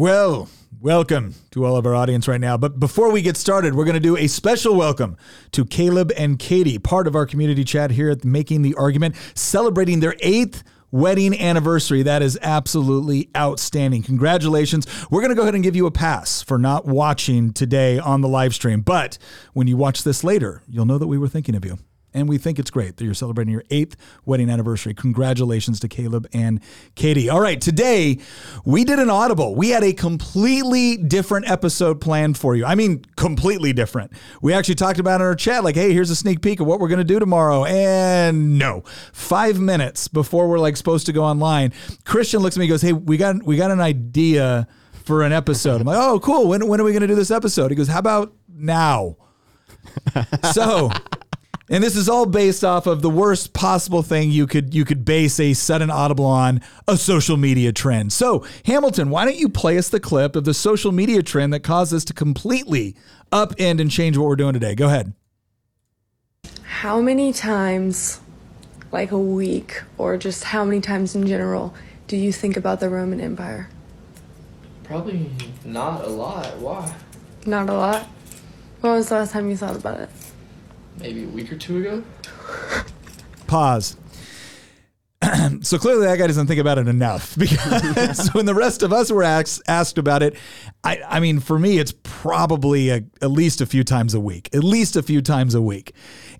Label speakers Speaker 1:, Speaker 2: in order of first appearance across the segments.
Speaker 1: Well, welcome to all of our audience right now. But before we get started, we're going to do a special welcome to Caleb and Katie, part of our community chat here at Making the Argument, celebrating their eighth wedding anniversary. That is absolutely outstanding. Congratulations. We're going to go ahead and give you a pass for not watching today on the live stream. But when you watch this later, you'll know that we were thinking of you and we think it's great that you're celebrating your eighth wedding anniversary. Congratulations to Caleb and Katie. All right, today we did an audible. We had a completely different episode planned for you. I mean, completely different. We actually talked about in our chat, like, hey, here's a sneak peek of what we're going to do tomorrow. And no, five minutes before we're like supposed to go online, Christian looks at me and goes, hey, we got we got an idea for an episode. I'm like, oh, cool. When, when are we going to do this episode? He goes, how about now? so and this is all based off of the worst possible thing you could you could base a sudden audible on a social media trend. So, Hamilton, why don't you play us the clip of the social media trend that caused us to completely upend and change what we're doing today? Go ahead.
Speaker 2: How many times, like a week, or just how many times in general, do you think about the Roman Empire?
Speaker 3: Probably not a lot. Why?
Speaker 2: Not a lot. When was the last time you thought about it?
Speaker 3: Maybe a week or two ago.
Speaker 1: Pause. so clearly that guy doesn't think about it enough because when the rest of us were asked, asked about it, I, I mean, for me, it's probably a, at least a few times a week, at least a few times a week.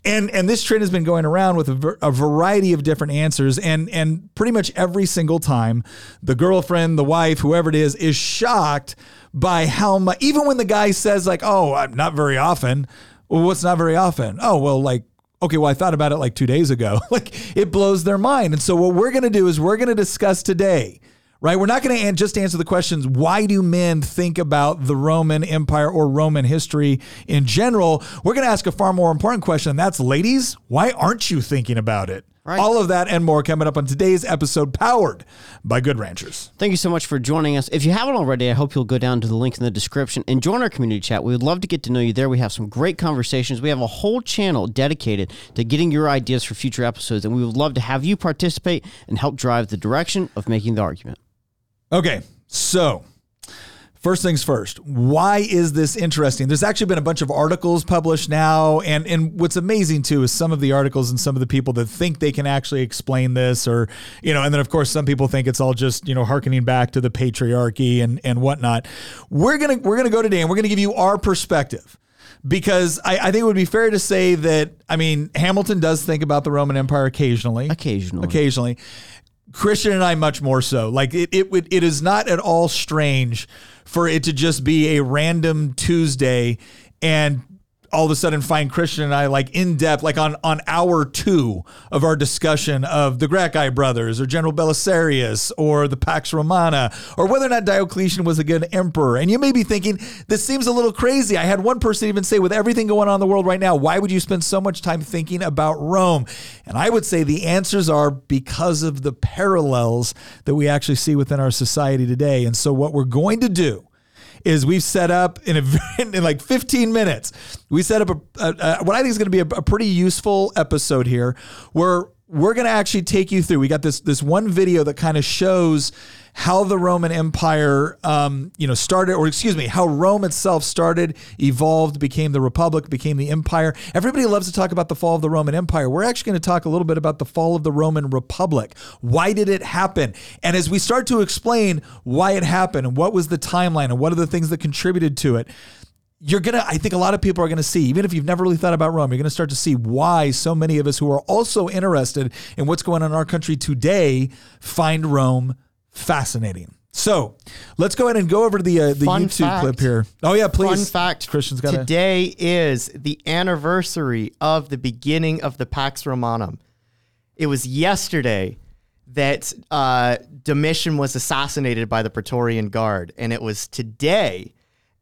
Speaker 1: And, and this trend has been going around with a, a variety of different answers. And, and pretty much every single time the girlfriend, the wife, whoever it is, is shocked by how much, even when the guy says like, oh, not very often, well, what's not very often? Oh, well, like, okay, well, I thought about it like two days ago. like, it blows their mind. And so, what we're going to do is we're going to discuss today right? We're not going to just answer the questions why do men think about the Roman Empire or Roman history in general? We're going to ask a far more important question, and that's ladies, why aren't you thinking about it? Right. All of that and more coming up on today's episode, powered by Good Ranchers.
Speaker 4: Thank you so much for joining us. If you haven't already, I hope you'll go down to the link in the description and join our community chat. We would love to get to know you there. We have some great conversations. We have a whole channel dedicated to getting your ideas for future episodes, and we would love to have you participate and help drive the direction of making the argument.
Speaker 1: Okay, so First things first, why is this interesting? There's actually been a bunch of articles published now, and and what's amazing too is some of the articles and some of the people that think they can actually explain this, or you know, and then of course some people think it's all just you know harkening back to the patriarchy and and whatnot. We're gonna we're gonna go today and we're gonna give you our perspective because I, I, think it would be fair to say that I mean Hamilton does think about the Roman Empire occasionally,
Speaker 4: occasionally,
Speaker 1: occasionally, Christian and I much more so. Like it, it would, it is not at all strange for it to just be a random Tuesday and all of a sudden find Christian and I like in depth, like on on hour two of our discussion of the Gracchi brothers or General Belisarius or the Pax Romana or whether or not Diocletian was a good emperor. And you may be thinking, this seems a little crazy. I had one person even say, with everything going on in the world right now, why would you spend so much time thinking about Rome? And I would say the answers are because of the parallels that we actually see within our society today. And so what we're going to do is we've set up in a in like 15 minutes. We set up a, a, a what I think is going to be a, a pretty useful episode here, where we're going to actually take you through. We got this this one video that kind of shows how the Roman Empire, um, you know, started, or excuse me, how Rome itself started, evolved, became the Republic, became the Empire. Everybody loves to talk about the fall of the Roman Empire. We're actually going to talk a little bit about the fall of the Roman Republic. Why did it happen? And as we start to explain why it happened and what was the timeline and what are the things that contributed to it, you're gonna i think a lot of people are gonna see even if you've never really thought about rome you're gonna start to see why so many of us who are also interested in what's going on in our country today find rome fascinating so let's go ahead and go over to the uh, the Fun YouTube fact. clip here. Oh yeah, please.
Speaker 5: Fun fact:
Speaker 1: Christian's got
Speaker 5: today is the anniversary of the beginning of the Pax Romanum. It was yesterday that uh, Domitian was assassinated by the Praetorian Guard, and it was today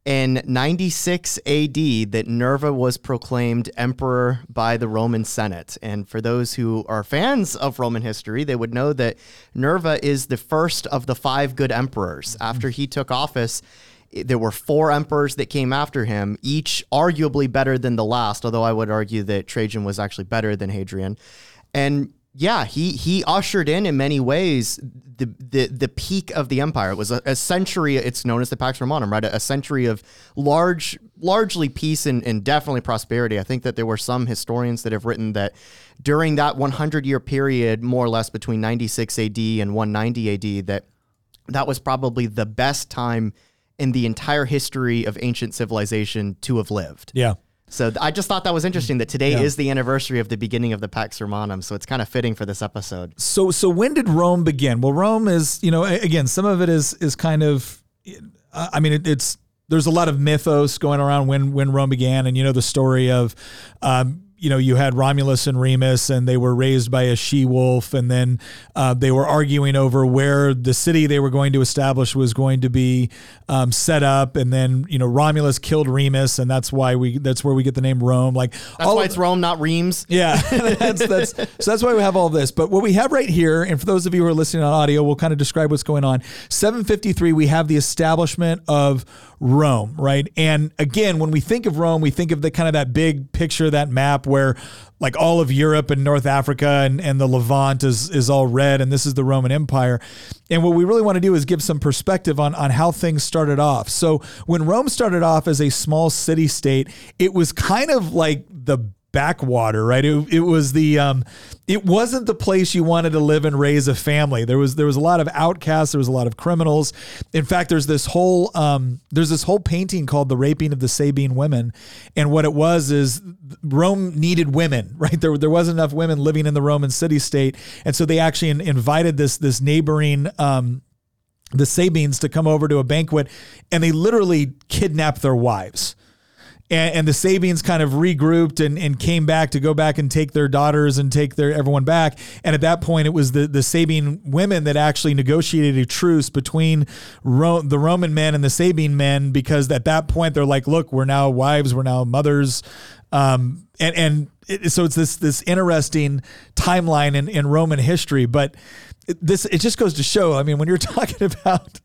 Speaker 5: in 96 AD that Nerva was proclaimed emperor by the Roman Senate. And for those who are fans of Roman history, they would know that Nerva is the first of the five good emperors. Mm-hmm. After he took office, there were four emperors that came after him, each arguably better than the last, although I would argue that Trajan was actually better than Hadrian. And yeah, he he ushered in in many ways the the the peak of the empire. It was a, a century. It's known as the Pax Romanum, right? A, a century of large, largely peace and, and definitely prosperity. I think that there were some historians that have written that during that 100 year period, more or less between 96 AD and 190 AD, that that was probably the best time in the entire history of ancient civilization to have lived.
Speaker 1: Yeah.
Speaker 5: So th- I just thought that was interesting that today
Speaker 1: Yeah.
Speaker 5: is the anniversary of the beginning of the Pax Romanum. So it's kind of fitting for this episode.
Speaker 1: So so when did Rome begin? Well, Rome is you know again some of it is is kind of I mean it, it's there's a lot of mythos going around when when Rome began, and you know the story of. Um, you know, you had Romulus and Remus, and they were raised by a she wolf, and then uh, they were arguing over where the city they were going to establish was going to be um, set up, and then you know Romulus killed Remus, and that's why we that's where we get the name Rome. Like
Speaker 5: That's why it's Rome, not Reims.
Speaker 1: yeah, that's, that's so that's why we have all this. But what we have right here, and for those of you who are listening on audio, we'll kind of describe what's going on. 753, we have the establishment of Rome, right? And again, when we think of Rome, we think of the kind of that big picture, that map where like all of Europe and North Africa and, and the Levant is is all red, and this is the Roman Empire. And what we really want to do is give some perspective on on how things started off. So when Rome started off as a small city state, it was kind of like the backwater, right? It, it was the um, it wasn't the place you wanted to live and raise a family. There was there was a lot of outcasts. There was a lot of criminals. In fact, there's this whole um, there's this whole painting called "The Raping of the Sabine Women," and what it was is Rome needed women, right? There there wasn't enough women living in the Roman city state, and so they actually in- invited this this neighboring. Um, the Sabines to come over to a banquet, and they literally kidnapped their wives and, and the Sabines kind of regrouped and, and came back to go back and take their daughters and take their everyone back. And at that point, it was the, the Sabine women that actually negotiated a truce between Ro- the Roman men and the Sabine men because at that point they're like, look, we're now wives, we're now mothers, um, and and it, so it's this this interesting timeline in, in Roman history, but. This it just goes to show. I mean, when you're talking about,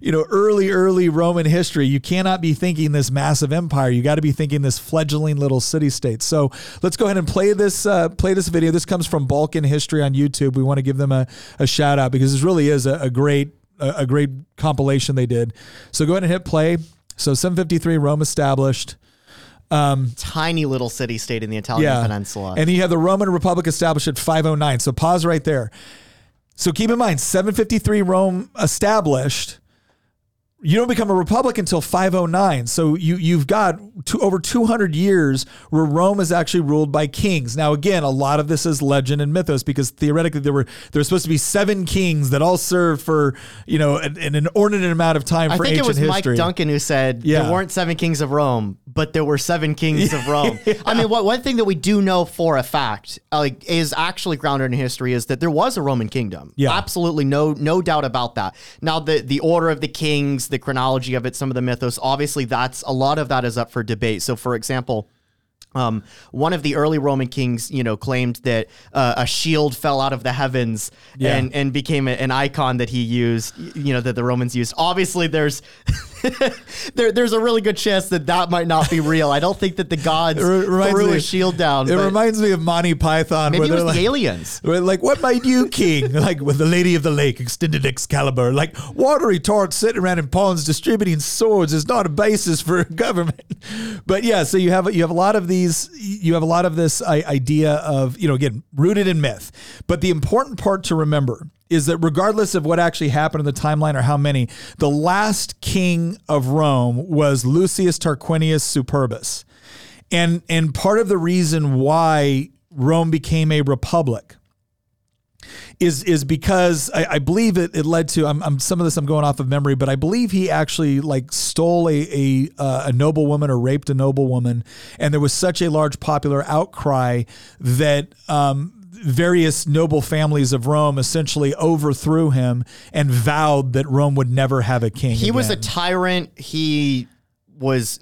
Speaker 1: you know, early early Roman history, you cannot be thinking this massive empire. You got to be thinking this fledgling little city state. So let's go ahead and play this uh, play this video. This comes from Balkan History on YouTube. We want to give them a, a shout out because this really is a, a great a, a great compilation they did. So go ahead and hit play. So 753 Rome established.
Speaker 5: Tiny little city state in the Italian peninsula.
Speaker 1: And you have the Roman Republic established at 509. So pause right there. So keep in mind, 753 Rome established. You don't become a republic until 509. So you you've got two, over 200 years where Rome is actually ruled by kings. Now again, a lot of this is legend and mythos because theoretically there were there were supposed to be seven kings that all served for you know an, an inordinate amount of time for ancient history.
Speaker 5: I
Speaker 1: for
Speaker 5: think it was
Speaker 1: history.
Speaker 5: Mike Duncan who said
Speaker 1: Yeah.
Speaker 5: there weren't seven kings of Rome, but there were seven kings of Rome. I mean, what, one thing that we do know for a fact, like, is actually grounded in history, is that there was a Roman kingdom.
Speaker 1: Yeah.
Speaker 5: absolutely no no doubt about that. Now, the the order of the kings, the chronology of it, some of the mythos, obviously, that's a lot of that is up for debate. So, for example. Um, one of the early Roman kings, you know, claimed that uh, a shield fell out of the heavens
Speaker 1: Yeah.
Speaker 5: and and became a, an icon that he used, you know, that the Romans used. Obviously, there's there, there's a really good chance that that might not be real. I don't think that the gods threw
Speaker 1: me-
Speaker 5: a shield down.
Speaker 1: It reminds me of Monty Python.
Speaker 5: maybe
Speaker 1: where
Speaker 5: it was
Speaker 1: like,
Speaker 5: aliens.
Speaker 1: Like, what made you king? like with the Lady of the Lake, extended Excalibur. Like watery tarts sitting around in ponds distributing swords is not a basis for a government. But yeah, so you have you have a lot of these. You have a lot of this idea of you know again rooted in myth. But the important part to remember is that regardless of what actually happened in the timeline or how many, the last king of Rome was Lucius Tarquinius Superbus. And and part of the reason why Rome became a republic is is because I, I believe it, it led to I'm, I'm some of this I'm going off of memory, but I believe he actually like stole a a, uh, a noble woman or raped a noble woman, and there was such a large popular outcry that um, various noble families of Rome essentially overthrew him and vowed that Rome would never have a king.
Speaker 5: He was a tyrant. He was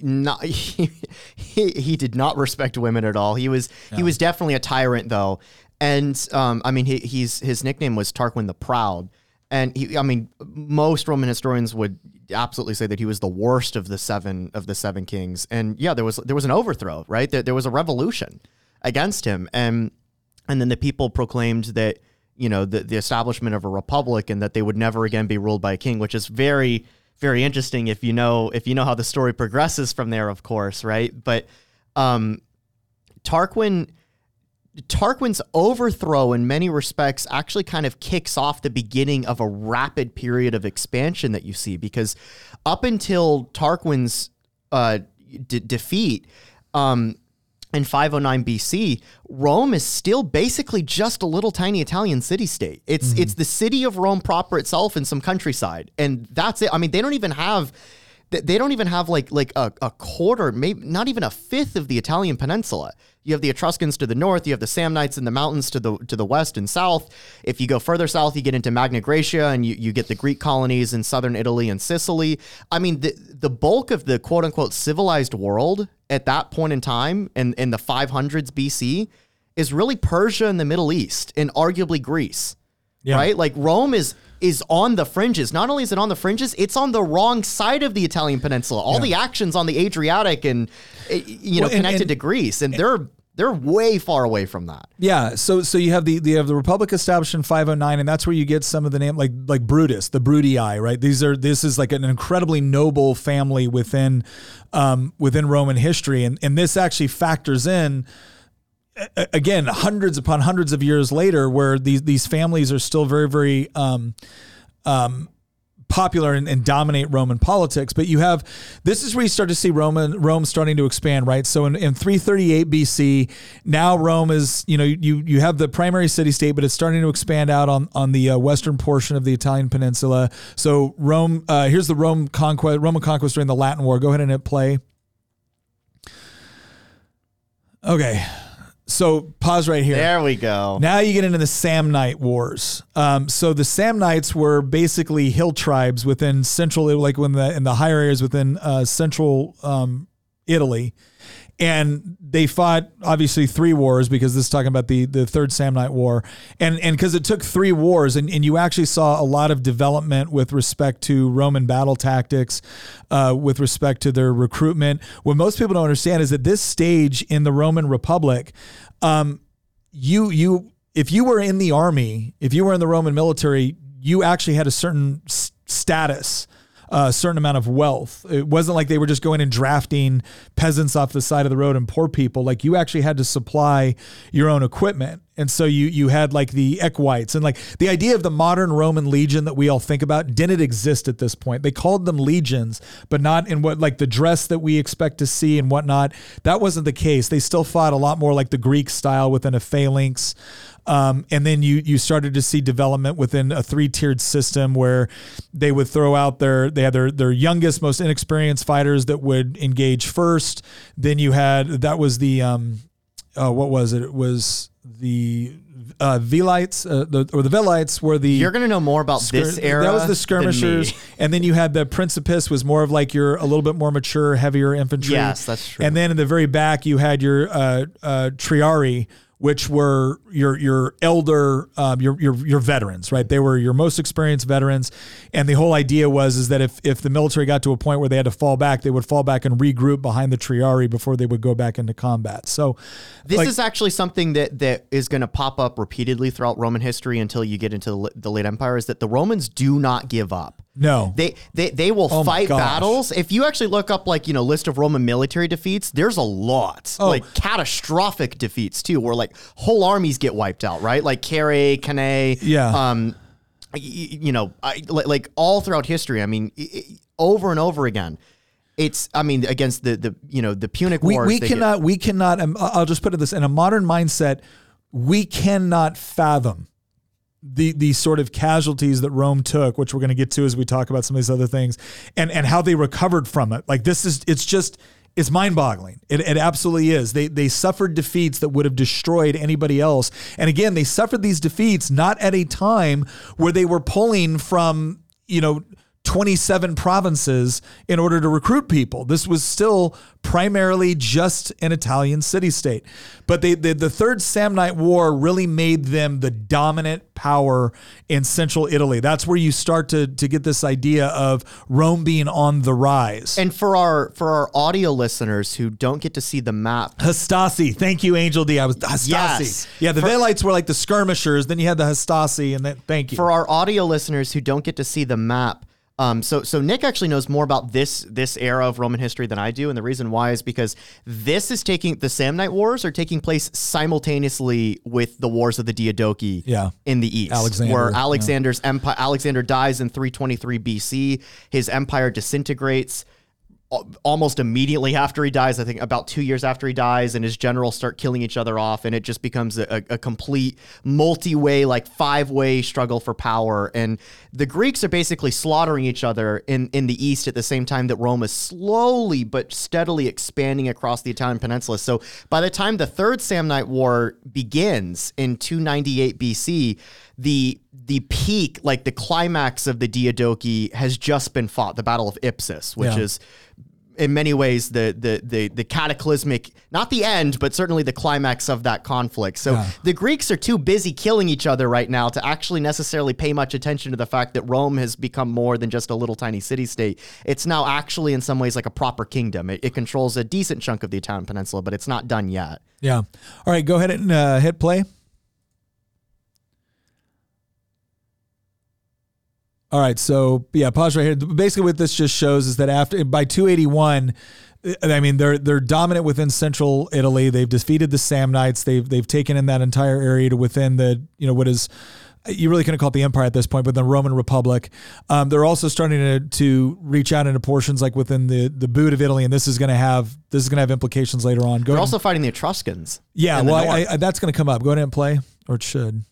Speaker 5: not. He, he he did not respect women at all. He was he was definitely a tyrant though. And um, I mean, he, he's his nickname was Tarquin the Proud. And he, I mean, most Roman historians would absolutely say that he was the worst of the seven of the seven kings. And yeah, there was there was an overthrow, right? There, there was a revolution against him, and and then the people proclaimed that you know the, the establishment of a republic and that they would never again be ruled by a king which is very very interesting if you know if you know how the story progresses from there of course right? But um tarquin Tarquin's overthrow, in many respects, actually kind of kicks off the beginning of a rapid period of expansion that you see because up until Tarquin's uh, de- defeat, um, in 509 BC, Rome is still basically just a little tiny Italian city state. It's mm-hmm. it's the city of Rome proper itself and some countryside, and that's it. I mean, they don't even have they- they don't even have like like a, a quarter, maybe not even a fifth of the Italian peninsula. You have the Etruscans to the north, you have the Samnites in the mountains to the to the west and south. If you go further south, you get into Magna Graecia and you, you get the Greek colonies in southern Italy and Sicily. I mean, the the bulk of the quote unquote civilized world at that point in time in, in the 500s BC is really Persia and the Middle East and arguably Greece
Speaker 1: Yeah.
Speaker 5: right? Like Rome is is on the fringes. Not only is it on the fringes, it's on the wrong side of the Italian peninsula. All the actions on the Adriatic and eh, you know
Speaker 1: Well, and-
Speaker 5: connected
Speaker 1: and-
Speaker 5: to Greece, and they're they're way far away from that.
Speaker 1: Yeah, so so you have the you have the Republic established in 509, and that's where you get some of the name like like Brutus, the Brutii, right? These are this is like an incredibly noble family within um, within Roman history, and and this actually factors in again hundreds upon hundreds of years later, where these these families are still very very um, um, popular and, and dominate Roman politics. But you have this is where you start to see Roman Rome starting to expand, right? So in, in 338 BC, now Rome is you know you you have the primary city state, but it's starting to expand out on on the uh, western portion of the Italian peninsula. So Rome, uh, here's the Rome conquest, Roman conquest during the Latin War. Go ahead and hit play. Okay. So pause right here.
Speaker 5: There we go.
Speaker 1: Now you get into the Samnite Wars. Um, so the Samnites were basically hill tribes within central, like when the in the higher areas within uh, central um, Italy, and they fought obviously three wars because this is talking about the the third Samnite War, and and because it took three wars, and, and you actually saw a lot of development with respect to Roman battle tactics, uh, with respect to their recruitment. What most people don't understand is that this stage in the Roman Republic, um, you you if you were in the army, if you were in the Roman military, you actually had a certain status, a certain amount of wealth. It wasn't like they were just going and drafting peasants off the side of the road and poor people. Like you actually had to supply your own equipment. And so you you had like the equites and like the idea of the modern Roman legion that we all think about didn't exist at this point. They called them legions, but not in what like the dress that we expect to see and whatnot. That wasn't the case. They still fought a lot more like the Greek style within a phalanx. Um, and then you you started to see development within a three tiered system where they would throw out their they had their their youngest, most inexperienced fighters that would engage first. Then you had that was the um, uh, what was it? It was the uh, Velites uh, the, or the Velites were the
Speaker 5: You're gonna know more about this era.
Speaker 1: That was the skirmishers, and then you had the Principes was more of like your a little bit more mature, heavier infantry.
Speaker 5: Yes, that's true.
Speaker 1: And then in the very back, you had your uh, uh, Triarii, which were your your elder, um, your your your veterans, right? They were your most experienced veterans, and the whole idea was is that if if the military got to a point where they had to fall back, they would fall back and regroup behind the Triarii before they would go back into combat. So
Speaker 5: This
Speaker 1: like-
Speaker 5: is actually something that that is going to pop up repeatedly throughout Roman history until you get into the, the late empire. Is that the Romans do not give up.
Speaker 1: No,
Speaker 5: They they they will
Speaker 1: Oh
Speaker 5: fight battles. If you actually look up like you know list of Roman military defeats, there's a lot
Speaker 1: Oh.
Speaker 5: like catastrophic defeats too, where like whole armies get wiped out, right? Like Carrhae, Cannae,
Speaker 1: Yeah.
Speaker 5: um, you know, I, like all throughout history. I mean, over and over again. It's I mean against the the you know the Punic
Speaker 1: we,
Speaker 5: Wars.
Speaker 1: we
Speaker 5: get-
Speaker 1: cannot we cannot um, i'll just put it this in a modern mindset we cannot fathom the the sort of casualties that Rome took, which we're going to get to as we talk about some of these other things, and and how they recovered from it. Like this is it's just it's mind boggling. It, it absolutely is. They they suffered defeats that would have destroyed anybody else. And again, they suffered these defeats not at a time where they were pulling from you know. 27 provinces in order to recruit people. This was still primarily just an Italian city state. But they, the, the Third Samnite War really made them the dominant power in central Italy. That's where you start to, to get this idea of Rome being on the rise.
Speaker 5: And for our for our audio listeners who don't get to see the map,
Speaker 1: Hastasi. Thank you, Angel D. I was Hastasi.
Speaker 5: Yes.
Speaker 1: Yeah, the
Speaker 5: For-
Speaker 1: Velites were like the skirmishers. Then you had the Hastasi, and then thank you.
Speaker 5: for our audio listeners who don't get to see the map, um, so so Nick actually knows more about this this era of Roman history than I do, and the reason why is because this is taking the Samnite Wars are taking place simultaneously with the Wars of the Diadochi
Speaker 1: Yeah.
Speaker 5: in the east,
Speaker 1: Alexander,
Speaker 5: where
Speaker 1: yeah.
Speaker 5: Alexander's empire Alexander dies in 323 BC, his empire disintegrates almost immediately after he dies, I think about two years after he dies, and his generals start killing each other off, and it just becomes a, a, complete multi-way, like five-way struggle for power. And the Greeks are basically slaughtering each other in, in the east at the same time that Rome is slowly but steadily expanding across the Italian peninsula. So by the time the Third Samnite War begins in 298 BC, the the peak, like the climax of the Diadochi, has just been fought, the Battle of Ipsus, which
Speaker 1: Yeah.
Speaker 5: is in many ways the the the the cataclysmic not the end but certainly the climax of that conflict so
Speaker 1: Yeah.
Speaker 5: the greeks are too busy killing each other right now to actually necessarily pay much attention to the fact that rome has become more than just a little tiny city state it's now actually in some ways like a proper kingdom it, it controls a decent chunk of the italian peninsula but it's not done yet
Speaker 1: yeah. All right, go ahead and uh, hit play. All right, so yeah, pause right here. Basically, what this just shows is that after by 281, I mean they're they're dominant within central Italy. They've defeated the Samnites. They've they've taken in that entire area to within the you know what is you really couldn't call it the empire at this point, but the Roman Republic. Um, they're also starting to, to reach out into portions like within the the boot of Italy, and this is going to have this is going to have implications later on. Go
Speaker 5: they're also fighting the etruscans
Speaker 1: yeah, well, I. I, that's going to come up. Go ahead and play, or it should.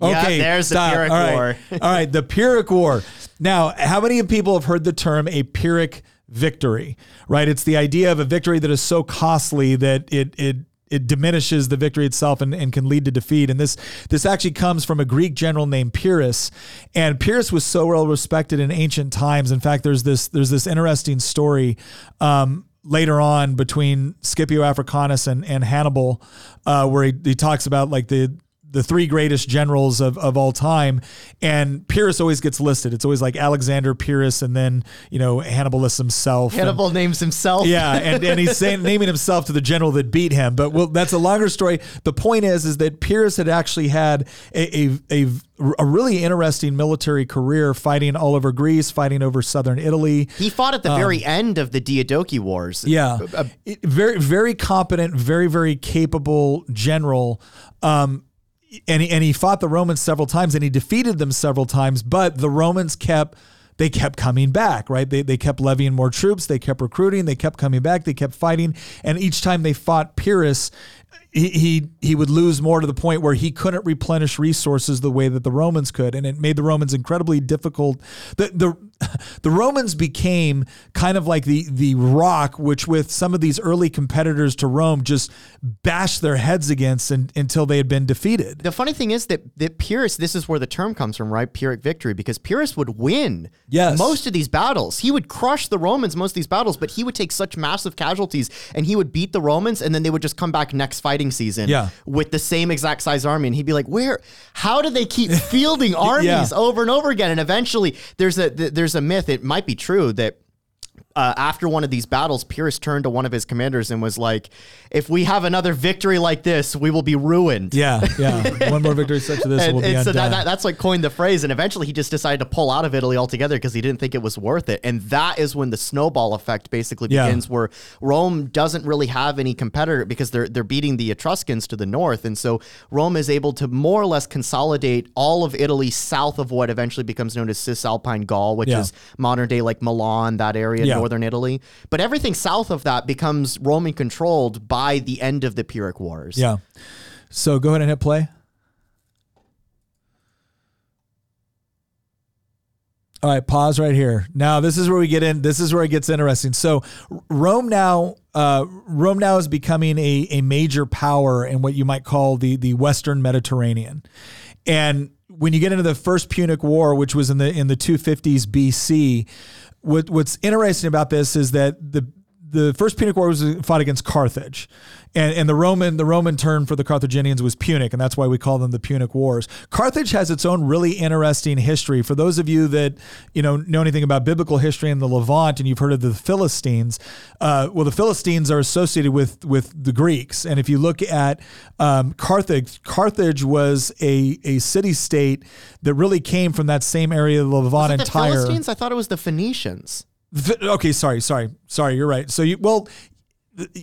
Speaker 5: Yeah, there's the
Speaker 1: stop.
Speaker 5: Pyrrhic
Speaker 1: All right.
Speaker 5: War.
Speaker 1: All right, the Pyrrhic War. Now, how many people have heard the term a Pyrrhic victory? Right, it's the idea of a victory that is so costly that it it it diminishes the victory itself and, and can lead to defeat. And this this actually comes from a Greek general named Pyrrhus. And Pyrrhus was so well respected in ancient times. In fact, there's this there's this interesting story. Um, later on between Scipio Africanus and, and Hannibal, uh, where he, he talks about like the the three greatest generals of, of all time. And Pyrrhus always gets listed. It's always like Alexander Pyrrhus and then, you know, Hannibal lists himself. And-
Speaker 5: hannibal names himself
Speaker 1: yeah, and, and he's saying naming himself to the general that beat him. But well, that's a longer story. The point is, is that Pyrrhus had actually had a, a, a, a really interesting military career fighting all over Greece, fighting over southern Italy.
Speaker 5: he fought at the very end of the diadochi wars
Speaker 1: Um, Yeah, It- very very competent, very very capable general. Um, and he, and he fought the Romans several times, and he defeated them several times. But the Romans kept they kept coming back, right? They they kept levying more troops, they kept recruiting, they kept coming back, they kept fighting, and each time they fought Pyrrhus. He, he he would lose more to the point where he couldn't replenish resources the way that the Romans could, and it made the Romans incredibly difficult. The the the Romans became kind of like the the rock, which with some of these early competitors to Rome just bashed their heads against and, until they had been defeated.
Speaker 5: The funny thing is that that Pyrrhus, this is where the term comes from, right? Pyrrhic victory, because Pyrrhus would win
Speaker 1: Yes.
Speaker 5: most of these battles. He would crush the Romans most of these battles, but he would take such massive casualties and he would beat the Romans, and then they would just come back next fighting season
Speaker 1: Yeah.
Speaker 5: with the same exact size army. And he'd be like, Where how do they keep fielding armies over and over again? And eventually there's a th- there's a myth, it might be true that uh, after one of these battles, Pyrrhus turned to one of his commanders and was like, "If we have another victory like this, we will be ruined."
Speaker 1: Yeah, yeah. One more victory such as this
Speaker 5: and,
Speaker 1: will be
Speaker 5: and so that, that, that's what coined the phrase. And eventually, he just decided to pull out of Italy altogether because he didn't think it was worth it. And that is when the snowball effect basically
Speaker 1: Yeah.
Speaker 5: begins, where Rome doesn't really have any competitor because they're they're beating the Etruscans to the north, and so Rome is able to more or less consolidate all of Italy south of what eventually becomes known as Cisalpine Gaul, which
Speaker 1: Yeah.
Speaker 5: is modern day like Milan, that area,
Speaker 1: Yeah.
Speaker 5: Northern Italy. But everything south of that becomes Roman controlled by the end of the Pyrrhic Wars.
Speaker 1: yeah. So go ahead and hit play. All right, pause right here. Now this is where we get in. This is where it gets interesting. So Rome now, uh, Rome now is becoming a, a major power in what you might call the the Western Mediterranean, and when you get into the first Punic War, which was in the in the 250s BC, what, what's interesting about this is that the the first Punic War was fought against Carthage, and, and the Roman the Roman term for the Carthaginians was Punic, and that's why we call them the Punic Wars. Carthage has its own really interesting history. For those of you that you know know anything about biblical history in the Levant, and you've heard of the Philistines, uh, well, the Philistines are associated with with the Greeks, and if you look at um, Carthage, Carthage was a a city state that really came from that same area of the Levant
Speaker 5: Was it the. Philistines? I thought it was the Phoenicians.
Speaker 1: Okay, sorry, sorry, sorry. You're right. So you well,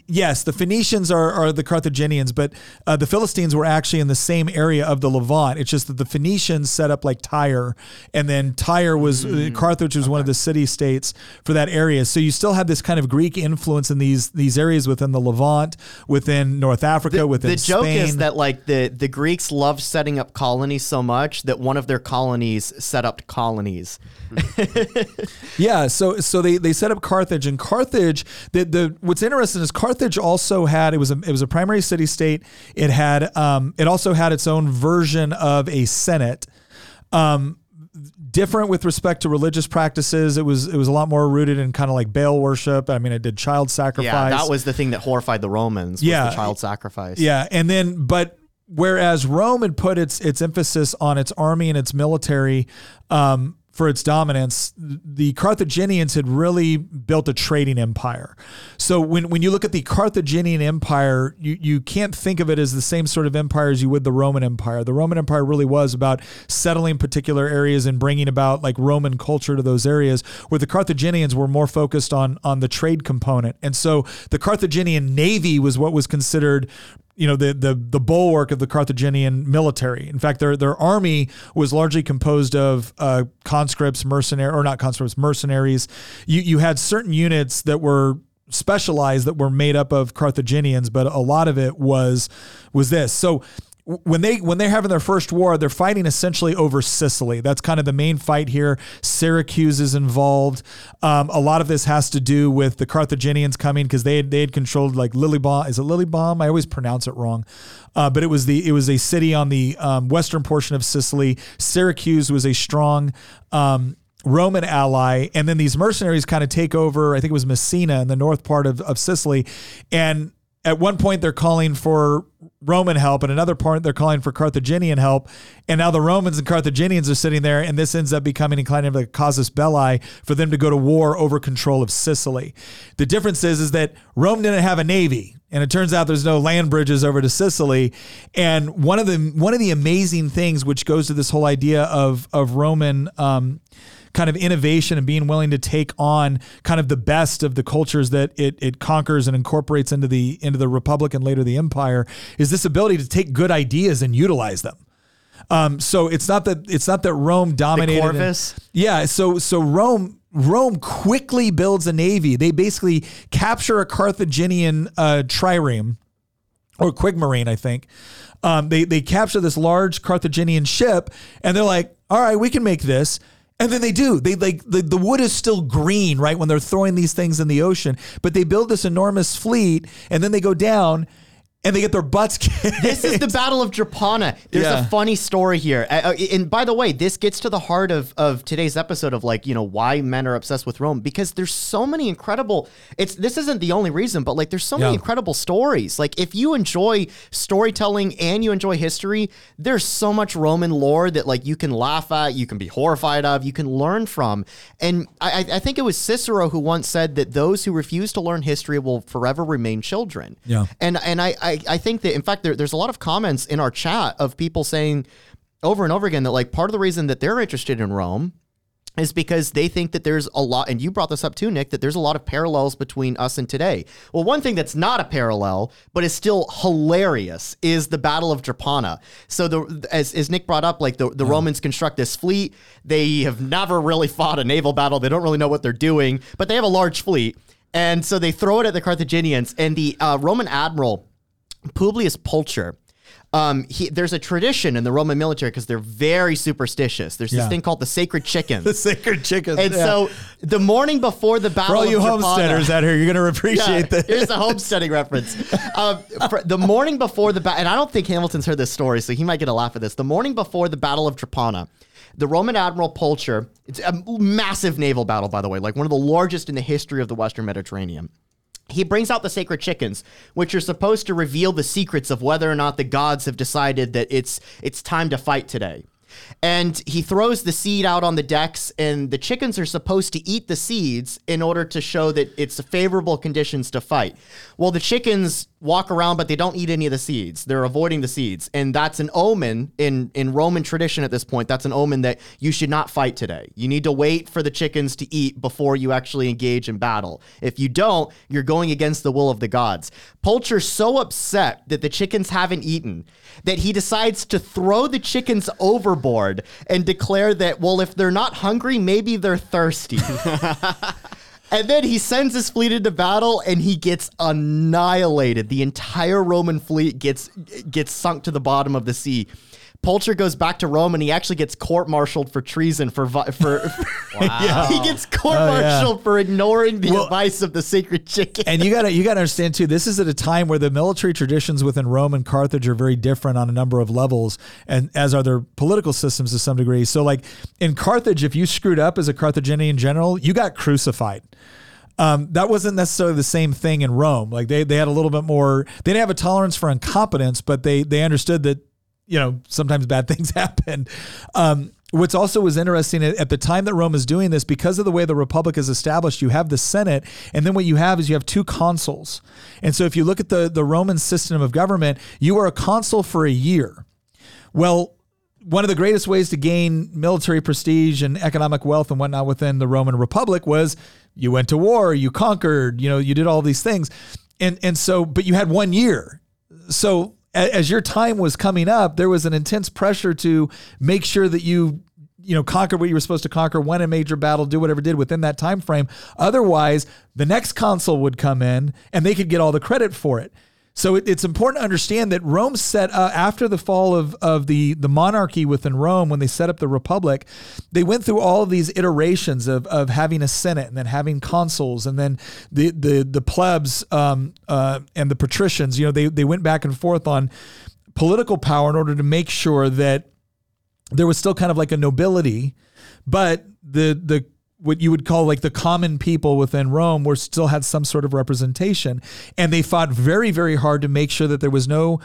Speaker 1: yes, the Phoenicians are, are the Carthaginians, but uh, the Philistines were actually in the same area of the Levant. It's just that the Phoenicians set up like Tyre, and then Tyre was uh, Carthage was one of the city states for that area. So you still have this kind of Greek influence in these these areas within the Levant, within North Africa, within
Speaker 5: the joke
Speaker 1: Spain.
Speaker 5: is that like the the Greeks loved setting up colonies so much that one of their colonies set up colonies.
Speaker 1: Yeah, so so they, they set up Carthage and Carthage. The the what's interesting is Carthage also had it was a it was a primary city state. It had um it also had its own version of a senate. Um, different with respect to religious practices. It was it was a lot more rooted in kind of like Baal worship. I mean, it did child sacrifice.
Speaker 5: Yeah, that was the thing that horrified the Romans. Was
Speaker 1: Yeah.
Speaker 5: the child sacrifice.
Speaker 1: Yeah, and then but whereas Rome had put its its emphasis on its army and its military um, for its dominance, the Carthaginians had really built a trading empire. So when when you look at the Carthaginian Empire, you you can't think of it as the same sort of empire as you would the Roman Empire. The Roman Empire really was about settling particular areas and bringing about like Roman culture to those areas, where the Carthaginians were more focused on on the trade component. And so the Carthaginian navy was what was considered you know the the the bulwark of the Carthaginian military. In fact, their their army was largely composed of uh, conscripts, mercenary or not conscripts, mercenaries. You you had certain units that were specialized that were made up of Carthaginians, but a lot of it was was this. So when they when they're having their first war, they're fighting essentially over Sicily. That's kind of the main fight here. Syracuse is involved. Um, a lot of this has to do with the Carthaginians coming because they had, they had controlled like Lilybom. Is it Lilybom? I always pronounce it wrong, uh, but it was the it was a city on the um, western portion of Sicily. Syracuse was a strong. Um, Roman ally, and then these mercenaries kind of take over. I think it was Messina in the north part of, of Sicily, and at one point they're calling for Roman help, and another point they're calling for Carthaginian help, and now the Romans and Carthaginians are sitting there, and this ends up becoming kind of a casus belli for them to go to war over control of Sicily. The difference is is that Rome didn't have a navy, and it turns out there's no land bridges over to Sicily. And one of the one of the amazing things, which goes to this whole idea of of Roman. Um, kind of innovation and being willing to take on kind of the best of the cultures that it, it conquers and incorporates into the into the republic and later the empire is this ability to take good ideas and utilize them. Um, so it's not that it's not that Rome dominated. and-
Speaker 5: Corvus?
Speaker 1: yeah, so so Rome Rome quickly builds a navy. They basically capture a Carthaginian uh, trireme or Quinquereme, I think. Um, they they capture this large Carthaginian ship, and they're like, "All right, we can make this." And then they do. They like the, the wood is still green, right? When they're throwing these things in the ocean, but they build this enormous fleet, and then they go down, and they get their butts kicked.
Speaker 5: This is the Battle of Drepana. There's
Speaker 1: Yeah.
Speaker 5: a funny story here. Uh, uh, and by the way, this gets to the heart of, of today's episode of like, you know, why men are obsessed with Rome because there's so many incredible it's this isn't the only reason, but like there's so many incredible stories. Like if you enjoy storytelling and you enjoy history, there's so much Roman lore that like you can laugh at, you can be horrified of, you can learn from. And I, I I think it was Cicero who once said that those who refuse to learn history will forever remain children.
Speaker 1: Yeah.
Speaker 5: And and I I, I think that in fact there, there's a lot of comments in our chat of people saying over and over again that like part of the reason that they're interested in Rome is because they think that there's a lot, and you brought this up too, Nick, that there's a lot of parallels between us and today. Well, one thing that's not a parallel, but is still hilarious, is the Battle of Drepana. So the as, as Nick brought up, like the, the Romans construct this fleet. They have never really fought a naval battle. They don't really know what they're doing, but they have a large fleet. And so they throw it at the Carthaginians, and the uh, Roman admiral Publius Pulcher Um, he, there's a tradition in the Roman military because they're very superstitious. There's
Speaker 1: Yeah.
Speaker 5: this thing called the sacred chicken.
Speaker 1: The sacred chickens.
Speaker 5: and
Speaker 1: yeah.
Speaker 5: so the morning before the battle
Speaker 1: for all
Speaker 5: of
Speaker 1: you
Speaker 5: Drepana-
Speaker 1: homesteaders out here, you're going to appreciate
Speaker 5: yeah,
Speaker 1: this.
Speaker 5: Here's a homesteading reference. Um, for the morning before the battle, and I don't think Hamilton's heard this story, so he might get a laugh at this. The morning before the Battle of Drepana, the Roman Admiral Pulcher, it's a massive naval battle, by the way, like one of the largest in the history of the Western Mediterranean. He brings out the sacred chickens, which are supposed to reveal the secrets of whether or not the gods have decided that it's it's time to fight today. And he throws the seed out on the decks, and the chickens are supposed to eat the seeds in order to show that it's favorable conditions to fight. Well, the chickens walk around, but they don't eat any of the seeds. They're avoiding the seeds. And that's an omen in, in Roman tradition at this point. That's an omen that you should not fight today. You need to wait for the chickens to eat before you actually engage in battle. If you don't, you're going against the will of the gods. Pulcher's so upset that the chickens haven't eaten that he decides to throw the chickens overboard and declare that, well, if they're not hungry, maybe they're thirsty. And then he sends his fleet into battle and he gets annihilated. The entire Roman fleet gets gets sunk to the bottom of the sea. Pulcher goes back to Rome and he actually gets court-martialed for treason for vi- for,
Speaker 1: Yeah.
Speaker 5: he gets court-martialed for ignoring the
Speaker 1: Well-
Speaker 5: advice of the sacred chicken.
Speaker 1: and you gotta you gotta understand too. This is at a time where the military traditions within Rome and Carthage are very different on a number of levels, and as are their political systems to some degree. So, like in Carthage, if you screwed up as a Carthaginian general, you got crucified. Um, that wasn't necessarily the same thing in Rome. Like they they had a little bit more. They didn't have a tolerance for incompetence, but they they understood that you know sometimes bad things happen. Um, What's also was interesting at the time that Rome is doing this, because of the way the republic is established, you have the Senate, and then what you have is you have two consuls. And so if you look at the the Roman system of government, you are a consul for a year. Well, one of the greatest ways to gain military prestige and economic wealth and whatnot within the Roman Republic was you went to war, you conquered, you know, you did all these things. And and so, but you had one year. So as your time was coming up, there was an intense pressure to make sure that you you know conquer what you were supposed to conquer win a major battle do whatever did within that time frame otherwise the next consul would come in and they could get all the credit for it so it, it's important to understand that Rome set uh, after the fall of, of the, the monarchy within Rome, when they set up the republic, they went through all of these iterations of, of having a senate and then having consuls and then the the the plebs um, uh, and the patricians. You know, they they went back and forth on political power in order to make sure that there was still kind of like a nobility, but the the what you would call like the common people within Rome were still had some sort of representation, and they fought very very hard to make sure that there was no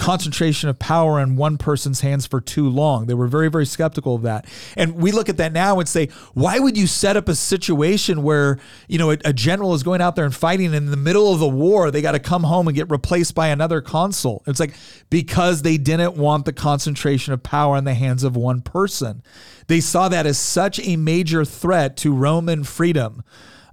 Speaker 1: concentration of power in one person's hands for too long. They were very, very skeptical of that. And we look at that now and say, why would you set up a situation where, you know, a, a general is going out there and fighting and in the middle of the war, they got to come home and get replaced by another consul? It's like because they didn't want the concentration of power in the hands of one person. They saw that as such a major threat to Roman freedom.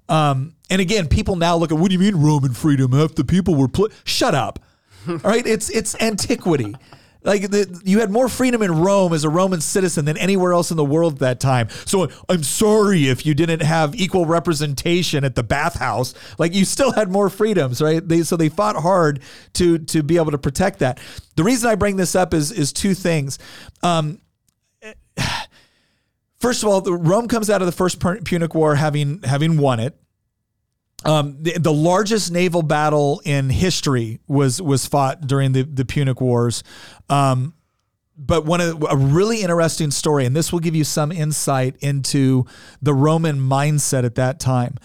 Speaker 1: Um, and again, people now look at what do you mean Roman freedom? Half the people were pl-. shut up. All right, it's it's antiquity. Like the, you had more freedom in Rome as a Roman citizen than anywhere else in the world at that time. So I'm sorry if you didn't have equal representation at the bathhouse. Like you still had more freedoms, right? They so they fought hard to to be able to protect that. The reason I bring this up is is two things. Um, first of all, Rome comes out of the First Punic War having having won it. Um, the, the largest naval battle in history was was fought during the the Punic Wars. Um, but one of a really interesting story, and this will give you some insight into the Roman mindset at that time.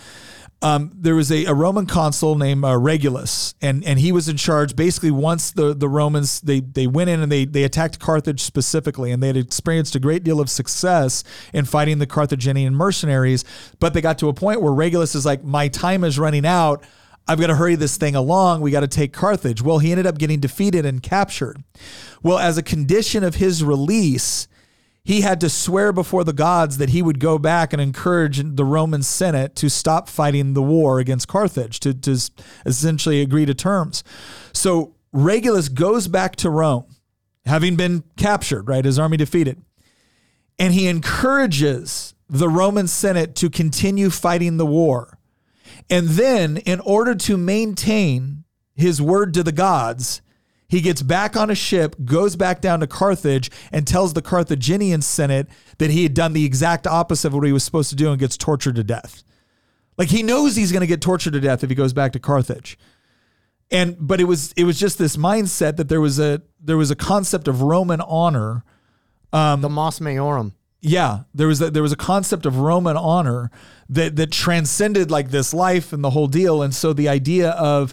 Speaker 1: Um, there was a, a Roman consul named uh, Regulus, and and he was in charge. Basically, once the, the Romans they they went in and they they attacked Carthage specifically, and they had experienced a great deal of success in fighting the Carthaginian mercenaries. But they got to a point where Regulus is like, my time is running out. I've got to hurry this thing along. We got to take Carthage. Well, he ended up getting defeated and captured. Well, as a condition of his release, he had to swear before the gods that he would go back and encourage the Roman Senate to stop fighting the war against Carthage, to, to essentially agree to terms. So Regulus goes back to Rome, having been captured, right? His army defeated. And he encourages the Roman Senate to continue fighting the war. And then, in order to maintain his word to the gods, He gets back on a ship, goes back down to Carthage, and tells the Carthaginian Senate that he had done the exact opposite of what he was supposed to do and gets tortured to death. Like he knows he's going to get tortured to death if he goes back to Carthage. And but it was it was just this mindset that there was a there was a concept of Roman honor um,
Speaker 5: the Mos Maiorum.
Speaker 1: yeah, there was a, there was a concept of Roman honor that that transcended like this life and the whole deal, and so the idea of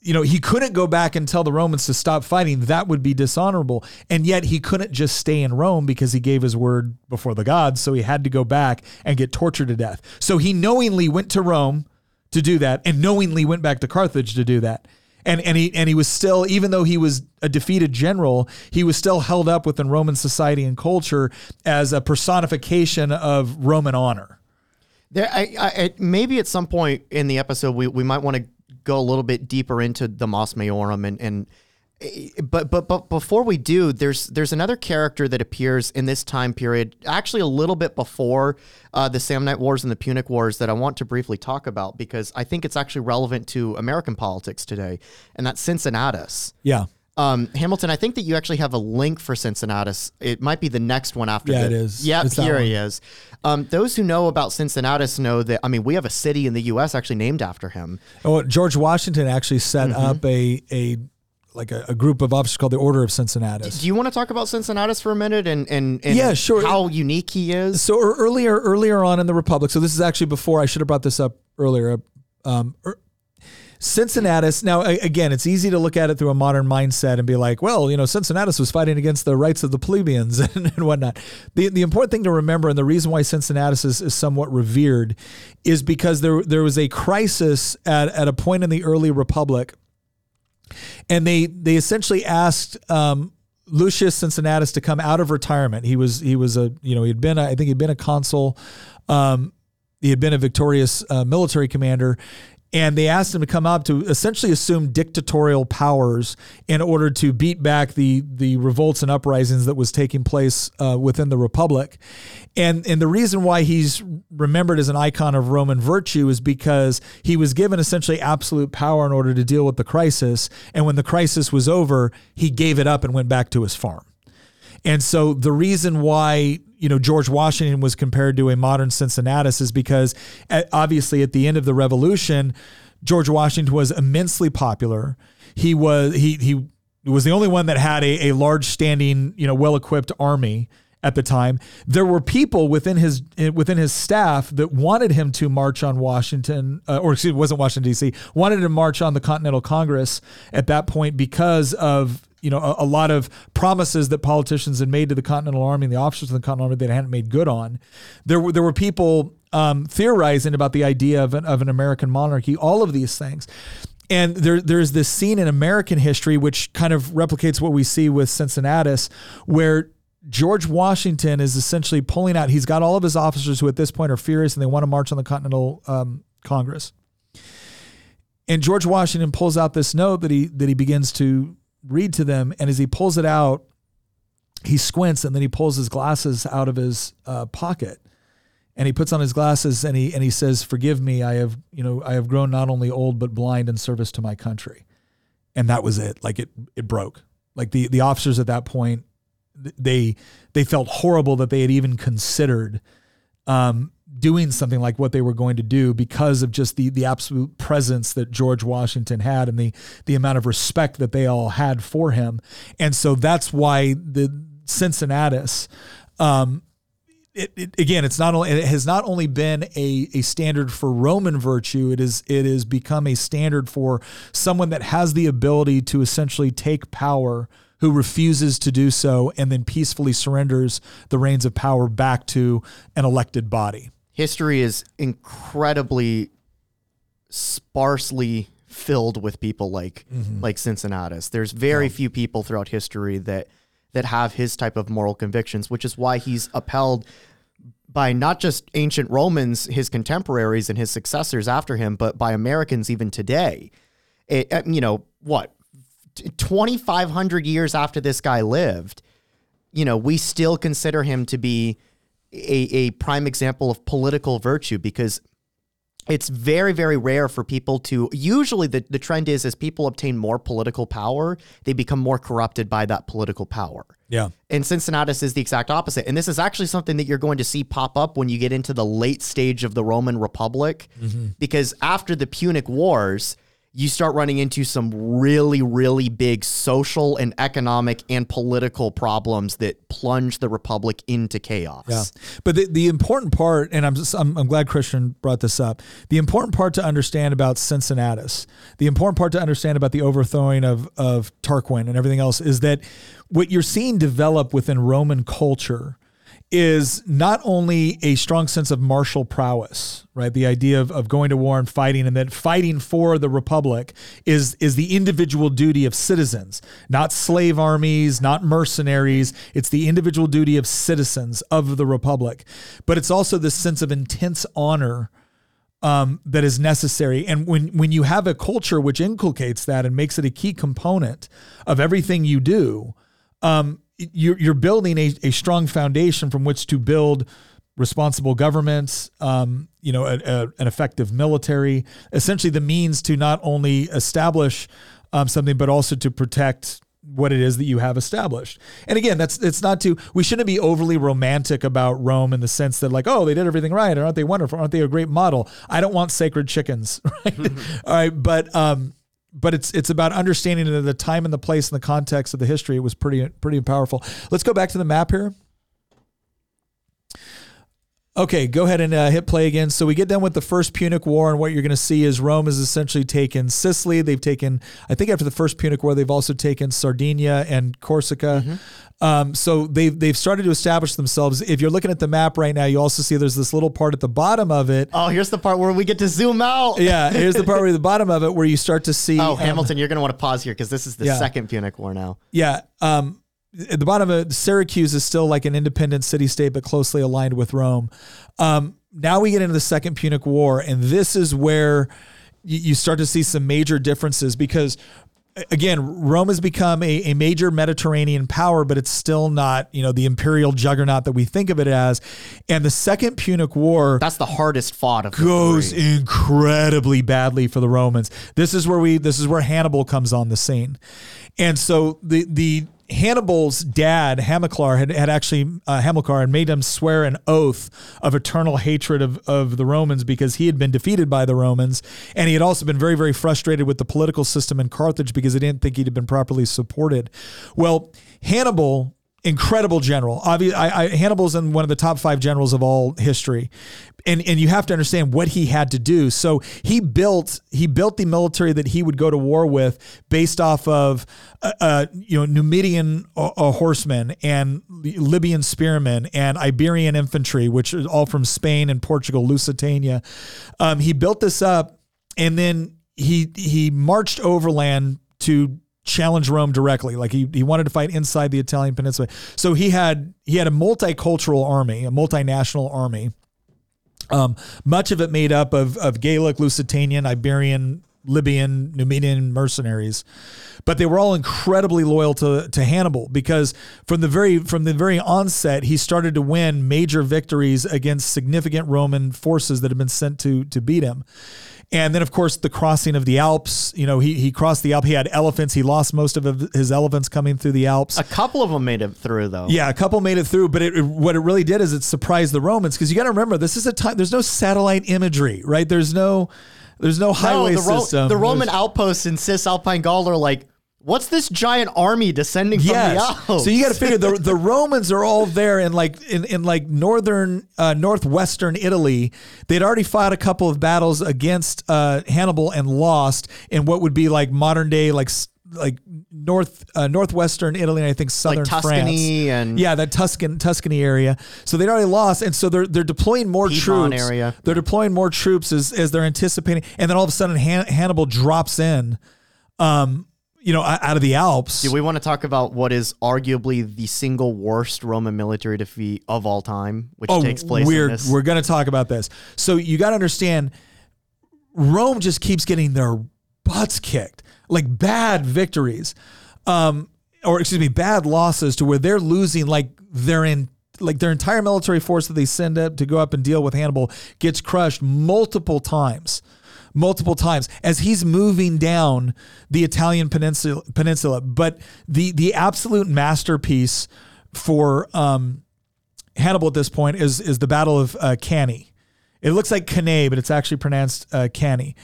Speaker 1: you know he couldn't go back and tell the Romans to stop fighting that would be dishonorable, and yet he couldn't just stay in Rome because he gave his word before the gods, so he had to go back and get tortured to death. So he knowingly went to Rome to do that, and knowingly went back to Carthage to do that. And, and he and he was still even though he was a defeated general he was still held up within Roman society and culture as a personification of Roman honor.
Speaker 5: There, I, I, maybe at some point in the episode, we, we might want to go a little bit deeper into the Mos Maiorum, and and eh, but but but before we do, there's there's another character that appears in this time period, actually a little bit before uh, the Samnite Wars and the Punic Wars, that I want to briefly talk about because I think it's actually relevant to American politics today, and that's Cincinnatus.
Speaker 1: Yeah.
Speaker 5: Um, Hamilton, I think that you actually have a link for Cincinnatus. It might be the next one after.
Speaker 1: Yeah,
Speaker 5: the,
Speaker 1: it is.
Speaker 5: Yep,
Speaker 1: It's
Speaker 5: here he is. Um, those who know about Cincinnatus know that. I mean, we have a city in the U.S. actually named after him.
Speaker 1: Oh, George Washington actually set
Speaker 5: Mm-hmm.
Speaker 1: up a a like a, a group of officers called the Order of Cincinnatus.
Speaker 5: Do you want to talk about Cincinnatus for a minute and and, and
Speaker 1: Yeah, sure.
Speaker 5: how unique he is?
Speaker 1: So earlier earlier on in the Republic, so this is actually before I should have brought this up earlier. Um, er- Cincinnatus. Now, again, it's easy to look at it through a modern mindset and be like, well, you know, Cincinnatus was fighting against the rights of the plebeians and, and whatnot. The the important thing to remember, and the reason why Cincinnatus is, is somewhat revered, is because there there was a crisis at at a point in the early Republic, and they they essentially asked. Um, Lucius Cincinnatus to come out of retirement. He was he was a you know he had been a, I think he'd been a consul. Um, he had been a victorious uh, military commander, and they asked him to come out to essentially assume dictatorial powers in order to beat back the the revolts and uprisings that was taking place uh, within the republic. And and the reason why he's remembered as an icon of Roman virtue is because he was given essentially absolute power in order to deal with the crisis. And when the crisis was over, he gave it up and went back to his farm. And so the reason why you know George Washington was compared to a modern Cincinnatus is because at, obviously at the end of the Revolution, George Washington was immensely popular. He was he he was the only one that had a, a large standing you know well equipped army at the time. There were people within his within his staff that wanted him to march on Washington, uh, or excuse me, wasn't Washington D.C. Wanted to march on the Continental Congress at that point because of you know a, a lot of promises that politicians had made to the Continental Army and the officers of the Continental Army that hadn't made good on. There were there were people um, theorizing about the idea of an, of an American monarchy. All of these things. And there, there's this scene in American history which kind of replicates what we see with Cincinnatus, where George Washington is essentially pulling out. He's got all of his officers who at this point are furious and they want to march on the Continental um, Congress. And George Washington pulls out this note that he that he begins to read to them. And as he pulls it out, he squints and then he pulls his glasses out of his uh, pocket and he puts on his glasses and he and he says, "Forgive me, I have you know I have grown not only old but blind in service to my country." And that was it. Like it it broke. Like the the officers at that point, they they felt horrible that they had even considered um, doing something like what they were going to do because of just the the absolute presence that George Washington had and the the amount of respect that they all had for him. And so that's why the Cincinnatus um, it, it, again, it's not only it has not only been a, a standard for Roman virtue. It is it has become a standard for someone that has the ability to essentially take power, who refuses to do so, and then peacefully surrenders the reins of power back to an elected body.
Speaker 5: History is incredibly sparsely filled with people like like Cincinnatus. There's very few people throughout history that that have his type of moral convictions, which is why he's upheld by not just ancient Romans, his contemporaries and his successors after him, but by Americans even today. It, uh, you know what? 2,500 years after this guy lived, you know, we still consider him to be a, a prime example of political virtue because it's very very rare for people to usually the, the trend is as people obtain more political power they become more corrupted by that political power
Speaker 1: Yeah.
Speaker 5: and Cincinnatus is the exact opposite. And this is actually something that you're going to see pop up when you get into the late stage of the Roman Republic. Mm-hmm. Because after the Punic Wars, you start running into some really, really big social and economic and political problems that plunge the Republic into chaos.
Speaker 1: Yeah. But the, the important part, and I'm, just, I'm I'm glad Christian brought this up. The important part to understand about Cincinnatus, the important part to understand about the overthrowing of of Tarquin and everything else is that what you're seeing develop within Roman culture is not only a strong sense of martial prowess, right? The idea of, of going to war and fighting, and that fighting for the republic is is the individual duty of citizens, not slave armies, not mercenaries. It's the individual duty of citizens of the republic. But it's also this sense of intense honor um, that is necessary. And when when you have a culture which inculcates that and makes it a key component of everything you do, um, you're, you're building a, a strong foundation from which to build responsible governments, um, you know, a, a, an effective military, essentially the means to not only establish um, something, but also to protect what it is that you have established. And again, that's it's not to we shouldn't be overly romantic about Rome in the sense that like, oh, they did everything right, aren't they wonderful? Aren't they a great model? I don't want sacred chickens, right? All right, but um but it's it's about understanding the, time and the place and the context of the history. It was pretty pretty powerful. Let's go back to the map here. Okay, go ahead and uh, hit play again. So we get done with the first Punic War, and what you're going to see is Rome has essentially taken Sicily. They've taken, I think, after the first Punic War, they've also taken Sardinia and Corsica. Um, so they've they've started to establish themselves. If you're looking at the map right now, you also see there's this little part at the bottom of it.
Speaker 5: Oh, here's the part where we get to zoom out.
Speaker 1: Yeah, here's the part where the bottom of it where you start to see.
Speaker 5: Oh,
Speaker 1: um,
Speaker 5: Hamilton, you're going to want to pause here because this is the
Speaker 1: Yeah.
Speaker 5: second Punic War now.
Speaker 1: Yeah. Um, at the bottom of it, Syracuse is still like an independent city state, but closely aligned with Rome. Um, now we get into the Second Punic War, and this is where you, you start to see some major differences because. Again, Rome has become a, a major Mediterranean power, but it's still not, you know, the imperial juggernaut that we think of it as. And the Second Punic War
Speaker 5: That's the hardest fought of
Speaker 1: goes incredibly badly for the Romans. This is where we this is where Hannibal comes on the scene. And so the the Hannibal's dad, Hamilcar, had, had actually uh, Hamilcar had made him swear an oath of eternal hatred of, of the Romans because he had been defeated by the Romans, and he had also been very very frustrated with the political system in Carthage because he didn't think he'd been properly supported. Well, Hannibal incredible general. Obviously, I, I, Hannibal's in one of the top five generals of all history, and and you have to understand what he had to do. So he built he built the military that he would go to war with based off of uh, uh, you know Numidian uh, uh, horsemen and Libyan spearmen and Iberian infantry, which is all from Spain and Portugal, Lusitania. Um, he built this up, and then he he marched overland to challenge Rome directly. Like he, he wanted to fight inside the Italian peninsula. So he had he had a multicultural army, a multinational army. Um, much of it made up of of Gaelic, Lusitanian, Iberian, Libyan, Numidian mercenaries, but they were all incredibly loyal to to Hannibal because from the very from the very onset he started to win major victories against significant Roman forces that had been sent to to beat him. And then, of course, the crossing of the Alps. You know, he, he crossed the Alps. He had elephants. He lost most of his elephants coming through the Alps.
Speaker 5: A couple of them made it through though.
Speaker 1: Yeah, a couple made it through, but it, it- what it really did is it surprised the Romans because you got to remember this is a time. There's no satellite imagery, right? There's no, there's no
Speaker 5: No,
Speaker 1: highway
Speaker 5: the, Ro-
Speaker 1: system.
Speaker 5: the Roman
Speaker 1: There's-
Speaker 5: outposts in Cisalpine Gaul are like, what's this giant army descending from the
Speaker 1: Yes.
Speaker 5: Alps?
Speaker 1: So you got to figure the the Romans are all there in like in, in like northern uh, northwestern Italy. They'd already fought a couple of battles against uh, Hannibal and lost in what would be like modern day like like north uh, northwestern Italy and I think southern
Speaker 5: Tuscany
Speaker 1: France.
Speaker 5: and-
Speaker 1: yeah, that Tuscan Tuscany area. So they'd already lost, and so they're they're deploying more
Speaker 5: Piedmont
Speaker 1: troops.
Speaker 5: area.
Speaker 1: They're deploying more troops as as they're anticipating, and then all of a sudden Han- Hannibal drops in. Um, you know, out of the Alps.
Speaker 5: Do we want to talk about what is arguably the single worst Roman military defeat of all time, which takes place
Speaker 1: Oh, We're
Speaker 5: in this?
Speaker 1: we're going to talk about this. So you got to understand, Rome just keeps getting their butts kicked, like bad victories, um, or excuse me, bad losses to where they're losing like their like their entire military force that they send up to go up and deal with Hannibal gets crushed multiple times multiple times as he's moving down the Italian peninsula peninsula but the the absolute masterpiece for um Hannibal at this point is is the Battle of uh, Cannae. It looks like Cannae, but it's actually pronounced uh, Cannae.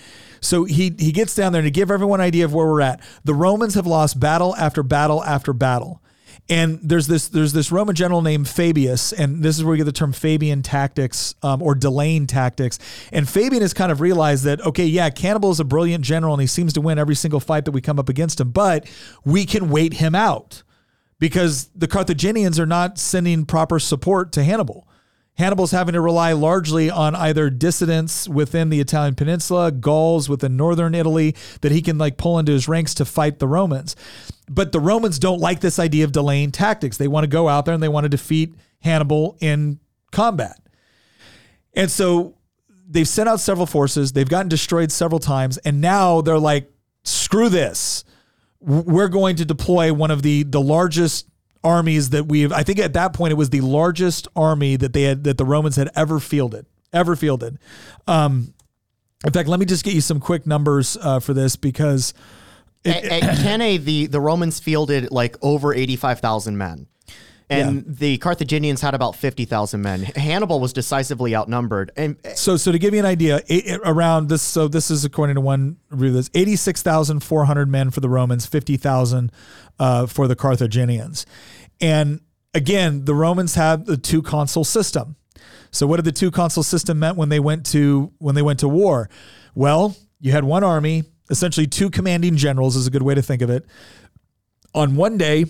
Speaker 1: So he he gets down there and to give everyone an idea of where we're at. The Romans have lost battle after battle after battle. And there's this there's this Roman general named Fabius, and this is where we get the term Fabian tactics um, or delaying tactics. And Fabian has kind of realized that okay, yeah, Hannibal is a brilliant general, and he seems to win every single fight that we come up against him, but we can wait him out because the Carthaginians are not sending proper support to Hannibal. Hannibal's having to rely largely on either dissidents within the Italian peninsula, Gauls within northern Italy that he can like pull into his ranks to fight the Romans. But the Romans don't like this idea of delaying tactics. They want to go out there and they want to defeat Hannibal in combat. And so they've sent out several forces, they've gotten destroyed several times, and now they're like, screw this we're going to deploy one of the the largest armies that we've I think at that point it was the largest army that they had that the Romans had ever fielded ever fielded. Um, in fact, let me just get you some quick numbers uh, for this because
Speaker 5: at, at Cannae, the the Romans fielded like over eighty five thousand men and yeah. the Carthaginians had about fifty thousand men. Hannibal was decisively outnumbered. And
Speaker 1: so, so to give you an idea, around this, so this is according to one review. This eighty six thousand four hundred men for the Romans, fifty thousand uh, for the Carthaginians, and again, the Romans had the two consul system. So, what did the two consul system meant when they went to when they went to war? Well, you had one army, essentially two commanding generals, is a good way to think of it. On one day,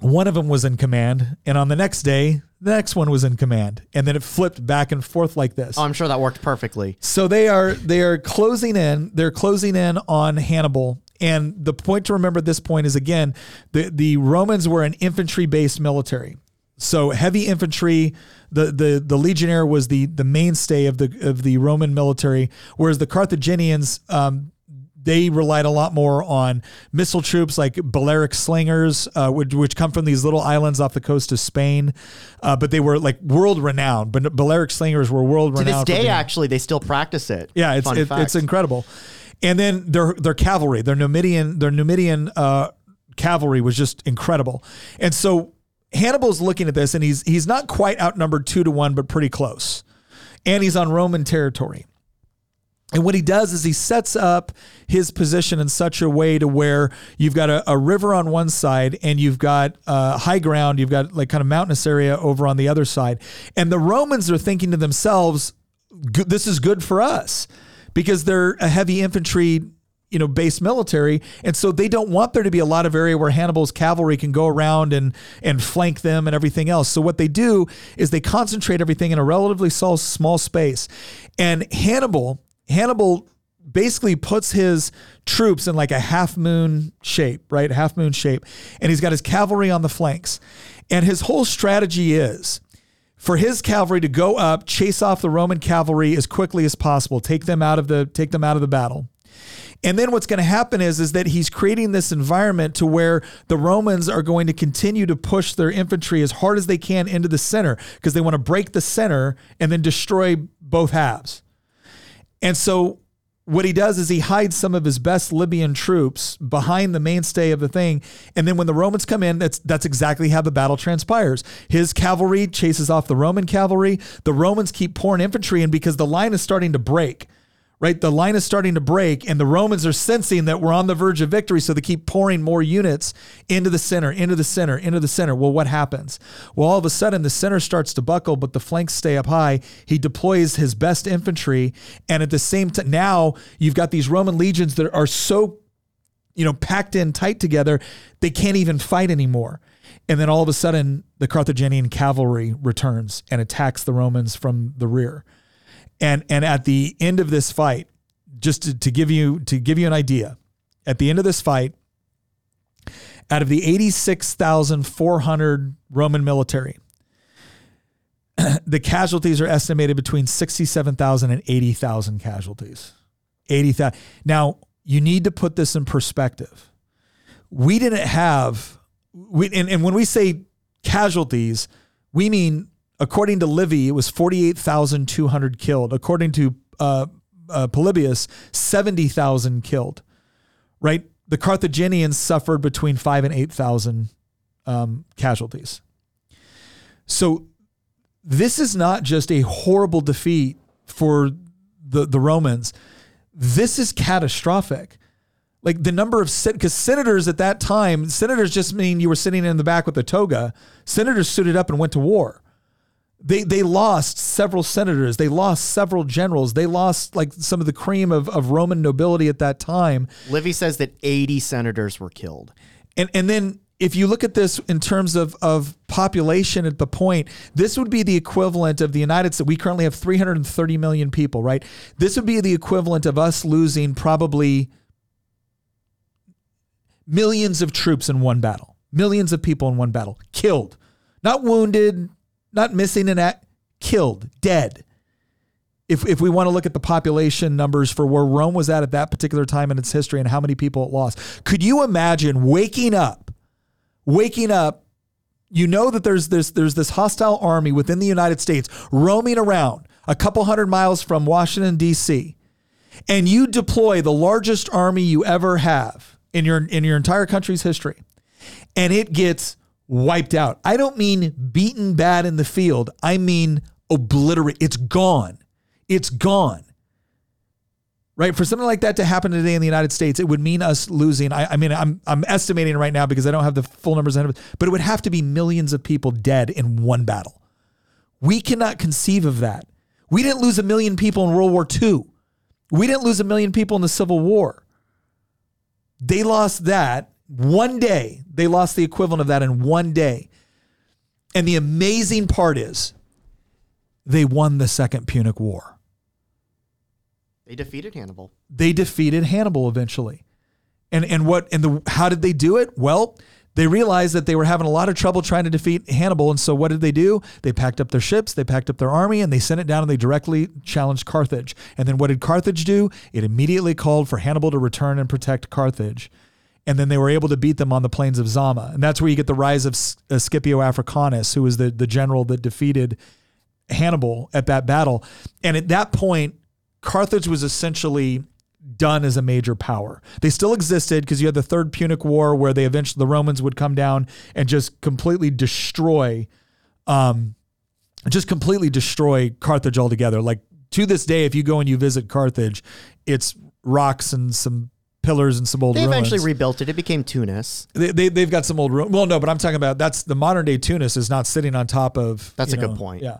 Speaker 1: one of them was in command, and on the next day, the next one was in command, and then it flipped back and forth like this.
Speaker 5: Oh, I'm sure that worked perfectly.
Speaker 1: So they are they are closing in. They're closing in on Hannibal, and the point to remember at this point is again, the the Romans were an infantry based military. So heavy infantry, the the the legionnaire was the the mainstay of the of the Roman military, whereas the Carthaginians um, they relied a lot more on missile troops like Balearic slingers, uh, which, which, come from these little islands off the coast of Spain. Uh, but they were like world renowned. But Balearic slingers were world renowned.
Speaker 5: To this day, actually, they still practice it.
Speaker 1: Yeah, it's it, it's incredible. And then their their cavalry, their Numidian their Numidian uh, cavalry was just incredible. And so Hannibal's looking at this, and he's he's not quite outnumbered two to one, but pretty close. And he's on Roman territory. And what he does is he sets up his position in such a way to where you've got a, a river on one side and you've got uh, high ground, you've got like kind of mountainous area over on the other side. And the Romans are thinking to themselves, this is good for us because they're a heavy infantry you know base military. And so they don't want there to be a lot of area where Hannibal's cavalry can go around and and flank them and everything else. So what they do is they concentrate everything in a relatively small, small space. And Hannibal Hannibal basically puts his troops in like a half moon shape, right? Half moon shape. And he's got his cavalry on the flanks. And his whole strategy is for his cavalry to go up, chase off the Roman cavalry as quickly as possible, take them out of the take them out of the battle. And then what's going to happen is is that he's creating this environment to where the Romans are going to continue to push their infantry as hard as they can into the center because they want to break the center and then destroy both halves. And so what he does is he hides some of his best Libyan troops behind the mainstay of the thing. And then when the Romans come in, that's that's exactly how the battle transpires. His cavalry chases off the Roman cavalry. The Romans keep pouring infantry in because the line is starting to break right? The line is starting to break, and the Romans are sensing that we're on the verge of victory, so they keep pouring more units into the center, into the center, into the center. Well, what happens? Well, all of a sudden, the center starts to buckle, but the flanks stay up high. He deploys his best infantry, and at the same time, now you've got these Roman legions that are so, you know, packed in tight together, they can't even fight anymore. And then all of a sudden, the Carthaginian cavalry returns and attacks the Romans from the rear. And and at the end of this fight, just to, to give you to give you an idea, at the end of this fight, out of the 86,400 Roman military, the casualties are estimated between 67,000 and 80,000 casualties. 80,000. Now, you need to put this in perspective. We didn't have, we, and, and when we say casualties, We mean, according to Livy, it was 48,200 killed. According to uh, uh, Polybius, 70,000 killed, right? The Carthaginians suffered between five and 8,000 um, casualties. So this is not just a horrible defeat for the, the Romans. This is catastrophic. Like the number of because senators at that time, senators just mean you were sitting in the back with a toga. Senators suited up and went to war. They they lost several senators. They lost several generals. They lost like some of the cream of, of Roman nobility at that time.
Speaker 5: Livy says that 80 senators were killed.
Speaker 1: And and then if you look at this in terms of, of population at the point, this would be the equivalent of the United States. We currently have 330 million people, right? This would be the equivalent of us losing probably millions of troops in one battle, millions of people in one battle, killed, not wounded, not missing an act, killed, dead. If, if we want to look at the population numbers for where Rome was at at that particular time in its history and how many people it lost, could you imagine waking up, waking up, you know that there's this there's this hostile army within the United States roaming around a couple hundred miles from Washington D.C. and you deploy the largest army you ever have in your in your entire country's history and it gets wiped out. I don't mean beaten bad in the field. I mean obliterate. It's gone. It's gone. Right? For something like that to happen today in the United States, it would mean us losing. I, I mean, I'm I'm estimating right now because I don't have the full numbers but it would have to be millions of people dead in one battle. We cannot conceive of that. We didn't lose a million people in World War II. We didn't lose a million people in the Civil War. They lost that one day. They lost the equivalent of that in one day. And the amazing part is they won the Second Punic War.
Speaker 5: They defeated Hannibal.
Speaker 1: They defeated Hannibal eventually. And and what and the how did they do it? Well, they realized that they were having a lot of trouble trying to defeat Hannibal. And so what did they do? They packed up their ships, they packed up their army, and they sent it down and they directly challenged Carthage. And then what did Carthage do? It immediately called for Hannibal to return and protect Carthage. And then they were able to beat them on the plains of Zama. And that's where you get the rise of uh, Scipio Africanus, who was the, the general that defeated Hannibal at that battle. And at that point, Carthage was essentially done as a major power. They still existed because you had the Third Punic War where they eventually the Romans would come down and just completely destroy um just completely destroy Carthage altogether. Like to this day if you go and you visit Carthage, it's rocks and some pillars and some old
Speaker 5: They
Speaker 1: ruins.
Speaker 5: eventually rebuilt it. It became Tunis.
Speaker 1: they, they, they've got some old ruins. Well, no, but I'm talking about that's the modern day Tunis is not sitting on top of.
Speaker 5: That's
Speaker 1: you
Speaker 5: a good point.
Speaker 1: Yeah.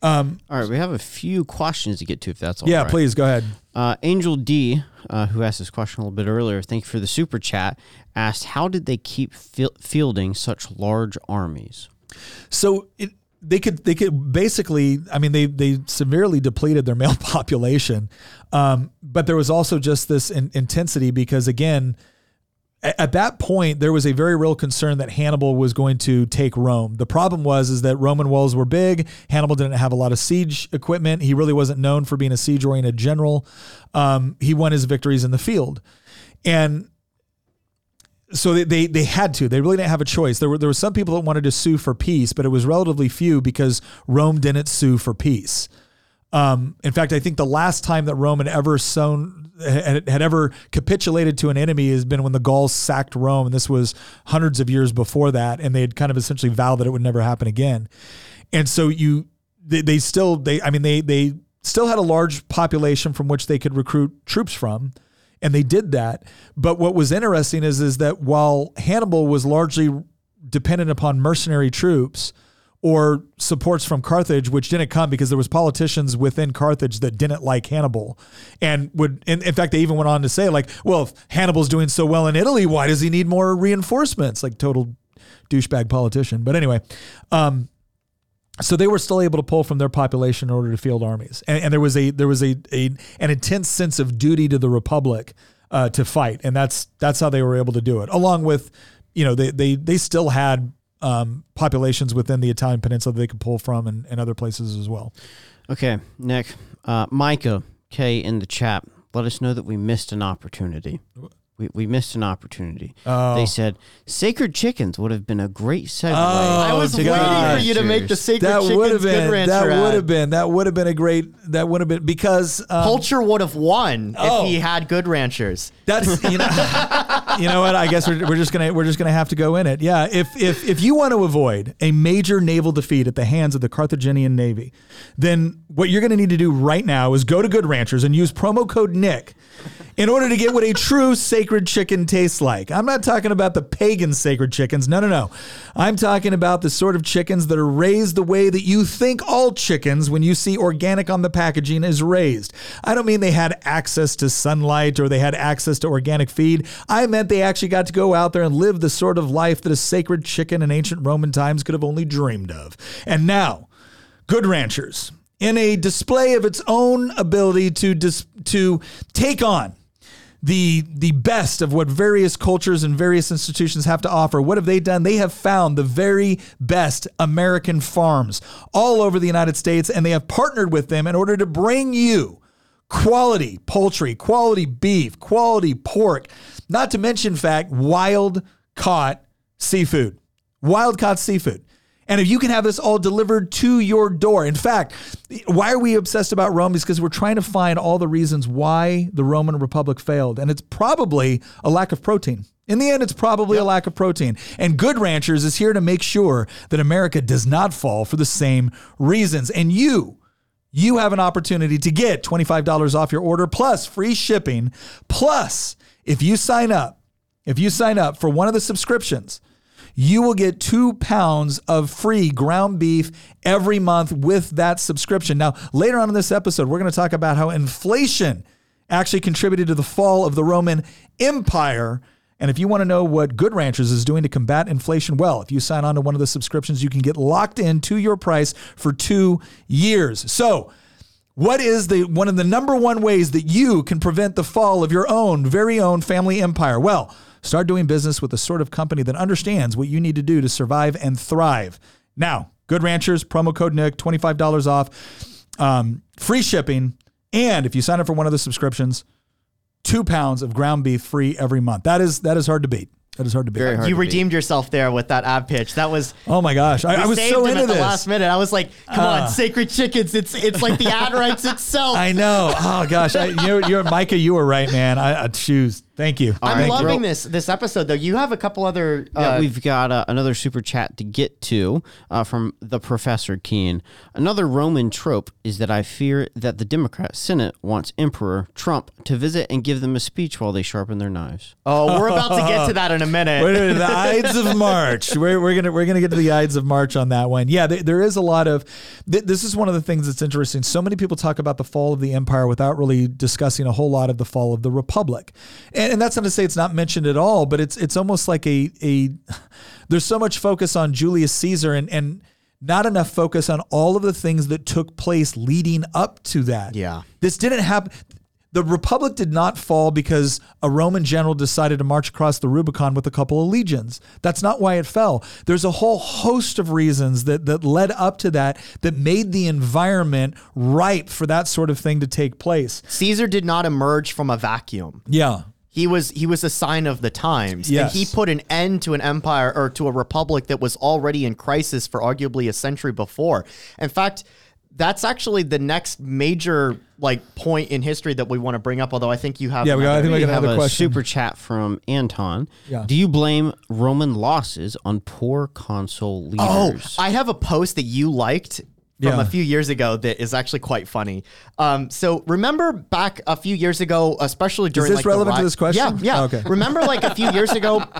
Speaker 4: All right, we have a few questions to get to if that's all
Speaker 1: Yeah,
Speaker 4: right.
Speaker 1: please go ahead.
Speaker 4: Uh, Angel D, uh, who asked this question a little bit earlier, thank you for the super chat, asked, How did they keep fielding such large armies?
Speaker 1: So it, they could they could basically I mean they they severely depleted their male population, um, but there was also just this in, intensity because again. a- At that point, there was a very real concern that Hannibal was going to take Rome. The problem was is that Roman walls were big. Hannibal didn't have a lot of siege equipment. He really wasn't known for being a siege-oriented general. Um, he won his victories in the field, and so they, they they had to. They really didn't have a choice. There were there were some people that wanted to sue for peace, but it was relatively few because Rome didn't sue for peace. Um, in fact, I think the last time that Rome had ever sown had, had ever capitulated to an enemy has been when the Gauls sacked Rome, and this was hundreds of years before that, and they had kind of essentially vowed that it would never happen again. And so you they, they still they I mean they they still had a large population from which they could recruit troops from and they did that. But what was interesting is is that while Hannibal was largely dependent upon mercenary troops or supports from Carthage, which didn't come because there was politicians within Carthage that didn't like Hannibal, and would in, fact they even went on to say like, well, if Hannibal's doing so well in Italy, why does he need more reinforcements? Like total douchebag politician. But anyway, um, so they were still able to pull from their population in order to field armies, and, and there was a there was a, a an intense sense of duty to the republic uh, to fight, and that's that's how they were able to do it. Along with, you know, they they they still had um, populations within the Italian peninsula that they could pull from, and, and other places as well.
Speaker 4: Okay, Nick. Uh, Micah K in the chat let us know that we missed an opportunity. We, we missed an opportunity. They said sacred chickens would have been a great segue.
Speaker 5: I was
Speaker 1: to
Speaker 5: waiting for you to make the sacred
Speaker 1: that would have
Speaker 5: chickens good
Speaker 1: been
Speaker 5: rancher
Speaker 1: that would have been that would have been a great that would have been because um,
Speaker 5: Pulcher would have won
Speaker 1: Oh.
Speaker 5: if he had good ranchers.
Speaker 1: That's you know, you know what? I guess we're, we're just gonna we're just gonna have to go in it. Yeah. If if if you want to avoid a major naval defeat at the hands of the Carthaginian navy, then what you're gonna need to do right now is go to Good Ranchers and use promo code Nick in order to get what a true sacred chicken tastes like. I'm not talking about the pagan sacred chickens. No, no, no. I'm talking about the sort of chickens that are raised the way that you think all chickens, when you see organic on the packaging, is raised. I don't mean they had access to sunlight or they had access to organic feed. I meant they actually got to go out there and live the sort of life that a sacred chicken in ancient Roman times could have only dreamed of. And now, Good Ranchers, in a display of its own ability to dis- to take on the the best of what various cultures and various institutions have to offer. What have they done? They have found the very best American farms all over the United States and they have partnered with them in order to bring you quality poultry, quality beef, quality pork, not to mention fact wild caught seafood. Wild caught seafood. And if you can have this all delivered to your door. In fact, why are we obsessed about Rome? Is because we're trying to find all the reasons why the Roman Republic failed. And it's probably a lack of protein. In the end, it's probably a lack of protein. And Good Ranchers is here to make sure that America does not fall for the same reasons. And you, you have an opportunity to get $25 off your order plus free shipping. Plus, if you sign up, if you sign up for one of the subscriptions, you will get two pounds of free ground beef every month with that subscription. Now, later on in this episode, we're going to talk about how inflation actually contributed to the fall of the Roman Empire. And if you want to know what Good Ranchers is doing to combat inflation, well, if you sign on to one of the subscriptions, you can get locked in to your price for two years. So, what is the one of the number one ways that you can prevent the fall of your own very own family empire? Well, start doing business with the sort of company that understands what you need to do to survive and thrive. Now, Good Ranchers, promo code Nick, $25 off, um, free shipping. And if you sign up for one of the subscriptions, two pounds of ground beef free every month. That is that is hard to beat. That is hard to beat.
Speaker 4: Very hard.
Speaker 5: You
Speaker 4: to beat.
Speaker 5: redeemed yourself there with that ad pitch. That was
Speaker 1: Oh my gosh. I, I was
Speaker 5: saved
Speaker 1: so
Speaker 5: him
Speaker 1: into
Speaker 5: at the last minute. I was like, come
Speaker 1: Uh.
Speaker 5: on, sacred chickens. It's it's like the ad writes itself.
Speaker 1: I know. Oh gosh. I, you're, you're Micah. You were right, man. I, I choose. Thank you.
Speaker 5: I'm
Speaker 4: right,
Speaker 5: loving this this episode though. You have a couple other uh,
Speaker 4: Yeah, we've got uh, another super chat to get to uh, from the Professor Keen. Another Roman trope is that I fear that the Democrat Senate wants Emperor Trump to visit and give them a speech while they sharpen their knives.
Speaker 5: Oh, we're about to get to that in a minute.
Speaker 1: Wait a minute, the Ides of March. We're, we're gonna we're gonna get to the Ides of March on that one. Yeah, there, there is a lot of. Th- this is one of the things that's interesting. So many people talk about the fall of the empire without really discussing a whole lot of the fall of the republic, and, and that's not to say it's not mentioned at all. But it's it's almost like a a. There's so much focus on Julius Caesar and and. Not enough focus on all of the things that took place leading up to that.
Speaker 5: Yeah.
Speaker 1: This didn't happen. The Republic did not fall because a Roman general decided to march across the Rubicon with a couple of legions. That's not why it fell. There's a whole host of reasons that, that led up to that that made the environment ripe for that sort of thing to take place.
Speaker 5: Caesar did not emerge from a vacuum.
Speaker 1: Yeah.
Speaker 5: He was he was a sign of the times.
Speaker 1: Yes.
Speaker 5: And he put an end to an empire or to a republic that was already in crisis for arguably a century before. In fact, that's actually the next major like point in history that we want to bring up. Although I think you have
Speaker 1: Yeah, we got- I think we
Speaker 4: We
Speaker 1: got
Speaker 4: have
Speaker 1: another
Speaker 4: a
Speaker 1: question.
Speaker 4: super chat from Anton.
Speaker 1: Yeah.
Speaker 4: Do you blame Roman losses on poor consul
Speaker 5: Oh. I have a post that you liked from
Speaker 1: Yeah.
Speaker 5: a few years ago that is actually quite funny. Um, so remember back a few years ago, especially during is
Speaker 1: this
Speaker 5: like
Speaker 1: relevant to this question?
Speaker 5: Yeah, yeah.
Speaker 1: Oh, okay.
Speaker 5: Remember like a few years ago.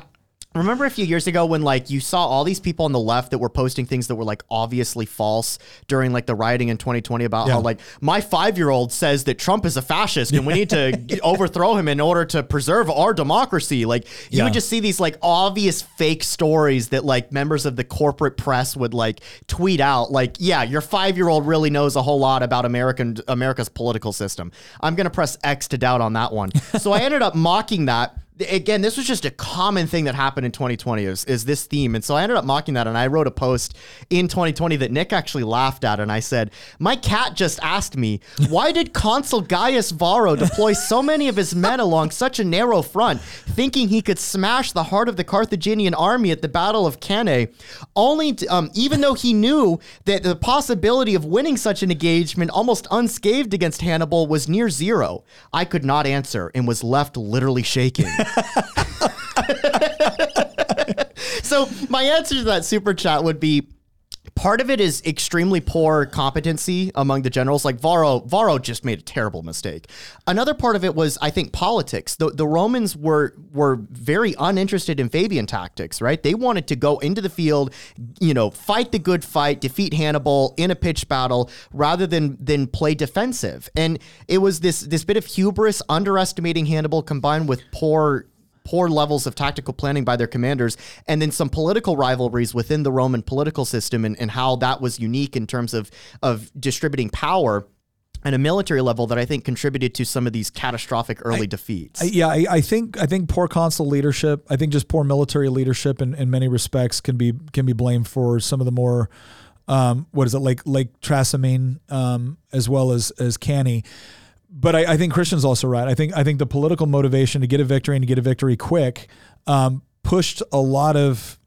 Speaker 5: Remember a few years ago when like you saw all these people on the left that were posting things that were like obviously false during like the rioting in 2020 about
Speaker 1: Yeah.
Speaker 5: how like my 5-year-old says that Trump is a fascist and we need to overthrow him in order to preserve our democracy. Like you
Speaker 1: Yeah.
Speaker 5: would just see these like obvious fake stories that like members of the corporate press would like tweet out like yeah your 5-year-old really knows a whole lot about American America's political system. I'm going to press X to doubt on that one. so I ended up mocking that again, this was just a common thing that happened in 2020 is, is this theme. And so I ended up mocking that. And I wrote a post in 2020 that Nick actually laughed at. And I said, My cat just asked me, why did Consul Gaius Varro deploy so many of his men along such a narrow front, thinking he could smash the heart of the Carthaginian army at the Battle of Cannae, only to, um, even though he knew that the possibility of winning such an engagement almost unscathed against Hannibal was near zero? I could not answer and was left literally shaking. so my answer to that super chat would be part of it is extremely poor competency among the generals. Like Varro, Varro just made a terrible mistake. Another part of it was, I think, politics. The the Romans were were very uninterested in Fabian tactics, right? They wanted to go into the field, you know, fight the good fight, defeat Hannibal in a pitched battle, rather than than play defensive. And it was this this bit of hubris, underestimating Hannibal, combined with poor poor levels of tactical planning by their commanders, and then some political rivalries within the Roman political system and, and how that was unique in terms of, of distributing power at a military level that I think contributed to some of these catastrophic early defeats.
Speaker 1: I- yeah, I, I think I think poor consul leadership. I think just poor military leadership in, in many respects can be can be blamed for some of the more um, what is it like Lake Trasimene um, as well as as Cannae. But I, I think Christian's also right. I think I think the political motivation to get a victory and to get a victory quick um, pushed a lot of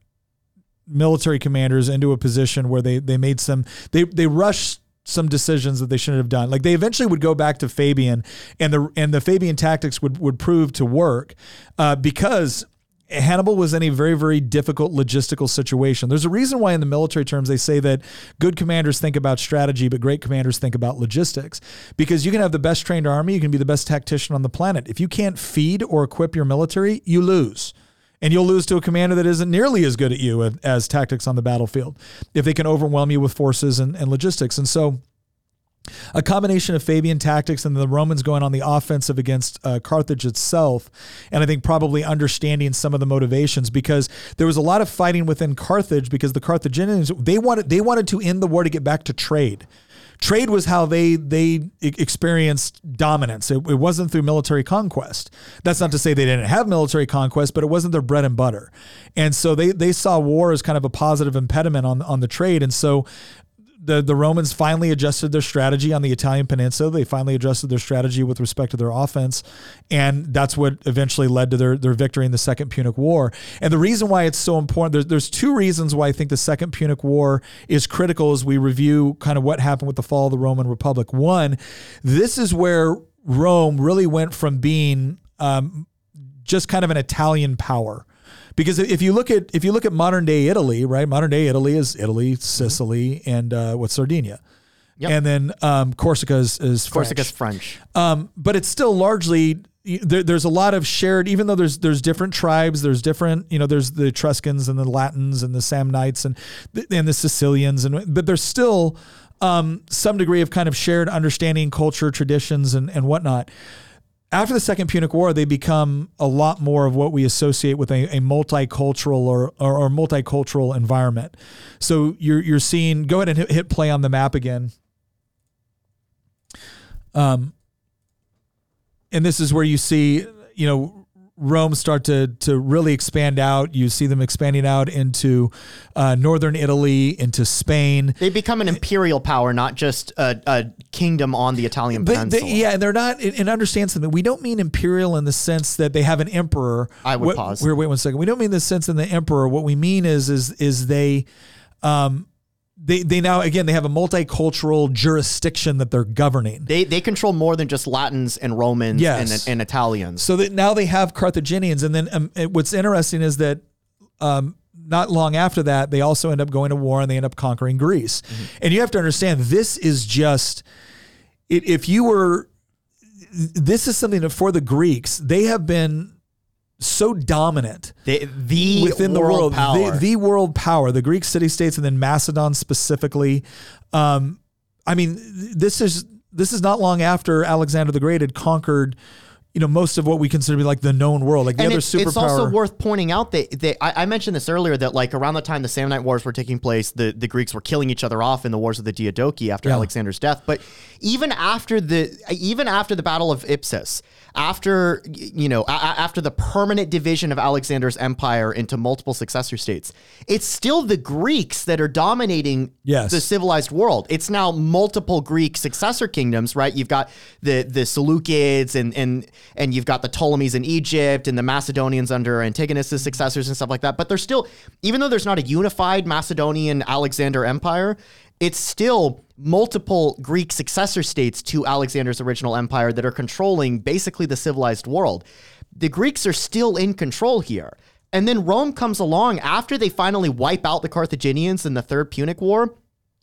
Speaker 1: military commanders into a position where they they made some they they rushed some decisions that they shouldn't have done. Like they eventually would go back to Fabian, and the and the Fabian tactics would would prove to work uh, because. Hannibal was in a very, very difficult logistical situation. There's a reason why, in the military terms, they say that good commanders think about strategy, but great commanders think about logistics. Because you can have the best trained army, you can be the best tactician on the planet. If you can't feed or equip your military, you lose and you'll lose to a commander that isn't nearly as good at you as, tactics on the battlefield if they can overwhelm you with forces and, and logistics. And so, a combination of Fabian tactics and the Romans going on the offensive against uh, Carthage itself, and I think probably understanding some of the motivations because there was a lot of fighting within Carthage because the Carthaginians they wanted they wanted to end the war to get back to trade. Trade was how they they experienced dominance. It, it wasn't through military conquest. That's not to say they didn't have military conquest, but it wasn't their bread and butter. And so they they saw war as kind of a positive impediment on on the trade. And so the the Romans finally adjusted their strategy on the Italian peninsula. They finally adjusted their strategy with respect to their offense, and that's what eventually led to their their victory in the Second Punic War. And the reason why it's so important there's there's two reasons why I think the Second Punic War is critical as we review kind of what happened with the fall of the Roman Republic. One, this is where Rome really went from being um, just kind of an Italian power. Because if you look at if you look at modern day Italy, right? Modern day Italy is Italy, Sicily, and uh, what's Sardinia,
Speaker 5: Yep.
Speaker 1: and then um, Corsica is, is French.
Speaker 5: Corsica's French.
Speaker 1: Um, but it's still largely there, there's a lot of shared. Even though there's there's different tribes, there's different you know there's the Etruscans and the Latins and the Samnites and the, and the Sicilians and but there's still um, some degree of kind of shared understanding, culture, traditions, and and whatnot after the Second Punic War, they become a lot more of what we associate with a, a multicultural or, or, or multicultural environment. So you're you're seeing. Go ahead and hit, hit play on the map again. Um, and this is where you see, you know, Rome start to to really expand out. You see them expanding out into uh, northern Italy, into Spain.
Speaker 5: They become an imperial power, not just a, a kingdom on the Italian
Speaker 1: They-
Speaker 5: peninsula.
Speaker 1: they- yeah, and they're not. And and understand something. We don't mean imperial in the sense that they have an emperor.
Speaker 5: I would
Speaker 1: What-
Speaker 5: pause.
Speaker 1: Wait, wait one second. We don't mean the sense in the emperor. What we mean is is is they, um, they they now again they have a multicultural jurisdiction that they're governing.
Speaker 5: They they control more than just Latins and Romans
Speaker 1: Yes.
Speaker 5: and, and Italians.
Speaker 1: So that now they have Carthaginians, and then um, it- what's interesting is that um, not long after that, they also end up going to war and they end up conquering Greece. And you have to understand, this is just it, if you were, this is something that for the Greeks, they have been so dominant
Speaker 5: They, the
Speaker 1: within the
Speaker 5: world
Speaker 1: world,
Speaker 5: power.
Speaker 1: The, the world power, the Greek city states, and then Macedon specifically. Um, I mean, this is this is not long after Alexander the Great had conquered you know most of what we consider to be like the known world, like the
Speaker 5: and
Speaker 1: other
Speaker 5: it's,
Speaker 1: superpower.
Speaker 5: it's also worth pointing out that, that I, I mentioned this earlier that like around the time the Samnite Wars were taking place, the, the Greeks were killing each other off in the Wars of the Diadochi after
Speaker 1: Yeah.
Speaker 5: Alexander's death. But even after the even after the Battle of Ipsus, after you know a- after the permanent division of Alexander's empire into multiple successor states, it's still the Greeks that are dominating
Speaker 1: Yes.
Speaker 5: the civilized world. It's now multiple Greek successor kingdoms, right? You've got the the Seleucids and and and you've got the Ptolemies in Egypt and the Macedonians under Antigonus' successors and stuff like that. But they're still, even though there's not a unified Macedonian Alexander empire, it's still multiple Greek successor states to Alexander's original empire that are controlling basically the civilized world. The Greeks are still in control here. And then Rome comes along after they finally wipe out the Carthaginians in the Third Punic War.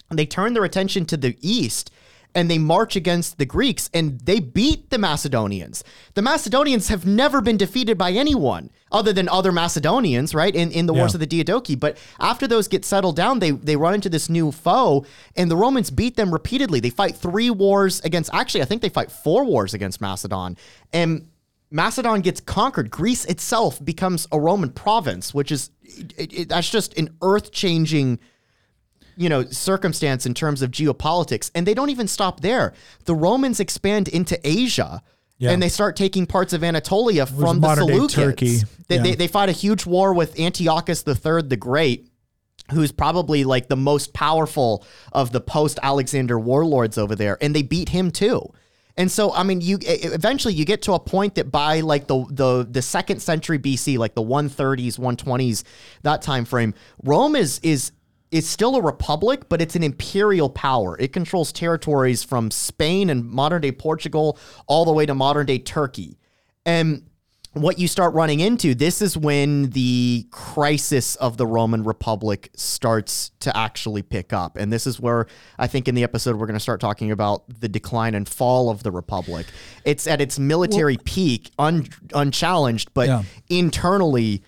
Speaker 5: They turn their attention to the east and they march against the Greeks and they beat the Macedonians. The Macedonians have never been defeated by anyone other than other Macedonians, right? In in the wars of the Diadochi. But after those get settled down, they they run into this new foe and the Romans beat them repeatedly. They fight three wars against actually I think they fight four wars against Macedon. And Macedon gets conquered. Greece itself becomes a Roman province, which is it, it- that's just an earth-changing you know circumstance in terms of geopolitics and they don't even stop there the romans expand into asia
Speaker 1: Yeah.
Speaker 5: and they start taking parts of anatolia from the seleucids
Speaker 1: Turkey.
Speaker 5: They,
Speaker 1: Yeah.
Speaker 5: they, they fight a huge war with antiochus III the great who's probably like the most powerful of the post alexander warlords over there and they beat him too and so, I mean, you eventually you get to a point that by like the the the second century BC, like the 130s, 120s, that time frame, Rome is is is still a republic, but it's an imperial power. It controls territories from Spain and modern day Portugal all the way to modern day Turkey. And what you start running into, this is when the crisis of the Roman Republic starts to actually pick up. And this is where I think in the episode we're going to start talking about the decline and fall of the Republic. It's at its military peak, un- unchallenged, but
Speaker 1: Yeah.
Speaker 5: internally,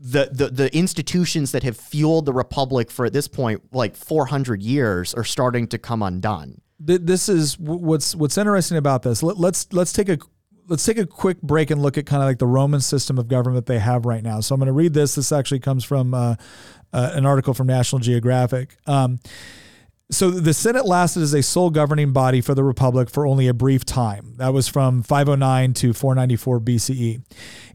Speaker 5: the, the the institutions that have fueled the Republic for at this point like 400 years are starting to come undone.
Speaker 1: This is what's what's interesting about this. Let, let's let's take a let's take a quick break and look at kind of like the Roman system of government they have right now. So I'm going to read this. This actually comes from uh, uh, an article from National Geographic. Um, so the Senate lasted as a sole governing body for the Republic for only a brief time. That was from 509 to 494 BCE.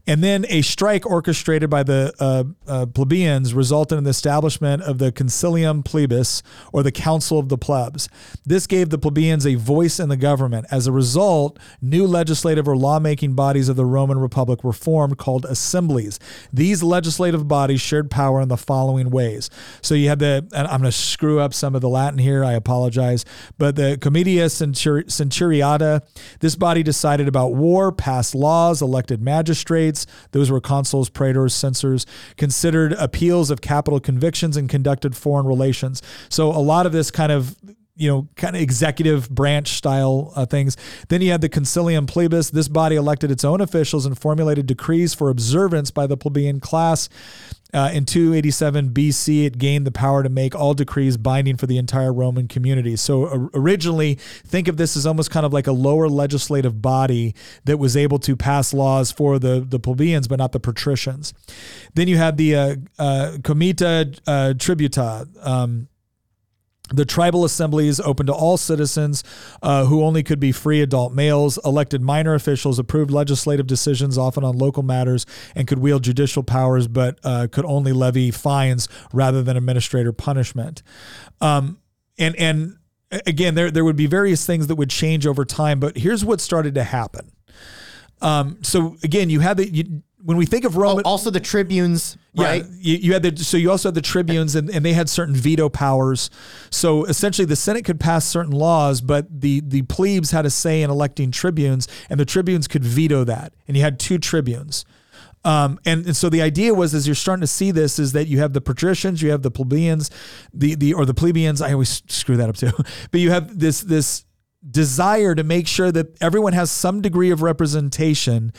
Speaker 1: And then a strike orchestrated by the uh, uh, plebeians resulted in the establishment of the Concilium Plebis, or the Council of the Plebs. This gave the plebeians a voice in the government. As a result, new legislative or lawmaking bodies of the Roman Republic were formed called assemblies. These legislative bodies shared power in the following ways. So you had the, I'm going to screw up some of the Latin here, I apologize, but the Comitia Centuri- Centuriata, this body decided about war, passed laws, elected magistrates. Those were consuls, praetors, censors, considered appeals of capital convictions, and conducted foreign relations. So a lot of this kind of you know, kind of executive branch style uh, things. Then you had the Concilium Plebis. This body elected its own officials and formulated decrees for observance by the plebeian class. Uh, in 287 BC, it gained the power to make all decrees binding for the entire Roman community. So originally, think of this as almost kind of like a lower legislative body that was able to pass laws for the, the plebeians, but not the patricians. Then you had the uh, uh, Comitia uh, Tributa. Um, the tribal assemblies open to all citizens uh, who only could be free adult males. Elected minor officials approved legislative decisions, often on local matters, and could wield judicial powers, but uh, could only levy fines rather than administrator punishment. Um, and and again, there there would be various things that would change over time, but here's what started to happen. Um, so again, you had the you, when we think of
Speaker 5: Oh, also the tribunes, right?
Speaker 1: Yeah, you, you had the so you also had the tribunes and, and they had certain veto powers. So essentially the Senate could pass certain laws, but the the plebes had a say in electing tribunes, and the tribunes could veto that. And you had two tribunes. Um, and, and so the idea was, as you're starting to see this, is that you have the patricians, you have the plebeians, the the or the plebeians. I always screw that up too, but you have this this desire to make sure that everyone has some degree of representation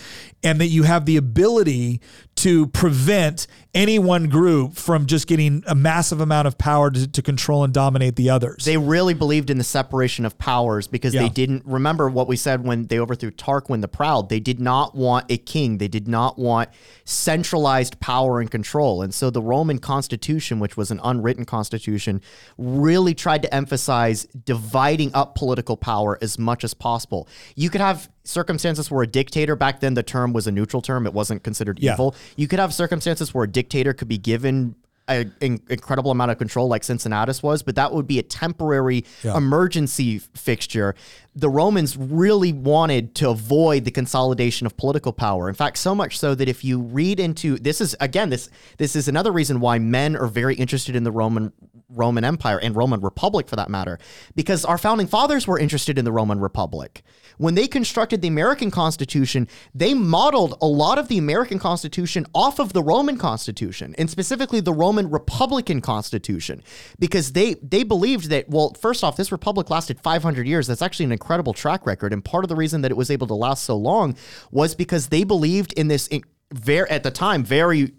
Speaker 1: and that you have the ability to prevent any one group from just getting a massive amount of power to, to control and dominate the others.
Speaker 5: They really believed in the separation of powers because
Speaker 1: Yeah.
Speaker 5: they didn't remember what we said when they overthrew Tarquin the Proud. They did not want a king. They did not want centralized power and control. And so the Roman constitution, which was an unwritten constitution, really tried to emphasize dividing up political power as much as possible. You could have circumstances where a dictator back then the term was a neutral term, it wasn't considered
Speaker 1: Yeah.
Speaker 5: evil. You could have circumstances where a dictator could be given an incredible amount of control like Cincinnatus was, but that would be a temporary
Speaker 1: Yeah.
Speaker 5: emergency f- fixture. The Romans really wanted to avoid the consolidation of political power. In fact, so much so that if you read into this is again this this is another reason why men are very interested in the Roman Roman Empire and Roman Republic for that matter, because our founding fathers were interested in the Roman Republic. When they constructed the American Constitution, they modeled a lot of the American Constitution off of the Roman Constitution, and specifically the Roman Republican Constitution, because they they believed that well, first off, this republic lasted 500 years. That's actually an incredible track record, and part of the reason that it was able to last so long was because they believed in this very at the time very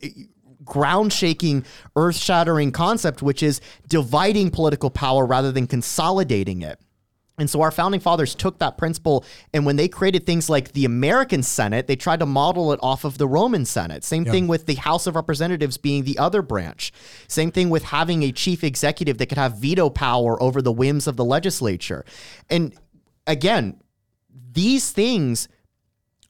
Speaker 5: ground shaking, earth shattering concept, which is dividing political power rather than consolidating it. And so our founding fathers took that principle, and when they created things like the American Senate, they tried to model it off of the Roman Senate. Same thing with the House of Representatives being the other branch. Same thing with having a chief executive that could have veto power over the whims of the legislature. And again, these things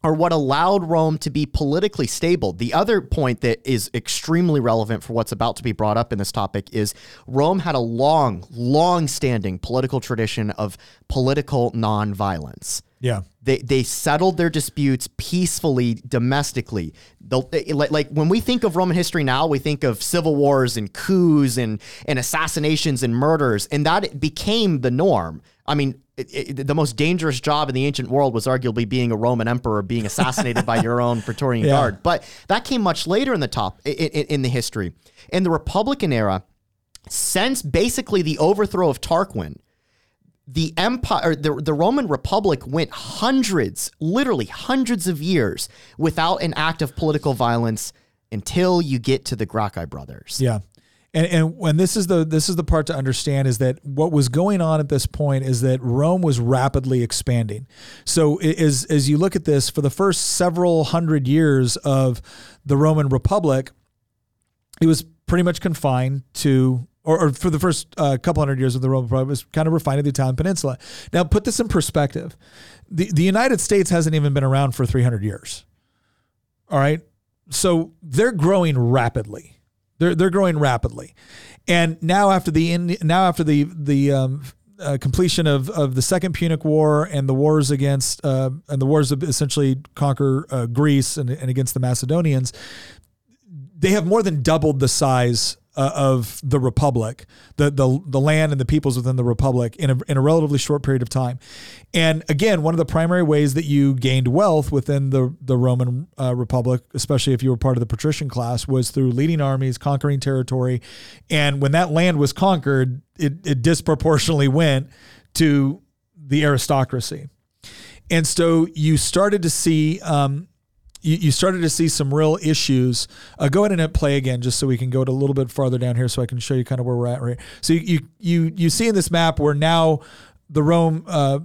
Speaker 5: are what allowed Rome to be politically stable. The other point that is extremely relevant for what's about to be brought up in this topic is Rome had a long, long standing political tradition of political nonviolence.
Speaker 1: Yeah.
Speaker 5: They, they settled their disputes peacefully domestically. The, eh, eh, like, like when we think of Roman history now, we think of civil wars and coups and, and assassinations and murders, and that became the norm. I mean, eh, it, it- the most dangerous job in the ancient world was arguably being a Roman emperor, being assassinated by your own Praetorian
Speaker 1: Yeah.
Speaker 5: Guard. But that came much later in the top in, in, in the history. In the Republican era, since basically the overthrow of Tarquin, the empire, the, the Roman Republic went hundreds, literally hundreds of years without an act of political violence until you get to the Gracchi brothers.
Speaker 1: Yeah. And and when this is the this is the part to understand is that what was going on at this point is that Rome was rapidly expanding. So as as you look at this for the first several hundred years of the Roman Republic, it was pretty much confined to or, or for the first uh, couple hundred years of the Roman Republic, was kind of refined the Italian peninsula. Now, put this in perspective. The, the United States hasn't even been around for 300 years. All right. So they're growing rapidly. They're they're growing rapidly, and now after the in, now after the the um, uh, completion of, of the Second Punic War and the wars against uh, and the wars of essentially conquer uh, Greece and, and against the Macedonians, they have more than doubled the size uh, of the republic, the, the the land and the peoples within the republic in a, in a relatively short period of time. And again, one of the primary ways that you gained wealth within the the Roman uh, Republic, especially if you were part of the patrician class, was through leading armies, conquering territory, and when that land was conquered, it, it disproportionately went to the aristocracy. And so you started to see um, you, you started to see some real issues. Uh, go ahead and play again, just so we can go to a little bit farther down here, so I can show you kind of where we're at. Right. So you you you, you see in this map where now the Rome uh,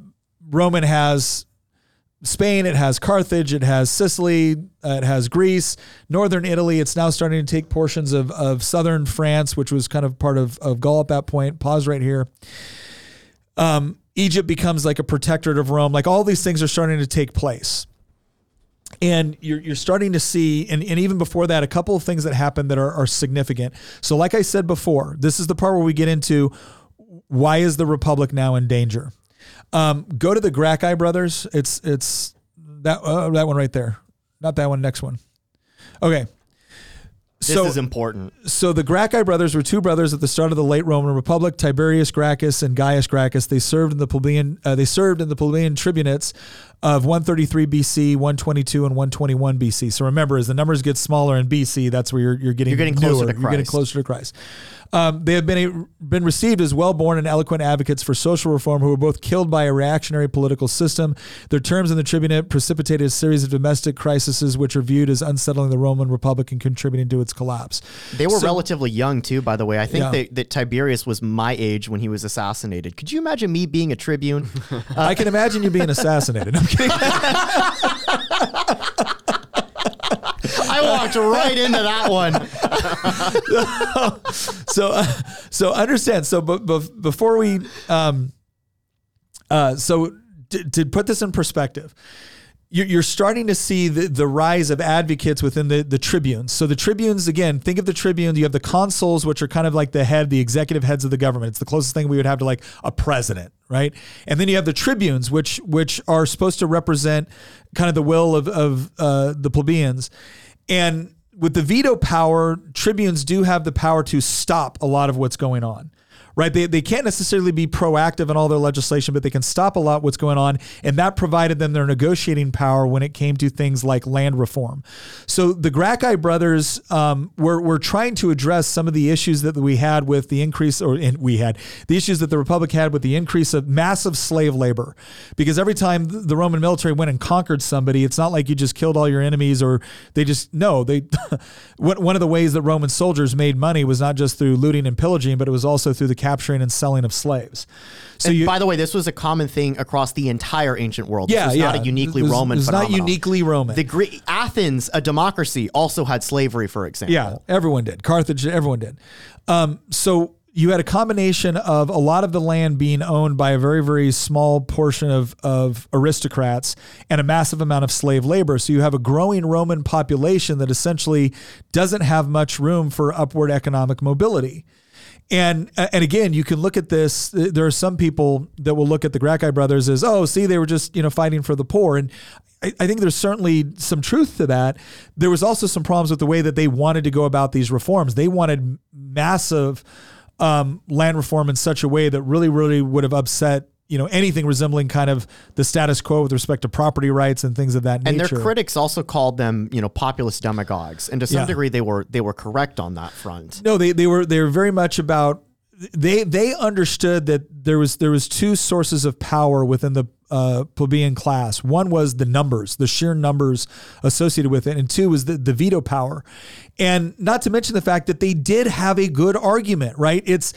Speaker 1: Roman has Spain, it has Carthage, it has Sicily, uh, it has Greece, northern Italy. It's now starting to take portions of, of southern France, which was kind of part of, of Gaul at that point. Pause right here. Um, Egypt becomes like a protectorate of Rome. Like all these things are starting to take place. And you're, you're starting to see, and, and even before that, a couple of things that happen that are, are significant. So, like I said before, this is the part where we get into why is the Republic now in danger? Um, go to the Gracchi brothers. It's it's that uh, that one right there, not that one. Next one. Okay.
Speaker 5: This is important.
Speaker 1: So the Gracchi brothers were two brothers at the start of the late Roman Republic, Tiberius Gracchus and Gaius Gracchus. They served in the plebeian. Uh, they served in the plebeian tribunates of 133 BC, 122, and 121 BC. So remember, as the numbers get smaller in BC, that's where you're, you're getting
Speaker 5: You're getting closer
Speaker 1: newer.
Speaker 5: to
Speaker 1: You're getting
Speaker 5: Christ.
Speaker 1: closer to Christ. Um, they have been a, been received as well-born and eloquent advocates for social reform who were both killed by a reactionary political system. Their terms in the tribunate precipitated a series of domestic crises which are viewed as unsettling the Roman Republic and contributing to its collapse.
Speaker 5: They were
Speaker 1: So-
Speaker 5: relatively young too, by the way. I think
Speaker 1: Yeah.
Speaker 5: that, that Tiberius was my age when he was assassinated. Could you imagine me being a tribune?
Speaker 1: I can imagine you being assassinated. Kidding.
Speaker 5: I walked right into that one.
Speaker 1: so uh, so understand so but, before we um uh so to, to put this in perspective you're, you're starting to see the, the rise of advocates within the, the tribunes. So the tribunes, again, think of the tribunes. You have the consuls, which are kind of like the head, the executive heads of the government. It's the closest thing we would have to like a president, right? And then you have the tribunes, which which are supposed to represent kind of the will of of uh, the plebeians. And with the veto power, tribunes do have the power to stop a lot of what's going on. Right, they, they can't necessarily be proactive in all their legislation, but they can stop a lot what's going on, and that provided them their negotiating power when it came to things like land reform. So the Gracchi brothers um, were were trying to address some of the issues that we had with the increase, or in, we had the issues that the Republic had with the increase of massive slave labor, because every time the Roman military went and conquered somebody, it's not like you just killed all your enemies or they just no they. one of the ways that Roman soldiers made money was not just through looting and pillaging, but it was also through the capturing and selling of slaves. So
Speaker 5: And
Speaker 1: you,
Speaker 5: by the way, this was a common thing across the entire ancient world.
Speaker 1: yeah,
Speaker 5: this was
Speaker 1: yeah,
Speaker 5: not a uniquely Roman
Speaker 1: It was not uniquely Roman.
Speaker 5: The Gre- Athens, a democracy, also had slavery, for example.
Speaker 1: Yeah, everyone did. Carthage, everyone did. Um, so you had a combination of a lot of the land being owned by a very, very small portion of, of aristocrats and a massive amount of slave labor. So you have a growing Roman population that essentially doesn't have much room for upward economic mobility. And and again, you can look at this. There are some people that will look at the Gracchi brothers as, oh, see, they were just you know fighting for the poor. And I, I think there's certainly some truth to that. There was also some problems with the way that they wanted to go about these reforms. They wanted massive um, land reform in such a way that really, really would have upset you know anything resembling kind of the status quo with respect to property rights and things of that
Speaker 5: And
Speaker 1: nature.
Speaker 5: And their critics also called them, you know, populist demagogues, and to some
Speaker 1: Yeah.
Speaker 5: degree, they were they were correct on that front.
Speaker 1: No, they they were they were very much about they they understood that there was there was two sources of power within the uh, plebeian class. One was the numbers, the sheer numbers associated with it, and two was the, the veto power, and not to mention the fact that they did have a good argument. Right? It's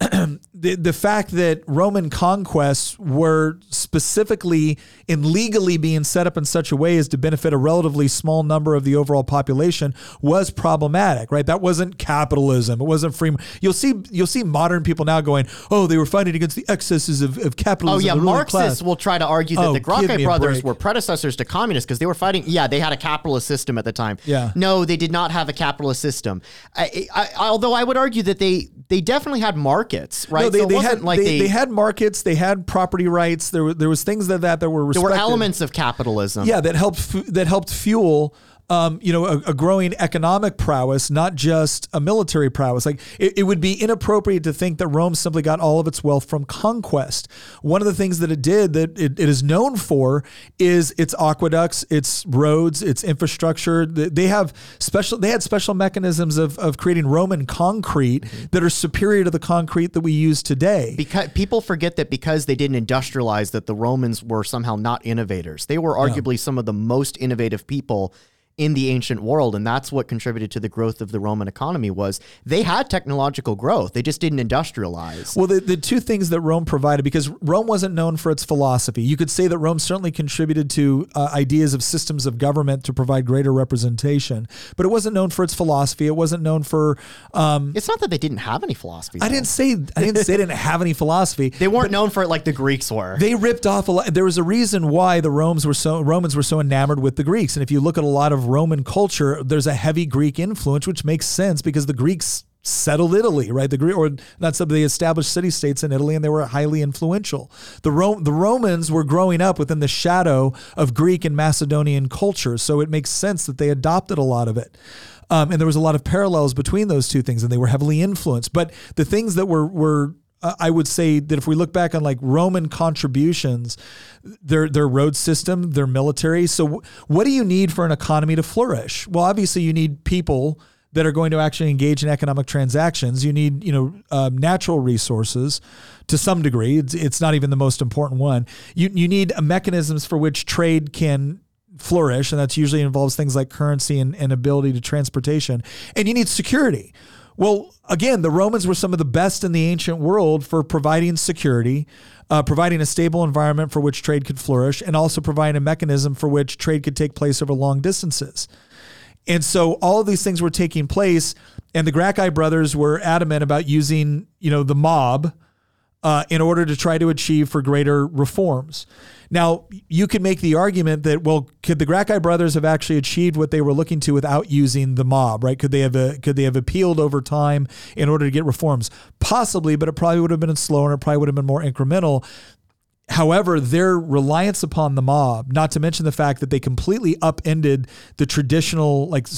Speaker 1: the, the fact that Roman conquests were specifically and legally being set up in such a way as to benefit a relatively small number of the overall population was problematic, right? That wasn't capitalism. It wasn't free. You'll see, you'll see modern people now going, "Oh, they were fighting against the excesses of, of capitalism. Oh yeah,
Speaker 5: Marxists
Speaker 1: class."
Speaker 5: will try to argue that
Speaker 1: Oh,
Speaker 5: the
Speaker 1: give
Speaker 5: Gracchi brothers were predecessors to communists because they were fighting. Yeah, they had a capitalist system at the time.
Speaker 1: Yeah.
Speaker 5: No, they did not have a capitalist system. I, I, although I would argue that they they definitely had markets, right?
Speaker 1: No, they,
Speaker 5: So
Speaker 1: they had
Speaker 5: like
Speaker 1: they, they had markets, they had property rights. There were there was things that that, that were
Speaker 5: there were elements of capitalism.
Speaker 1: yeah that helped that helped fuel um, you know a, a growing economic prowess not just a military prowess. Like it, it would be inappropriate to think that rome simply got all of its wealth from conquest. One of the things that it did that it, it is known for is its aqueducts its roads its infrastructure. They have special they had special mechanisms of, of creating roman concrete that are superior to the concrete that we use today.
Speaker 5: Because people forget that because they didn't industrialize that the Romans were somehow not innovators. They were arguably some of the most innovative people in the ancient world and that's what contributed to the growth of the Roman economy was they had technological growth. They just didn't industrialize.
Speaker 1: Well, the, the two things that Rome provided, because Rome wasn't known for its philosophy. You could say that Rome certainly contributed to uh, ideas of systems of government to provide greater representation, but it wasn't known for its philosophy. It wasn't known for. Um,
Speaker 5: it's not that they didn't have any philosophy.
Speaker 1: I didn't say I didn't say it didn't have any philosophy.
Speaker 5: They weren't known for it like the Greeks were.
Speaker 1: They ripped off a lot. There was a reason why the Romans were so Romans were so enamored with the Greeks, and if you look at a lot of Roman culture, there's a heavy Greek influence, which makes sense because the Greeks settled Italy, right? The Greek or not something they established city states in Italy, and they were highly influential. The the Romans were growing up within the shadow of Greek and Macedonian culture, so it makes sense that they adopted a lot of it. Um, and there was a lot of parallels between those two things, and they were heavily influenced. But the things that were were I would say that if we look back on like Roman contributions, their their road system, their military. So, w- what do you need for an economy to flourish? Well, obviously, you need people that are going to actually engage in economic transactions. You need, you know, um, natural resources to some degree. It's, it's not even the most important one. You you need mechanisms for which trade can flourish, and that's usually involves things like currency and, and ability to transportation. And you need security. Well, again, the Romans were some of the best in the ancient world for providing security, uh, providing a stable environment for which trade could flourish, and also providing a mechanism for which trade could take place over long distances. And so all of these things were taking place, and the Gracchi brothers were adamant about using, you know, the mob uh, in order to try to achieve for greater reforms. Now, you could make the argument that, well, could the Gracchi brothers have actually achieved what they were looking to without using the mob, right? Could they have uh, could they have appealed over time in order to get reforms? Possibly, but it probably would have been slower and it probably would have been more incremental. However, their reliance upon the mob, not to mention the fact that they completely upended the traditional, like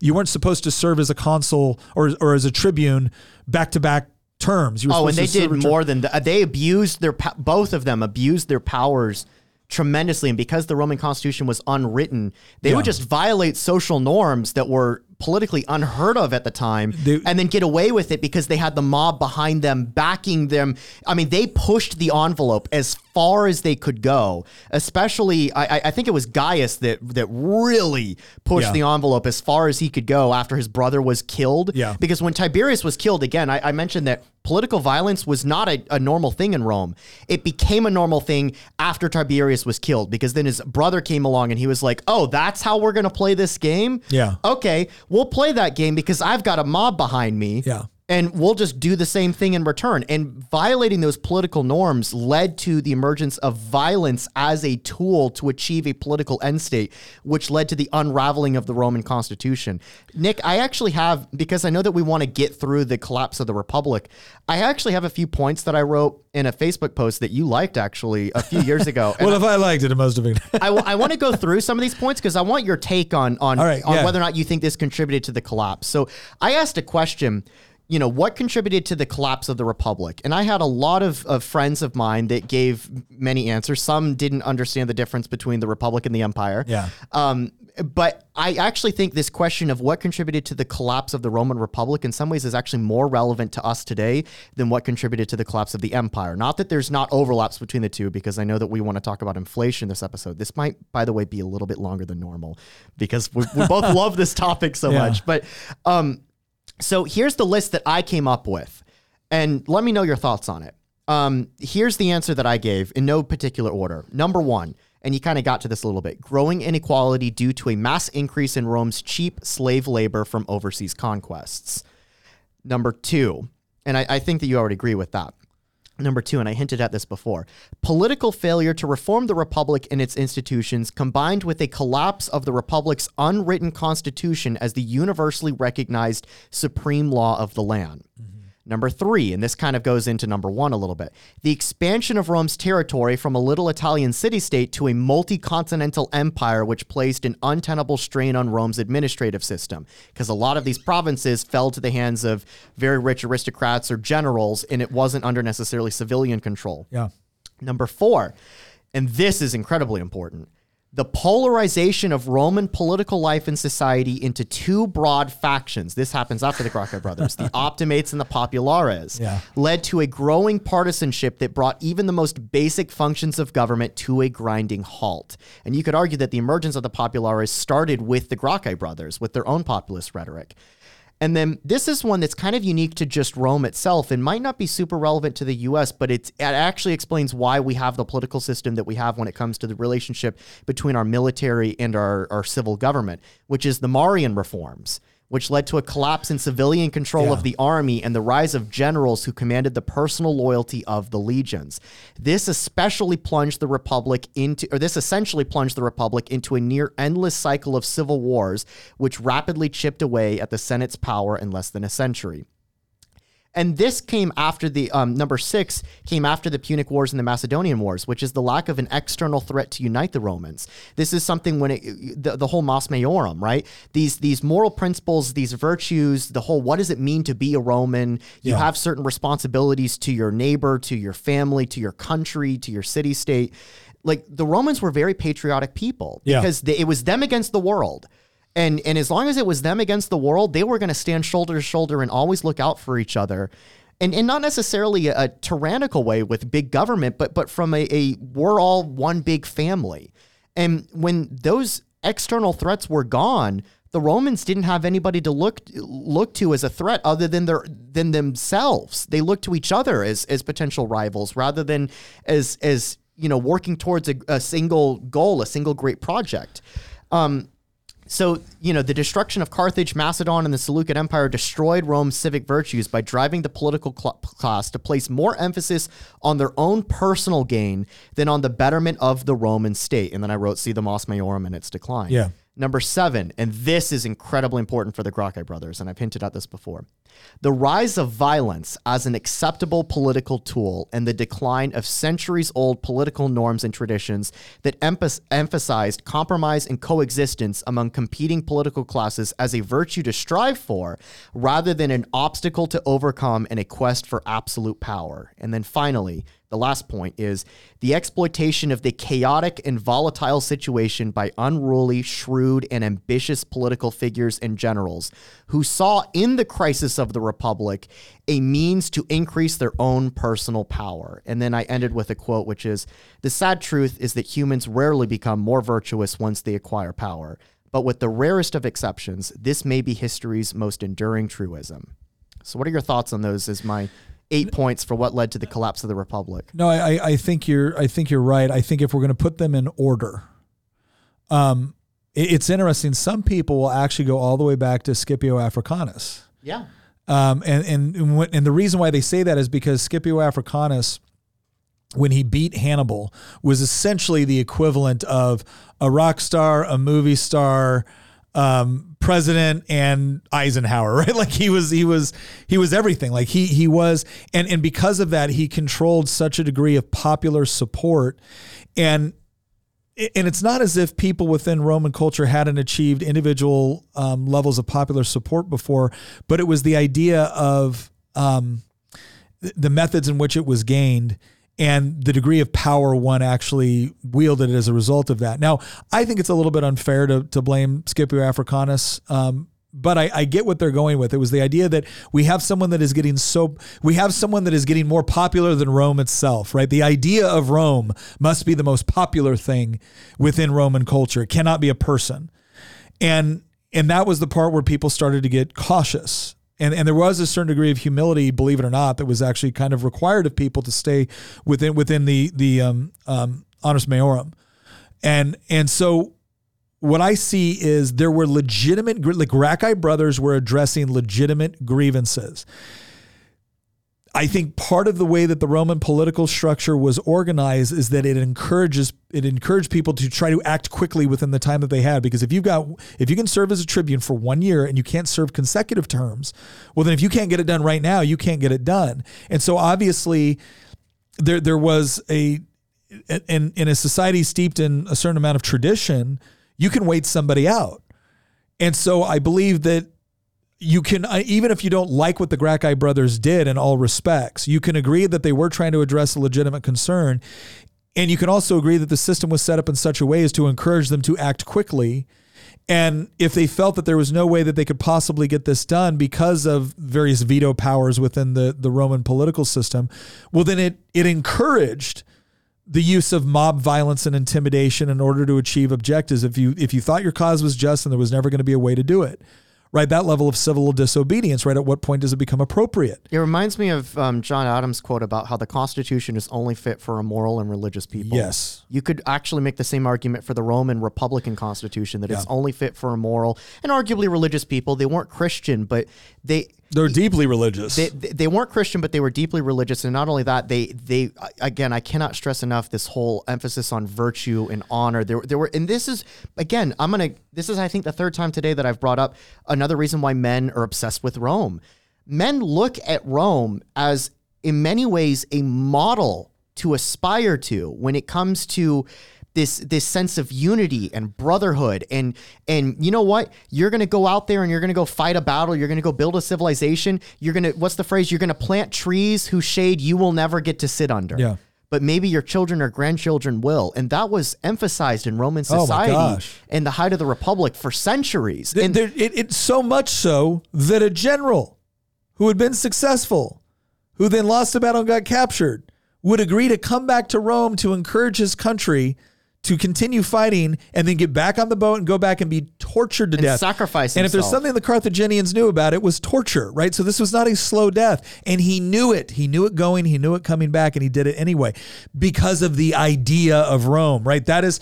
Speaker 1: you weren't supposed to serve as a consul or, or as a tribune back to back terms. You were
Speaker 5: Oh, and they did more than that. Uh, they abused their both of them abused their powers tremendously, and because the Roman Constitution was unwritten, they would just violate social norms that were politically unheard of at the time,
Speaker 1: They-
Speaker 5: and then get away with it because they had the mob behind them, backing them. I mean, they pushed the envelope as far as they could go. Especially, I, I- think it was Gaius that that really pushed
Speaker 1: Yeah.
Speaker 5: the envelope as far as he could go after his brother was killed.
Speaker 1: Yeah.
Speaker 5: Because when Tiberius was killed, again, I, I mentioned that political violence was not a, a normal thing in Rome. It became a normal thing after Tiberius was killed because then his brother came along and he was like, oh, that's how we're going to play this game?
Speaker 1: Yeah.
Speaker 5: Okay, we'll play that game because I've got a mob behind me.
Speaker 1: Yeah.
Speaker 5: And we'll just do the same thing in return. And violating those political norms led to the emergence of violence as a tool to achieve a political end state, which led to the unraveling of the Roman Constitution. Nick, I actually have, because I know that we want to get through the collapse of the Republic, I actually have a few points that I wrote in a Facebook post that you liked actually a few years ago.
Speaker 1: Well, if I liked it, it must have been.
Speaker 5: I, want to go through some of these points because I want your take on on,
Speaker 1: right,
Speaker 5: on
Speaker 1: yeah.
Speaker 5: whether or not you think this contributed to the collapse. So I asked a question. You know, what contributed to the collapse of the Republic? And I had a lot of, of friends of mine that gave many answers. Some didn't understand the difference between the Republic and the Empire.
Speaker 1: Yeah.
Speaker 5: Um, but I actually think this question of what contributed to the collapse of the Roman Republic in some ways is actually more relevant to us today than what contributed to the collapse of the empire. Not that there's not overlaps between the two, because I know that we want to talk about inflation this episode. This might, by the way, be a little bit longer than normal because we, we both love this topic so
Speaker 1: Yeah.
Speaker 5: much. But um, so here's the list that I came up with, and let me know your thoughts on it. Um, here's the answer that I gave in no particular order. Number one, and you kind of got to this a little bit growing inequality due to a mass increase in Rome's cheap slave labor from overseas conquests. Number two, and I, I think that you already agree with that. Number two, and I hinted at this before political failure to reform the Republic and its institutions, combined with a collapse of the Republic's unwritten constitution as the universally recognized supreme law of the land. Number three, and this kind of goes into number one a little bit the expansion of Rome's territory from a little Italian city state to a multi continental empire, which placed an untenable strain on Rome's administrative system. Because a lot of these provinces fell to the hands of very rich aristocrats or generals, and it wasn't under necessarily civilian control.
Speaker 1: Yeah.
Speaker 5: Number four, and this is incredibly important the polarization of Roman political life and society into two broad factions. This happens after the Gracchi brothers, the Optimates and the Populares,
Speaker 1: Yeah.
Speaker 5: led to a growing partisanship that brought even the most basic functions of government to a grinding halt. And you could argue that the emergence of the Populares started with the Gracchi brothers, with their own populist rhetoric. And then this is one that's kind of unique to just Rome itself. And might not be super relevant to the US, but it actually explains why we have the political system that we have when it comes to the relationship between our military and our, our civil government, which is the Marian reforms, which led to a collapse in civilian control
Speaker 1: Yeah.
Speaker 5: of the army and the rise of generals who commanded the personal loyalty of the legions. This especially plunged the republic into or this essentially plunged the republic into a near endless cycle of civil wars which rapidly chipped away at the senate's power in less than a century. And this came after the um, number six came after the Punic Wars and the Macedonian Wars, which is the lack of an external threat to unite the Romans. This is something when it the, the whole Mos Maiorum, right? These these moral principles, these virtues, the whole what does it mean to be a Roman? You
Speaker 1: Yeah.
Speaker 5: have certain responsibilities to your neighbor, to your family, to your country, to your city state. Like the Romans were very patriotic people
Speaker 1: Yeah.
Speaker 5: because they, it was them against the world. And and as long as it was them against the world, they were going to stand shoulder to shoulder and always look out for each other. And, and not necessarily a, tyrannical way with big government, but but from a, a we're all one big family. And when those external threats were gone, the Romans didn't have anybody to look look to as a threat other than their than themselves. They looked to each other as as potential rivals rather than as as you know working towards a, a single goal, a single great project. Um, so, you know, the destruction of Carthage, Macedon, and the Seleucid Empire destroyed Rome's civic virtues by driving the political cl- class to place more emphasis on their own personal gain than on the betterment of the Roman state. And then I wrote, see the Mos Maiorum and its decline.
Speaker 1: Yeah.
Speaker 5: Number seven, and this is incredibly important for the Gracchi brothers, and I've hinted at this before. The rise of violence as an acceptable political tool and the decline of centuries old political norms and traditions that emph- emphasized compromise and coexistence among competing political classes as a virtue to strive for rather than an obstacle to overcome in a quest for absolute power. And then finally, the last point is the exploitation of the chaotic and volatile situation by unruly, shrewd, and ambitious political figures and generals who saw in the crisis of the Republic a means to increase their own personal power. And then I ended with a quote, which is The sad truth is that humans rarely become more virtuous once they acquire power. But with the rarest of exceptions, this may be history's most enduring truism. So, what are your thoughts on those? As my eight points for what led to the collapse of the republic.
Speaker 1: No, I, I- think you're I think you're right. I think if we're going to put them in order, um, it- it's interesting. Some people will actually go all the way back to Scipio Africanus.
Speaker 5: Yeah.
Speaker 1: Um, and and and the reason why they say that is because Scipio Africanus, when he beat Hannibal, was essentially the equivalent of a rock star, a movie star, um, president, and Eisenhower. Right? Like he was he was he was everything. Like he he was, and and because of that, he controlled such a degree of popular support, and and it's not as if people within Roman culture hadn't achieved individual um, levels of popular support before, but it was the idea of um, th- the methods in which it was gained and the degree of power one actually wielded as a result of that. Now, I think it's a little bit unfair to, to blame Scipio Africanus. Um, but I, I get what they're going with. It was the idea that we have someone that is getting so we have someone that is getting more popular than Rome itself, right? The idea of Rome must be the most popular thing within Roman culture. It cannot be a person. And and that was the part where people started to get cautious. And, and there was a certain degree of humility, believe it or not, that was actually kind of required of people to stay within within the the um, um, honors and and so what I see is there were legitimate, like Gracchi brothers were addressing legitimate grievances. I think part of the way that the Roman political structure was organized is that it encourages it encouraged people to try to act quickly within the time that they had. Because if you've got if you can serve as a tribune for one year and you can't serve consecutive terms, well then if you can't get it done right now, you can't get it done. And so obviously there there was a in in a society steeped in a certain amount of tradition, you can wait somebody out. And so I believe that you can uh, even if you don't like what the Gracchi brothers did in all respects, you can agree that they were trying to address a legitimate concern. And you can also agree that the system was set up in such a way as to encourage them to act quickly. And if they felt that there was no way that they could possibly get this done because of various veto powers within the, the Roman political system, well, then it, it encouraged the use of mob violence and intimidation in order to achieve objectives. If you if you thought your cause was just and there was never going to be a way to do it, right? That level of civil disobedience, right? At what point does it become appropriate?
Speaker 5: It reminds me of um, John Adams' quote about how the Constitution is only fit for immoral and religious people.
Speaker 1: Yes.
Speaker 5: You could actually make the same argument for the Roman Republican Constitution that it's only fit for immoral and arguably religious people. They weren't Christian, but they
Speaker 1: They're deeply religious.
Speaker 5: they, they weren't Christian, but they were deeply religious. And not only that, they they again, I cannot stress enough this whole emphasis on virtue and honor. There there were, and this is again, I'm gonna. This is I think the third time today that I've brought up another reason why men are obsessed with Rome. men look at Rome as, in many ways, a model to aspire to when it comes to this this sense of unity and brotherhood. And and you know what? You're going to go out there and you're going to go fight a battle. You're going to go build a civilization. You're going to what's the phrase? You're going to plant trees whose shade you will never get to sit under.
Speaker 1: Yeah.
Speaker 5: but maybe your children or grandchildren will. And that was emphasized in roman
Speaker 1: Oh
Speaker 5: society in the height of the republic for centuries.
Speaker 1: Th-
Speaker 5: and
Speaker 1: there, it, it's so much so that a general who had been successful, who then lost the battle and got captured, would agree to come back to Rome to encourage his country to continue fighting and then get back on the boat and go back and be tortured to
Speaker 5: And
Speaker 1: death.
Speaker 5: sacrifice
Speaker 1: And if there's something the Carthaginians knew about, it was torture, right? So this was not a slow death. And he knew it. He knew it going, he knew it coming back, and he did it anyway because of the idea of Rome, right? That is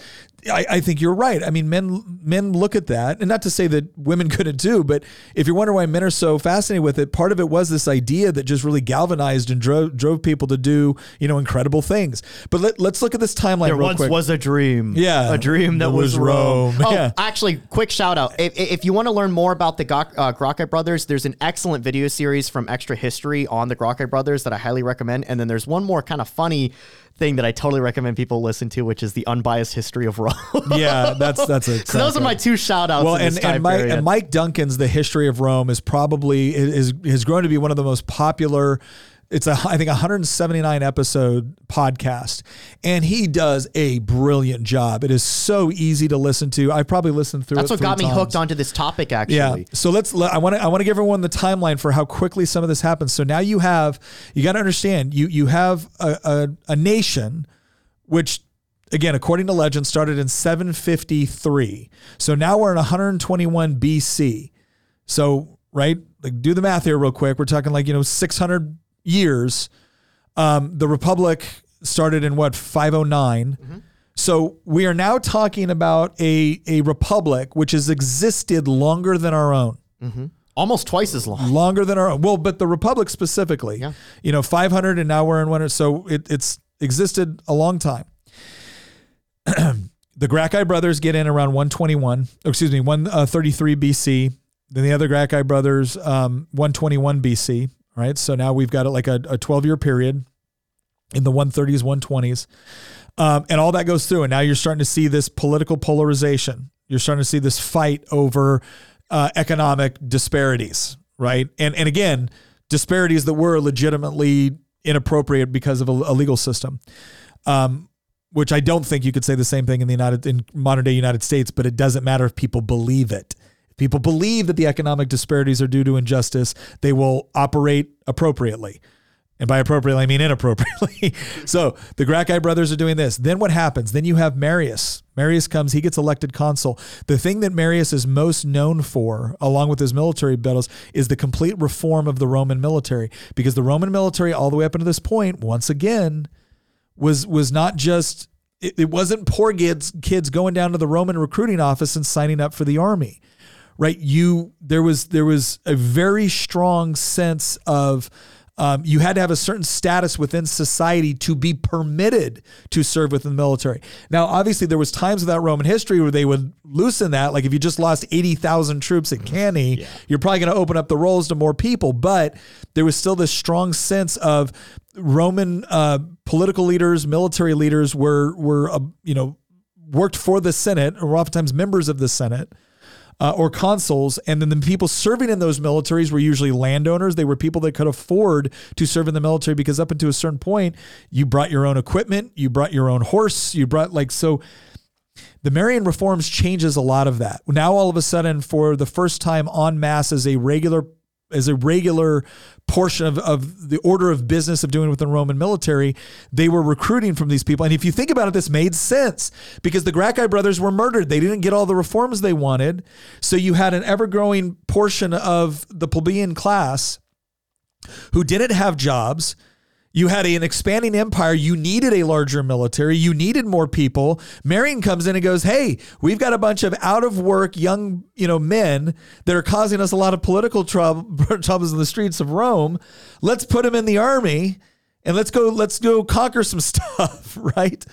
Speaker 1: I, I think you're right. I mean, men men look at that, and not to say that women couldn't too, but if you're wondering why men are so fascinated with it, part of it was this idea that just really galvanized and drove drove people to do you know incredible things. But let, let's look at this timeline
Speaker 5: There
Speaker 1: real
Speaker 5: once
Speaker 1: quick.
Speaker 5: was a dream.
Speaker 1: Yeah.
Speaker 5: A dream that
Speaker 1: That
Speaker 5: was,
Speaker 1: was
Speaker 5: Rome.
Speaker 1: Rome.
Speaker 5: Oh,
Speaker 1: Yeah.
Speaker 5: actually, quick shout out. If, if you want to learn more about the Gok, uh, Gracchi brothers, there's an excellent video series from Extra History on the Gracchi brothers that I highly recommend. And then there's one more kind of funny thing that I totally recommend people listen to, which is the unbiased history of Rome.
Speaker 1: yeah, that's that's a
Speaker 5: so those are my two shout outs.
Speaker 1: well, and,
Speaker 5: this time
Speaker 1: and, Mike, and Mike Duncan's The History of Rome is probably is has grown to be one of the most popular. It's a I think 179 episode podcast, and he does a brilliant job. It is so easy to listen to. I probably listened through.
Speaker 5: That's what got me hooked onto this topic, actually.
Speaker 1: Yeah. So let's. let- I want to. I want to give everyone the timeline for how quickly some of this happens. So now you have. You got to understand. You you have a, a a nation, which again, according to legend, started in 753. So now we're in 121 BC. So right, like do the math here real quick. We're talking like you know 600 years. Um, the republic started in what 509. So we are now talking about a a republic which has existed longer than our own
Speaker 5: Almost twice as long.
Speaker 1: longer than our own. Well, but the Republic specifically,
Speaker 5: Yeah.
Speaker 1: you know, 500 and now we're in winter. So it, it's existed a long time. the Gracchi brothers get in around 121, excuse me, 133 BC. Then the other Gracchi brothers, um, 121 BC. Right. So now we've got like a, a 12 year period in the 130s, 120s. Um, and all that goes through. And now you're starting to see this political polarization. You're starting to see this fight over uh, economic disparities, right? And and again, disparities that were legitimately inappropriate because of a, a legal system. Um, which I don't think you could say the same thing in the United in modern day United States, but it doesn't matter if people believe it. People believe that the economic disparities are due to injustice, they will operate appropriately. And by appropriately, I mean inappropriately. so the Gracchi brothers are doing this. Then what happens? Then you have Marius. Marius comes, he gets elected consul. The thing that Marius is most known for, along with his military battles, is the complete reform of the Roman military. Because the Roman military, all the way up until this point, once again, was was not just it, it wasn't poor kids kids going down to the Roman recruiting office and signing up for the army right you there was there was a very strong sense of um, you had to have a certain status within society to be permitted to serve within the military. Now, obviously, there was times without Roman history where they would loosen that. Like if you just lost eighty thousand troops at Cannae, you're probably going to open up the rolls to more people. But there was still this strong sense of Roman uh, political leaders, military leaders were were uh, you know worked for the Senate or were oftentimes members of the Senate uh, or consuls, and then the people serving in those militaries were usually landowners. They were people that could afford to serve in the military because up until a certain point, you brought your own equipment, you brought your own horse, you brought like so. The Marian reforms changes a lot of that. Now all of a sudden, for the first time en masse, as a regular as a regular portion of, of the order of business of doing within the Roman military, they were recruiting from these people. And if you think about it, this made sense because the Gracchi brothers were murdered. They didn't get all the reforms they wanted. So you had an ever growing portion of the plebeian class who didn't have jobs. You had an expanding empire. You needed a larger military. You needed more people. Marion comes in and goes, "Hey, we've got a bunch of out of work young, you know, men that are causing us a lot of political trouble, troubles in the streets of Rome. Let's put them in the army." And let's go. Let's go conquer some stuff, right?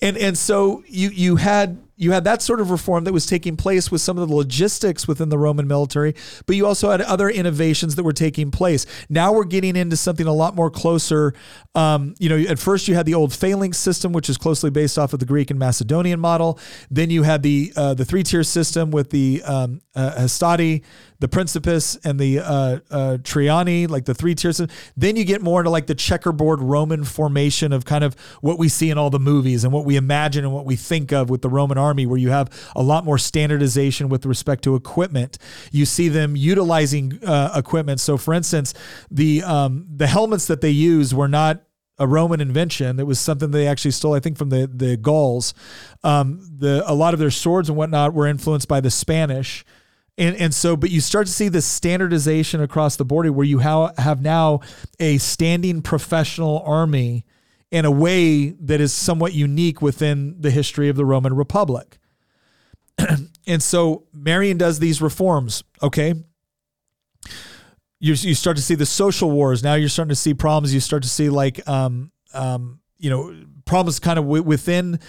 Speaker 1: And and so you you had you had that sort of reform that was taking place with some of the logistics within the Roman military, but you also had other innovations that were taking place. Now we're getting into something a lot more closer. Um, you know, at first you had the old phalanx system, which is closely based off of the Greek and Macedonian model. Then you had the uh, the three tier system with the um, uh, hastati, the Principes, and the uh, uh, Triarii, like the three tiers. Then you get more into like the checkerboard Roman formation of kind of what we see in all the movies and what we imagine and what we think of with the Roman army, where you have a lot more standardization with respect to equipment. You see them utilizing uh, equipment. So, for instance, the um, the helmets that they use were not a Roman invention. It was something they actually stole, I think, from the the Gauls. Um, the a lot of their swords and whatnot were influenced by the Spanish. And, and so, but you start to see this standardization across the board where you ha- have now a standing professional army in a way that is somewhat unique within the history of the Roman Republic. and so Marion does these reforms, okay? You, you start to see the social wars. Now you're starting to see problems. You start to see like, um, um, you know, problems kind of w- within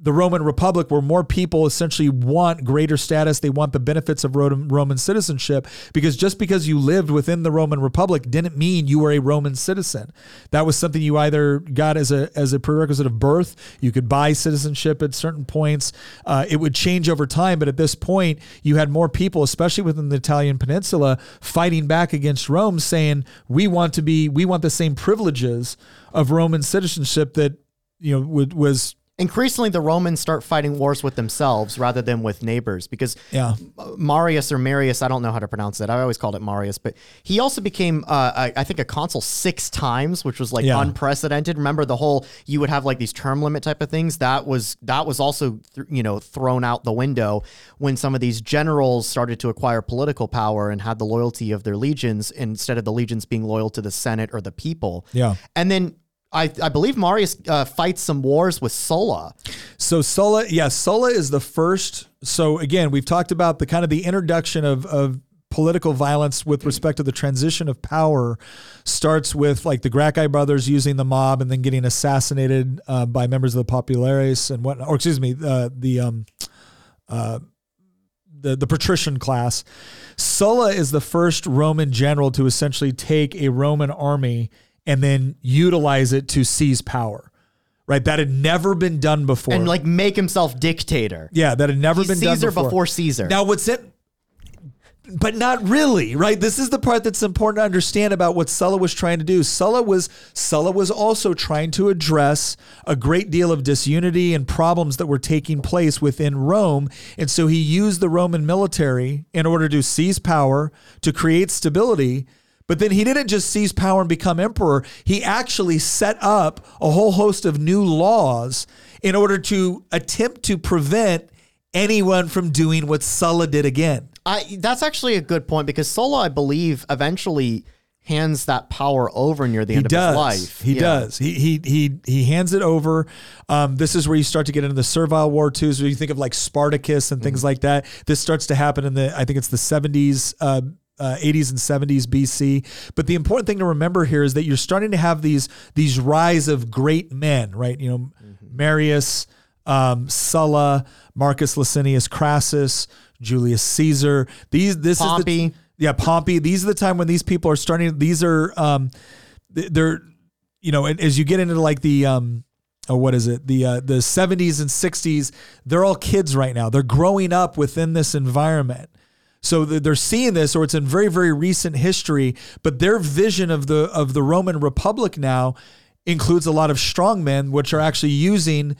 Speaker 1: the Roman Republic, where more people essentially want greater status, they want the benefits of Roman citizenship, because just because you lived within the Roman Republic didn't mean you were a Roman citizen. That was something you either got as a as a prerequisite of birth. You could buy citizenship at certain points. Uh, it would change over time, but at this point, you had more people, especially within the Italian peninsula, fighting back against Rome, saying we want to be, we want the same privileges of Roman citizenship that you know was
Speaker 5: increasingly the Romans start fighting wars with themselves rather than with neighbors because
Speaker 1: yeah.
Speaker 5: Marius or Marius, I don't know how to pronounce it. I always called it Marius, but he also became, uh, I, think, a consul six times, which was like yeah. unprecedented. Remember the whole you would have like these term limit type of things. That was that was also th- you know thrown out the window when some of these generals started to acquire political power and had the loyalty of their legions instead of the legions being loyal to the Senate or the people.
Speaker 1: Yeah,
Speaker 5: and then I, I believe Marius uh, fights some wars with Sulla.
Speaker 1: So Sulla, yeah, Sulla is the first. So again, we've talked about the kind of the introduction of of political violence with respect to the transition of power starts with like the Gracchi brothers using the mob and then getting assassinated uh, by members of the populares and what, or excuse me, uh, the um, uh, the the patrician class. Sulla is the first Roman general to essentially take a Roman army and then utilize it to seize power. Right, that had never been done before,
Speaker 5: and like make himself dictator.
Speaker 1: Yeah, that had never
Speaker 5: He's
Speaker 1: been
Speaker 5: Caesar
Speaker 1: done before.
Speaker 5: Caesar before Caesar.
Speaker 1: Now, what's it? but not really, right? This is the part that's important to understand about what Sulla was trying to do. Sulla was Sulla was also trying to address a great deal of disunity and problems that were taking place within Rome, and so he used the Roman military in order to seize power, to create stability, but then he didn't just seize power and become emperor. He actually set up a whole host of new laws in order to attempt to prevent anyone from doing what Sulla did again.
Speaker 5: I, that's actually a good point because Sulla, I believe, eventually hands that power over near the
Speaker 1: he
Speaker 5: end
Speaker 1: does.
Speaker 5: of his life.
Speaker 1: He yeah. does. He he he he hands it over. Um, this is where you start to get into the Servile War too. So you think of like Spartacus and things mm-hmm. like that. This starts to happen in the I think it's the 70s. Uh, uh, 80s and 70s BC. But the important thing to remember here is that you're starting to have these these rise of great men, right? You know, mm-hmm. Marius, um, Sulla, Marcus Licinius Crassus, Julius Caesar. These this
Speaker 5: Pompey.
Speaker 1: is the yeah Pompey. These are the time when these people are starting. These are um, they're you know as you get into like the um, oh what is it the uh, the 70s and 60s they're all kids right now they're growing up within this environment so they're seeing this, or it's in very, very recent history. But their vision of the of the Roman Republic now includes a lot of strongmen, which are actually using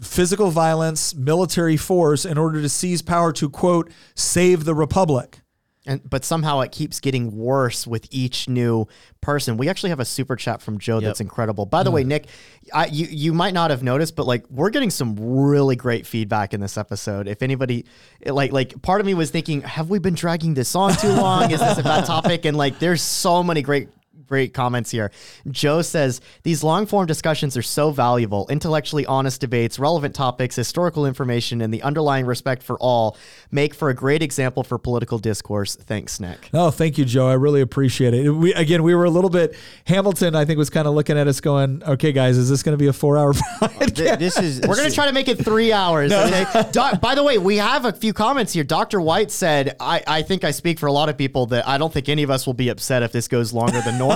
Speaker 1: physical violence, military force in order to seize power to quote save the republic.
Speaker 5: And but somehow it keeps getting worse with each new person. We actually have a super chat from Joe yep. that's incredible. By the way, mm. Nick, I, you you might not have noticed, but like we're getting some really great feedback in this episode. If anybody like like part of me was thinking, have we been dragging this on too long? Is this a bad topic? And like there's so many great great comments here. Joe says these long form discussions are so valuable. Intellectually honest debates, relevant topics, historical information, and the underlying respect for all make for a great example for political discourse. Thanks, Nick.
Speaker 1: Oh, thank you, Joe. I really appreciate it. We again, we were a little bit. Hamilton, I think, was kind of looking at us, going, "Okay, guys, is this going to be a four-hour podcast?"
Speaker 4: This is
Speaker 5: We're going to try to make it three hours. okay? Doc- by the way, we have a few comments here. Dr. White said, I, I think I speak for a lot of people that I don't think any of us will be upset if this goes longer than normal.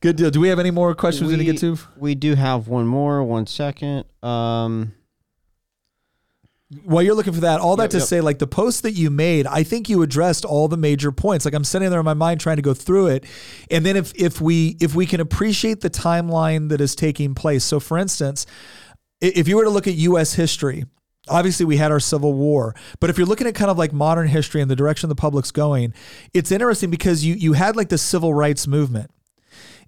Speaker 1: Good deal. Do we have any more questions we, need to get to?
Speaker 4: We do have one more. One second. Um,
Speaker 1: While you're looking for that, all that
Speaker 4: Yep,
Speaker 1: to
Speaker 4: yep.
Speaker 1: say, like the post that you made, I think you addressed all the major points. Like I'm sitting there in my mind trying to go through it, and then if if we if we can appreciate the timeline that is taking place. So, for instance, if you were to look at U.S. history, obviously we had our Civil War, but if you're looking at kind of like modern history and the direction the public's going, it's interesting because you you had like the civil rights movement,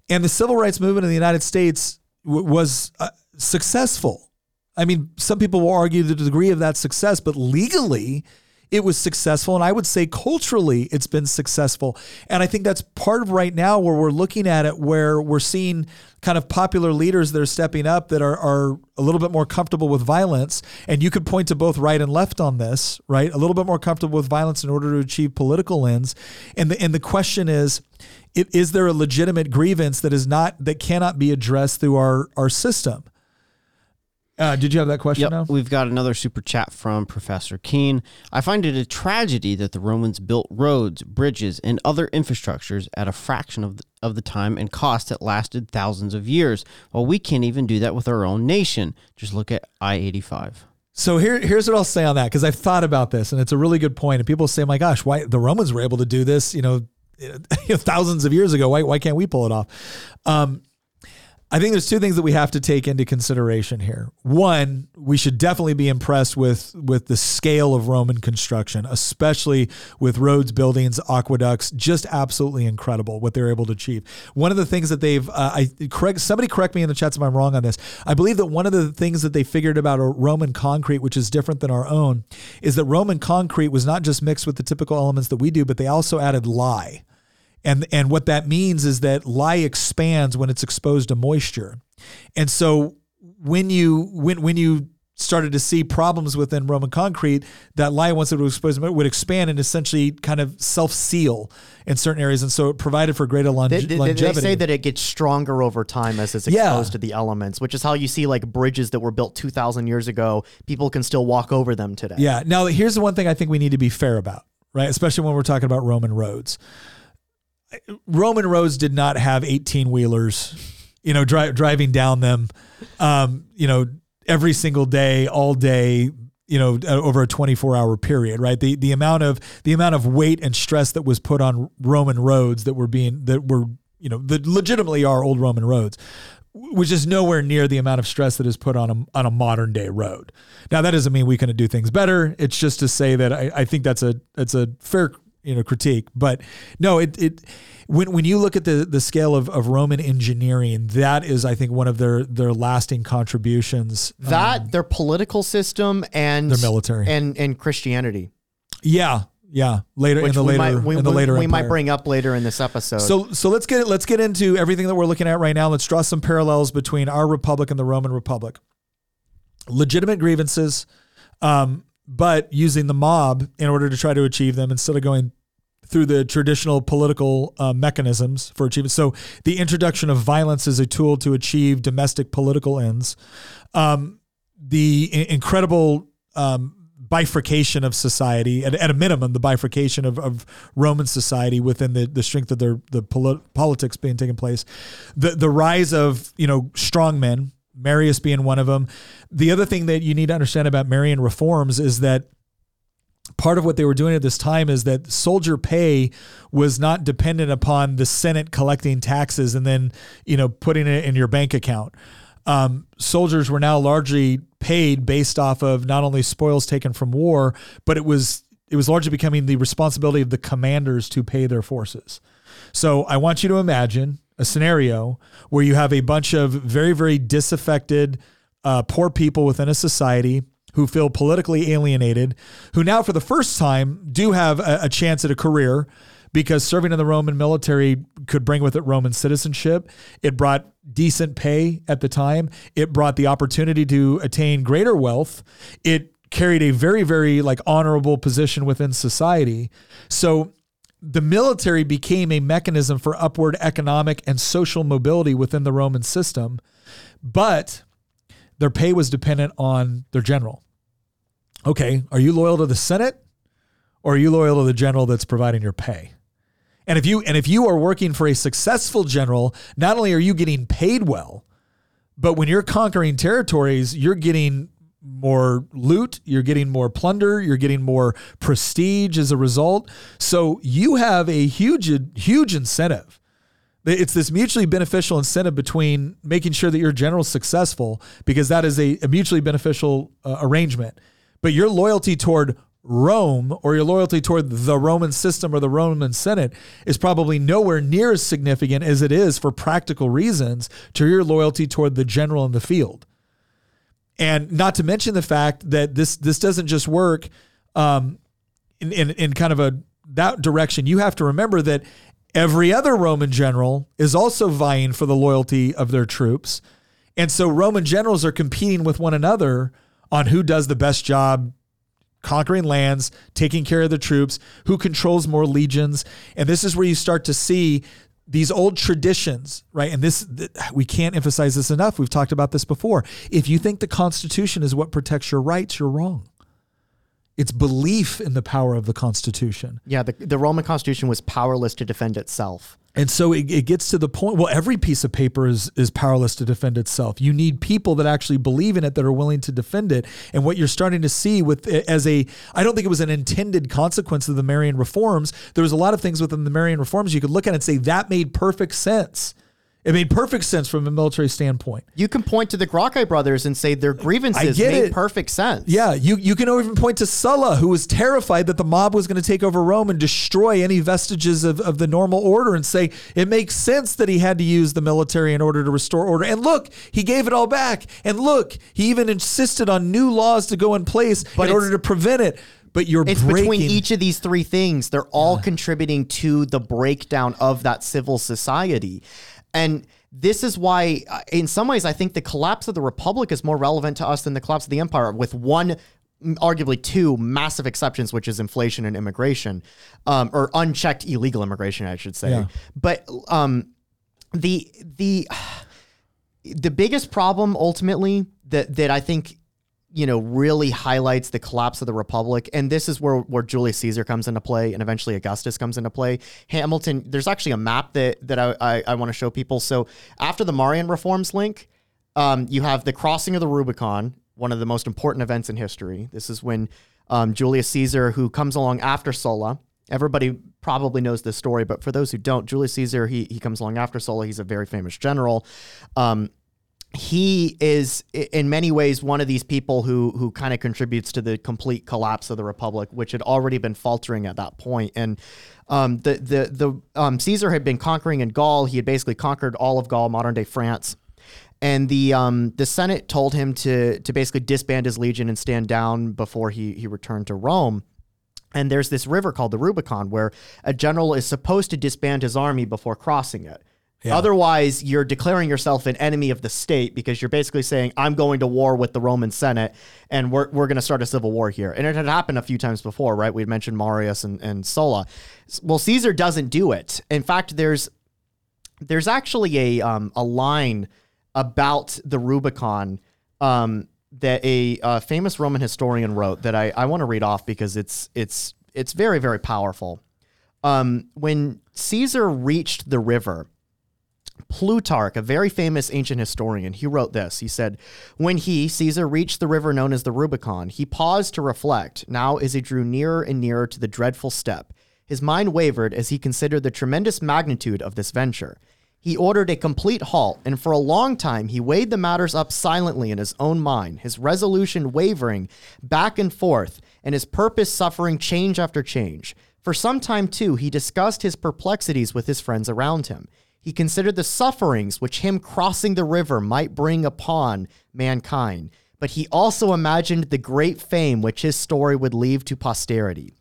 Speaker 1: and the civil rights movement in the United States w- was uh, successful. I mean, some people will argue the degree of that success, but legally, it was successful. And I would say culturally, it's been successful. And I think that's part of right now where we're looking at it, where we're seeing kind of popular leaders that are stepping up that are, are a little bit more comfortable with violence. And you could point to both right and left on this, right? A little bit more comfortable with violence in order to achieve political ends. And the, and the question is, is there a legitimate grievance that is not, that cannot be addressed through our, our system? Uh, did you have that question
Speaker 4: Yep,
Speaker 1: now?
Speaker 4: we've got another super chat from Professor Keen. I find it a tragedy that the Romans built roads, bridges, and other infrastructures at a fraction of the, of the time and cost that lasted thousands of years, while we can't even do that with our own nation. Just look at I 85.
Speaker 1: So here, here's what I'll say on that because I've thought about this and it's a really good point. And people say, "My gosh, why the Romans were able to do this? You know, thousands of years ago. Why, why can't we pull it off?" Um, I think there's two things that we have to take into consideration here. One, we should definitely be impressed with with the scale of Roman construction, especially with roads, buildings, aqueducts. Just absolutely incredible what they're able to achieve. One of the things that they've, uh, I correct somebody correct me in the chats if I'm wrong on this. I believe that one of the things that they figured about Roman concrete, which is different than our own, is that Roman concrete was not just mixed with the typical elements that we do, but they also added lye. And and what that means is that lye expands when it's exposed to moisture. And so when you when when you started to see problems within Roman concrete, that lye once it was exposed to would expand and essentially kind of self seal in certain areas, and so it provided for greater longe-
Speaker 5: They, they- they say that it gets stronger over time as it's
Speaker 1: Yeah.
Speaker 5: exposed to the elements, which is how you see like bridges that were built 2,000 years ago. People can still walk over them today.
Speaker 1: Yeah. Now, here's the one thing I think we need to be fair about, right? Especially when we're talking about Roman roads. Roman roads did not have 18 wheelers, you know, dri- driving down them, um, you know, every single day, all day, you know, uh, over a 24 hour period, right? The, the amount of, the amount of weight and stress that was put on Roman roads that were being, that were, you know, that legitimately are old Roman roads which is nowhere near the amount of stress that is put on a on a modern day road. Now that doesn't mean we couldn't do things better. It's just to say that I, I think that's a that's a fair you know critique. But no, it it when when you look at the the scale of, of Roman engineering, that is I think one of their their lasting contributions.
Speaker 5: That, their political system, and
Speaker 1: Their military.
Speaker 5: and and Christianity,
Speaker 1: Yeah, yeah. Later
Speaker 5: which
Speaker 1: in the later
Speaker 5: might we,
Speaker 1: in the
Speaker 5: we-
Speaker 1: later
Speaker 5: we might bring up later in this episode.
Speaker 1: So so let's get let's get into everything that we're looking at right now. Let's draw some parallels between our republic and the Roman Republic. Legitimate grievances, um, but using the mob in order to try to achieve them instead of going through the traditional political uh, mechanisms for achievement. So the introduction of violence as a tool to achieve domestic political ends. Um, the i- incredible um, bifurcation of society, at, at a minimum, the bifurcation of, of Roman society within the, the strength of their the poli- politics being taken place, the the rise of you know strong men, Marius being one of them. The other thing that you need to understand about Marian reforms is that part of what they were doing at this time is that soldier pay was not dependent upon the Senate collecting taxes and then you know putting it in your bank account. Um, soldiers were now largely paid based off of not only spoils taken from war, but it was it was largely becoming the responsibility of the commanders to pay their forces. So I want you to imagine a scenario where you have a bunch of very very disaffected, uh, poor people within a society who feel politically alienated, who now for the first time do have a, a chance at a career because serving in the Roman military could bring with it Roman citizenship. It brought decent pay at the time. It brought the opportunity to attain greater wealth. It carried a very, very like honorable position within society. So the military became a mechanism for upward economic and social mobility within the Roman system, but their pay was dependent on their general. Okay, are you loyal to the Senate or are you loyal to the general that's providing your pay? And if you and if you are working for a successful general, not only are you getting paid well, but when you're conquering territories, you're getting more loot, you're getting more plunder, you're getting more prestige as a result. So you have a huge huge incentive. It's this mutually beneficial incentive between making sure that your general's successful because that is a, a mutually beneficial uh, arrangement. But your loyalty toward Rome or your loyalty toward the Roman system or the Roman Senate is probably nowhere near as significant as it is for practical reasons to your loyalty toward the general in the field. And not to mention the fact that this this doesn't just work um, in, in, in kind of a that direction. You have to remember that every other Roman general is also vying for the loyalty of their troops. And so Roman generals are competing with one another on who does the best job conquering lands, taking care of the troops, who controls more legions. And this is where you start to see these old traditions, right? And this, we can't emphasize this enough. We've talked about this before. If you think the Constitution is what protects your rights, you're wrong. It's belief in the power of the Constitution.
Speaker 5: Yeah, the, the Roman Constitution was powerless to defend itself.
Speaker 1: And so it, it, gets to the point. Well, every piece of paper is is powerless to defend itself. You need people that actually believe in it that are willing to defend it. And what you're starting to see with as a, I don't think it was an intended consequence of the Marian reforms. There was a lot of things within the Marian reforms you could look at and say that made perfect sense. It made perfect sense from a military standpoint.
Speaker 5: You can point to the Gracchi brothers and say their grievances made it. perfect sense.
Speaker 1: Yeah, you, you can even point to Sulla, who was terrified that the mob was going to take over Rome and destroy any vestiges of, of the normal order and say it makes sense that he had to use the military in order to restore order. And look, he gave it all back. And look, he even insisted on new laws to go in place but in order to prevent it but you're
Speaker 5: it's
Speaker 1: breaking.
Speaker 5: between each of these three things they're all yeah. contributing to the breakdown of that civil society and this is why, uh, in some ways, I think the collapse of the republic is more relevant to us than the collapse of the empire, with one arguably two massive exceptions, which is inflation and immigration, um, or unchecked illegal immigration, I should say. Yeah. But um, the the the biggest problem ultimately that that I think you know, really highlights the collapse of the Republic. And this is where, where Julius Caesar comes into play and eventually Augustus comes into play. Hamilton, there's actually a map that, that I, I, I want to show people. So after the Marian reforms link, um, you have the crossing of the Rubicon, one of the most important events in history. This is when um, Julius Caesar, who comes along after Sulla, everybody probably knows this story, but for those who don't, Julius Caesar, he, he comes along after Sulla. He's a very famous general. Um, he is in many ways one of these people who who kind of contributes to the complete collapse of the republic, which had already been faltering at that point. And um, the the the um, Caesar had been conquering in Gaul. He had basically conquered all of Gaul, modern day France. And the um, the Senate told him to to basically disband his legion and stand down before he he returned to Rome. And there's this river called the Rubicon where a general is supposed to disband his army before crossing it. Yeah. Otherwise, you're declaring yourself an enemy of the state because you're basically saying, I'm going to war with the Roman Senate and we're, we're going to start a civil war here. And it had happened a few times before, right? We had mentioned Marius and, and Sulla. Well, Caesar doesn't do it. In fact, there's there's actually a, um, a line about the Rubicon um, that a, a famous Roman historian wrote that I, I want to read off because it's, it's, it's very, very powerful. Um, when Caesar reached the river, Plutarch, a very famous ancient historian, he wrote this. He said, When he, Caesar, reached the river known as the Rubicon, he paused to reflect. Now, as he drew nearer and nearer to the dreadful step, his mind wavered as he considered the tremendous magnitude of this venture. He ordered a complete halt, and for a long time he weighed the matters up silently in his own mind, his resolution wavering back and forth, and his purpose suffering change after change. For some time, too, he discussed his perplexities with his friends around him. He considered the sufferings which him crossing the river might bring upon mankind, but he also imagined the great fame which his story would leave to posterity.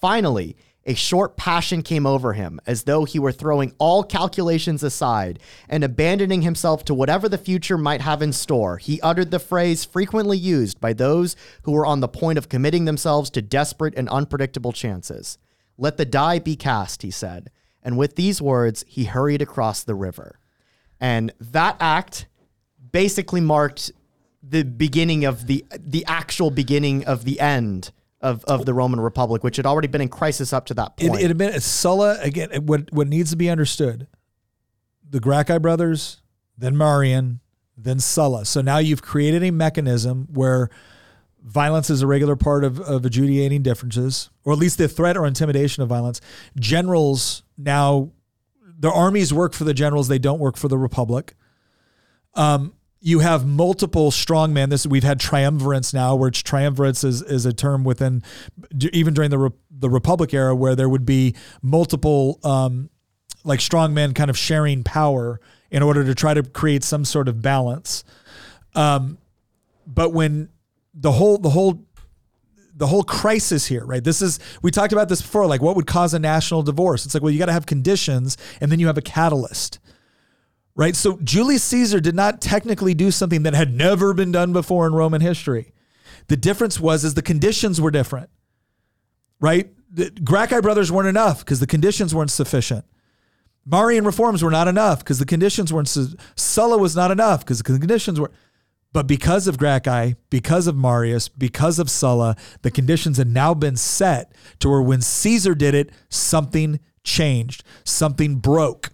Speaker 5: Finally, A short passion came over him, as though he were throwing all calculations aside and abandoning himself to whatever the future might have in store. He uttered the phrase frequently used by those who were on the point of committing themselves to desperate and unpredictable chances. Let the die be cast, he said. And with these words, he hurried across the river. And that act basically marked the beginning of the the actual beginning of the end of, of the Roman Republic, which had already been in crisis up to that
Speaker 1: It,
Speaker 5: point.
Speaker 1: it had been Sulla again. What what needs to be understood: the Gracchi brothers, then Marian, then Sulla. So now you've created a mechanism where violence is a regular part of, of adjudicating differences, or at least the threat or intimidation of violence. Generals now, the armies work for the generals; they don't work for the republic. Um, you have multiple strongmen. This we've had triumvirates now, which triumvirates is, is a term within even during the the Republic era, where there would be multiple um, like strongmen kind of sharing power in order to try to create some sort of balance. Um, but when the whole the whole the whole crisis here, right? This is we talked about this before. Like, what would cause a national divorce? It's like, well, you got to have conditions, and then you have a catalyst right? So Julius Caesar did not technically do something that had never been done before in Roman history. The difference was is the conditions were different, right? The Gracchi brothers weren't enough because the conditions weren't sufficient. Marian reforms were not enough because the conditions weren't. Su- Sulla was not enough because the conditions were. But because of Gracchi, because of Marius, because of Sulla, the conditions had now been set to where when Caesar did it, something changed, something broke.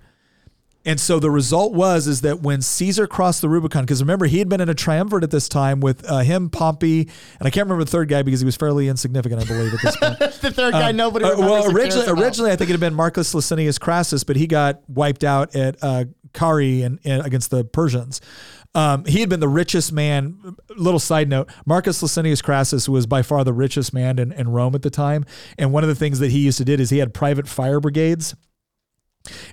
Speaker 1: And so the result was is that when Caesar crossed the Rubicon, because remember he had been in a triumvirate at this time with uh, him, Pompey, and I can't remember the third guy because he was fairly insignificant, I believe, at this point.
Speaker 5: the third guy nobody
Speaker 1: Uh, well, originally, originally I think it had been Marcus Licinius Crassus, but he got wiped out at uh, Carrhae and, and against the Persians. Um, he had been the richest man. Little side note: Marcus Licinius Crassus was by far the richest man in, in Rome at the time. And one of the things that he used to do is he had private fire brigades.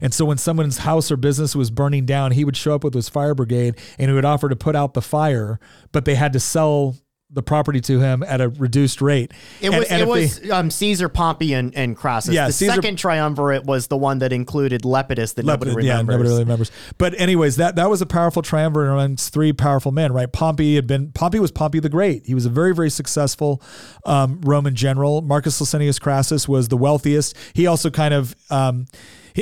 Speaker 1: And so when someone's house or business was burning down, he would show up with his fire brigade and he would offer to put out the fire, but they had to sell the property to him at a reduced rate.
Speaker 5: It
Speaker 1: And-
Speaker 5: was
Speaker 1: and
Speaker 5: it was
Speaker 1: they-
Speaker 5: um, Caesar, Pompey, and, and Crassus.
Speaker 1: Yeah,
Speaker 5: the
Speaker 1: Caesar-
Speaker 5: second triumvirate was the one that included Lepidus that nobody
Speaker 1: Lepidus, yeah, nobody really remembers. But anyways, that that was a powerful triumvirate amongst three powerful men, right? Pompey had been Pompey was Pompey the Great. He was a very very successful um, Roman general. Marcus Licinius Crassus was the wealthiest. He also kind of. Um,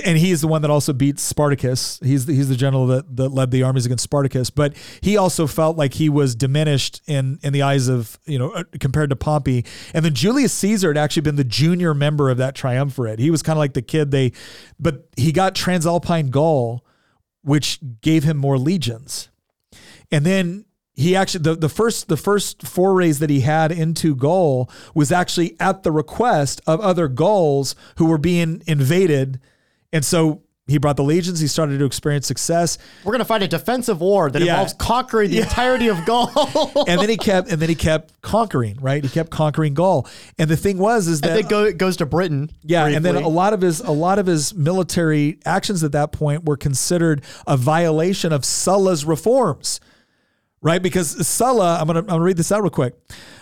Speaker 1: and he's the one that also beat Spartacus. He's the, he's the general that, that led the armies against Spartacus. But he also felt like he was diminished in in the eyes of you know uh, compared to Pompey. And then Julius Caesar had actually been the junior member of that triumvirate. He was kind of like the kid they, but he got Transalpine Gaul, which gave him more legions. And then he actually the, the first the first forays that he had into Gaul was actually at the request of other Gauls who were being invaded. And so he brought the legions, he started to experience success.
Speaker 5: We're gonna fight a defensive war that
Speaker 1: Yeah.
Speaker 5: involves conquering the entirety of Gaul.
Speaker 1: And then he kept and then he kept conquering, right? He kept conquering Gaul. And the thing was is that
Speaker 5: it go, goes to Britain.
Speaker 1: Yeah, and then a lot of his a lot of his military actions at that point were considered a violation of Sulla's reforms. Right? Because Sulla, I'm gonna I'm gonna read this out real quick.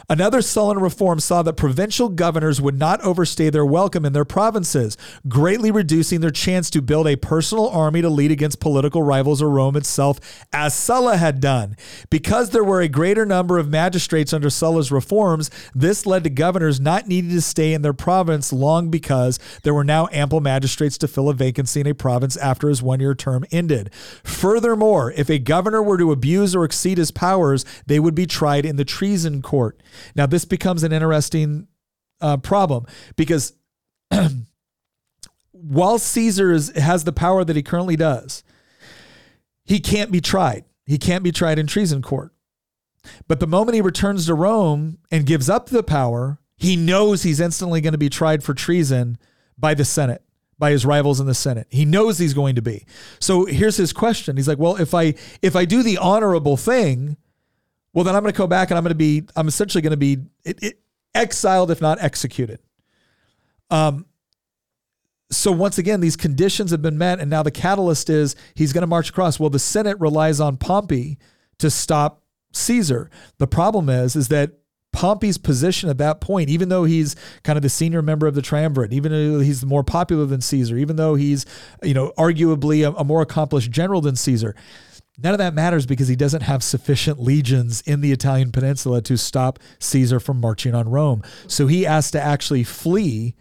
Speaker 1: Another Sullan reform saw that provincial governors would not overstay their welcome in their provinces, greatly reducing their chance to build a personal army to lead against political rivals or Rome itself, as Sulla had done. Because there were a greater number of magistrates under Sulla's reforms, this led to governors not needing to stay in their province long because there were now ample magistrates to fill a vacancy in a province after his one year term ended. Furthermore, if a governor were to abuse or exceed his powers, they would be tried in the treason court. Now, this becomes an interesting uh, problem because while Caesar is, has the power that he currently does, he can't be tried. He can't be tried in treason court. But the moment he returns to Rome and gives up the power, he knows he's instantly going to be tried for treason by the Senate, by his rivals in the Senate. He knows he's going to be. So here's his question. He's like, "Well, if I if I do the honorable thing, well then I'm going to go back and I'm going to be I'm essentially going to be it, it, exiled if not executed." Um so once again, these conditions have been met, and now the catalyst is he's going to march across. Well, the Senate relies on Pompey to stop Caesar. The problem is, is that Pompey's position at that point, even though he's kind of the senior member of the triumvirate, even though he's more popular than Caesar, even though he's, you know, arguably a, a more accomplished general than Caesar, none of that matters because he doesn't have sufficient legions in the Italian peninsula to stop Caesar from marching on Rome. So he has to actually flee